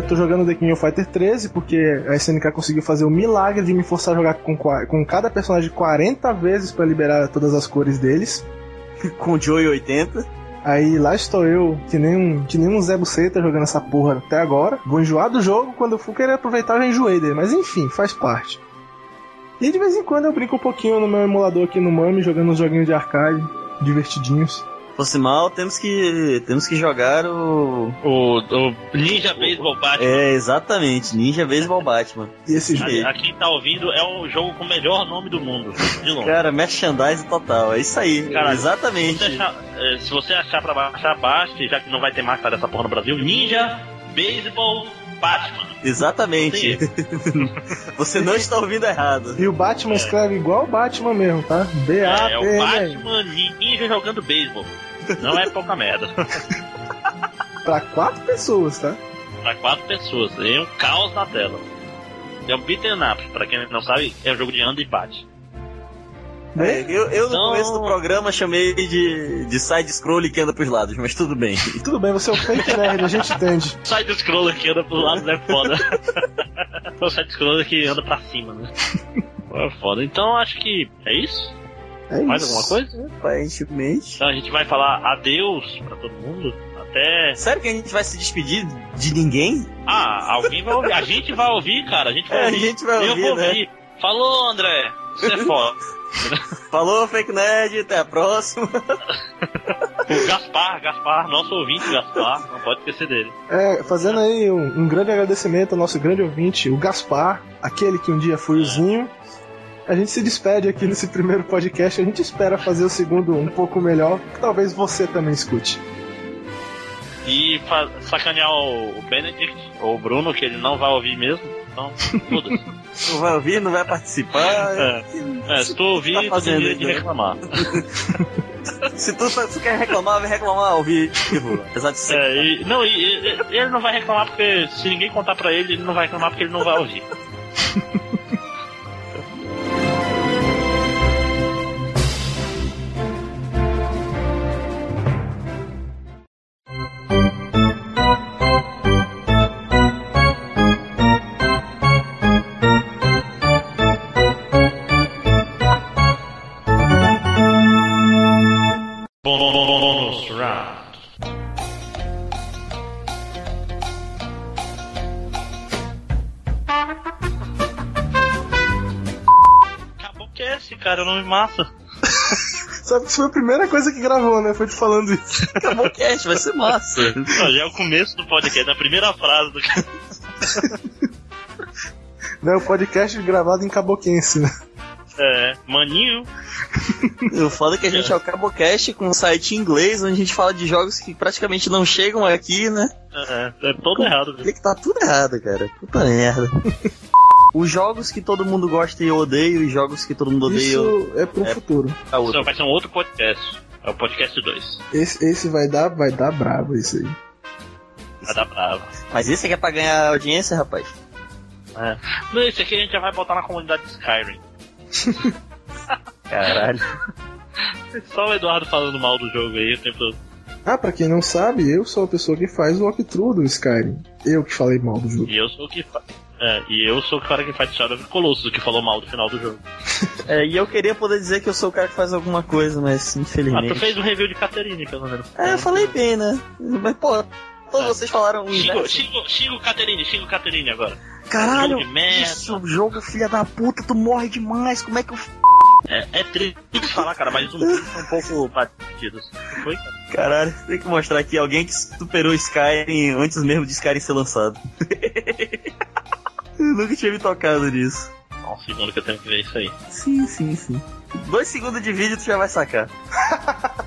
Tô jogando The King of Fighter 13 porque a SNK conseguiu fazer o milagre de me forçar a jogar com, com cada personagem 40 vezes pra liberar todas as cores deles. com o Joey 80. Aí lá estou eu, que nem um, que nem um Zé Buceta jogando essa porra até agora. Vou enjoar do jogo, quando eu for querer aproveitar eu já enjoei dele, mas enfim, faz parte. E de vez em quando eu brinco um pouquinho no meu emulador aqui no Mami, jogando uns joguinhos de arcade, divertidinhos. Fosse mal, temos que temos que jogar o O, o Ninja Baseball Batman. É, exatamente, Ninja Baseball Batman. E esse A, a quem tá ouvindo é o jogo com o melhor nome do mundo. De longe. Cara, merchandise total, é isso aí. Cara, exatamente. Se você, achar, eh, se você achar pra baixar, baixe, já que não vai ter marca dessa porra no Brasil. Ninja Baseball Batman. Exatamente. Você não está ouvindo errado. E o Batman escreve igual o Batman mesmo, tá? É, é o B-A-T-M. Batman Ninja jogando beisebol. Não é pouca merda. Pra quatro pessoas, tá? pra quatro pessoas. Tem um caos na tela. É um beat'em up, pra quem não sabe, é um jogo de anda e bate. É, eu, eu no Então- começo do programa chamei de, de side-scroll que anda pros lados, mas tudo bem. Tudo bem, você é o fake nerd, a gente entende. Sai do scroller que anda pro lado é foda. o side scroller que anda pra cima, né? É foda. Então acho que é isso. É Mais isso. alguma coisa? Aparentemente. Então a gente vai falar adeus pra todo mundo. Até. Sério que a gente vai se despedir de ninguém? Ah, alguém vai ouvir. A gente vai ouvir, cara. A gente vai É, a ouvir. gente vai Eu ouvir, vou né? ouvir. Falou, André. Você é foda. Falou, Fake Nerd, até a próxima. o Gaspar, Gaspar, nosso ouvinte Gaspar. Não pode esquecer dele. É, fazendo aí um, um grande agradecimento ao nosso grande ouvinte, o Gaspar, aquele que um dia foi o Zinho. A gente se despede aqui nesse primeiro podcast. A gente espera fazer o segundo um pouco melhor, que talvez você também escute. E sacanear o Benedict, ou o Bruno, que ele não vai ouvir mesmo. Então, foda-se. Não vai ouvir, não vai participar. É. É, se tu ouvir, tá tu tem de reclamar. Se tu, se tu quer reclamar, vai reclamar ao vivo. Apesar de ser. É, e, não, e, e- ele não vai reclamar porque se ninguém contar pra ele, ele não vai reclamar porque ele não vai ouvir. Bônus round. Acabou o cast, cara, nome massa. Sabe que foi a primeira coisa que gravou, né? Foi te falando isso. Acabou o cast, vai ser massa. Não, já é o começo do podcast, na primeira frase do Né, o podcast gravado em Caboquense, né? É, maninho. O foda é que a gente é o Cabocast com um site em inglês, onde a gente fala de jogos que praticamente não chegam aqui, né? É, é todo errado. viu? Vê que tá tudo errado, cara. Puta merda. Os jogos que todo mundo gosta e eu odeio, e jogos que todo mundo odeia. Isso é pro É. futuro. Isso vai ser um outro podcast. É o podcast 2. Esse, esse vai dar, vai dar brabo isso aí. Vai dar brava. Mas esse aqui é pra ganhar audiência, rapaz. É. Não, esse aqui a gente já vai botar na comunidade de Skyrim. Caralho. Só o Eduardo falando mal do jogo aí o tempo todo. Ah, pra quem não sabe, eu sou a pessoa que faz o walkthrough do Skyrim. Eu que falei mal do jogo. E eu sou o que fa... É, e eu sou o cara que faz Shadow of the Colossus, o que falou mal do final do jogo. É, e eu queria poder dizer que eu sou o cara que faz alguma coisa, mas Ah, infelizmente. tu fez um review de Caterine, pelo menos. É, eu falei bem, né? Mas, pô, todos vocês falaram o Xinga, inverso. xinga, xinga o Caterine, xinga o Caterine agora. Caralho, Jogo isso, jogo filha da puta, tu morre demais, como é que eu... É, é triste falar, cara, mas os zumbis são um pouco batidos. Foi, cara? Caralho, tem que mostrar aqui alguém que superou Skyrim antes mesmo de Skyrim ser lançado. eu nunca tinha me tocado nisso. Só um segundo que eu tenho que ver isso aí. Sim, sim, sim. Dois segundos de vídeo tu já vai sacar.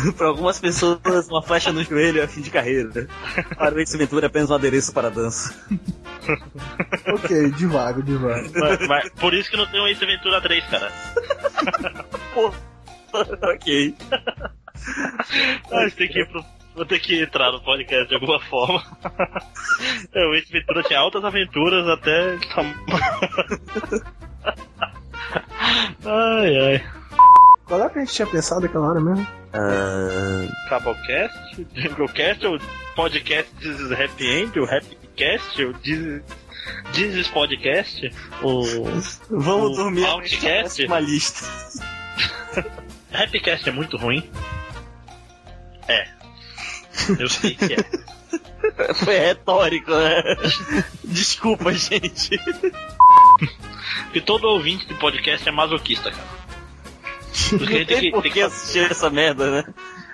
Para algumas pessoas, uma flecha no joelho é fim de carreira. Para o Ace Ventura é apenas um adereço para a dança. ok, devagar, devagar. Mas, mas por isso que não tem um Ace Ventura 3, cara. Pô, ok. Ah, tem que ir pro- Vou ter que entrar no podcast de alguma forma. É, o Ace Ventura tinha altas aventuras até. ai ai. Qual é que a gente tinha pensado naquela hora mesmo? Cabocast? Junglecast? Ou podcast This is Happy End? O Happycast? O This, This is Podcast? O. Vamos o dormir Outcast? uma lista. Happycast é muito ruim? É. Eu sei que é. Foi retórico, né? Desculpa, gente. Porque todo ouvinte de podcast é masoquista, cara. Porque Não tem por que assistir essa merda, né?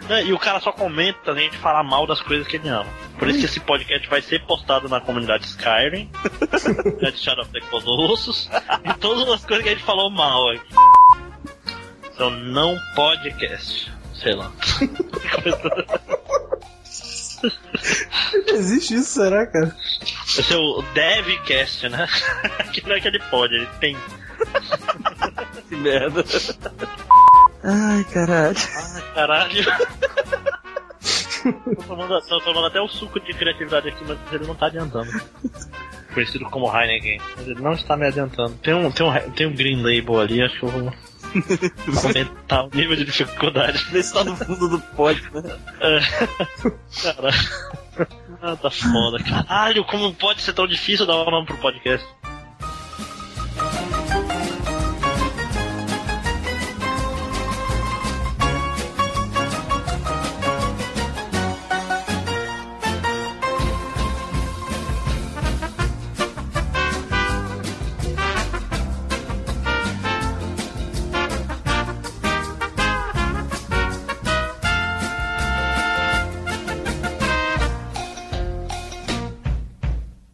É, E o cara só comenta a gente falar mal das coisas que ele ama. Por isso que esse podcast vai ser postado na comunidade Skyrim, na de Shadow of the Colossus, e todas as coisas que a gente falou mal aqui. São não podcast. Sei lá. Existe isso, será, cara? Esse é o Devcast, né? que não é que ele pode, ele tem. Que merda. Ai, caralho. Ai, caralho. tô, tomando, tô tomando até o suco de criatividade aqui, mas ele não tá adiantando. Conhecido como Heineken. Mas ele não está me adiantando. Tem um, tem um, tem um Green Label ali, acho que eu vou aumentar o nível de dificuldade. Vê se tá no fundo do pod, né? É. Caralho. Ah, tá foda. Caralho, como pode ser tão difícil dar o nome pro podcast?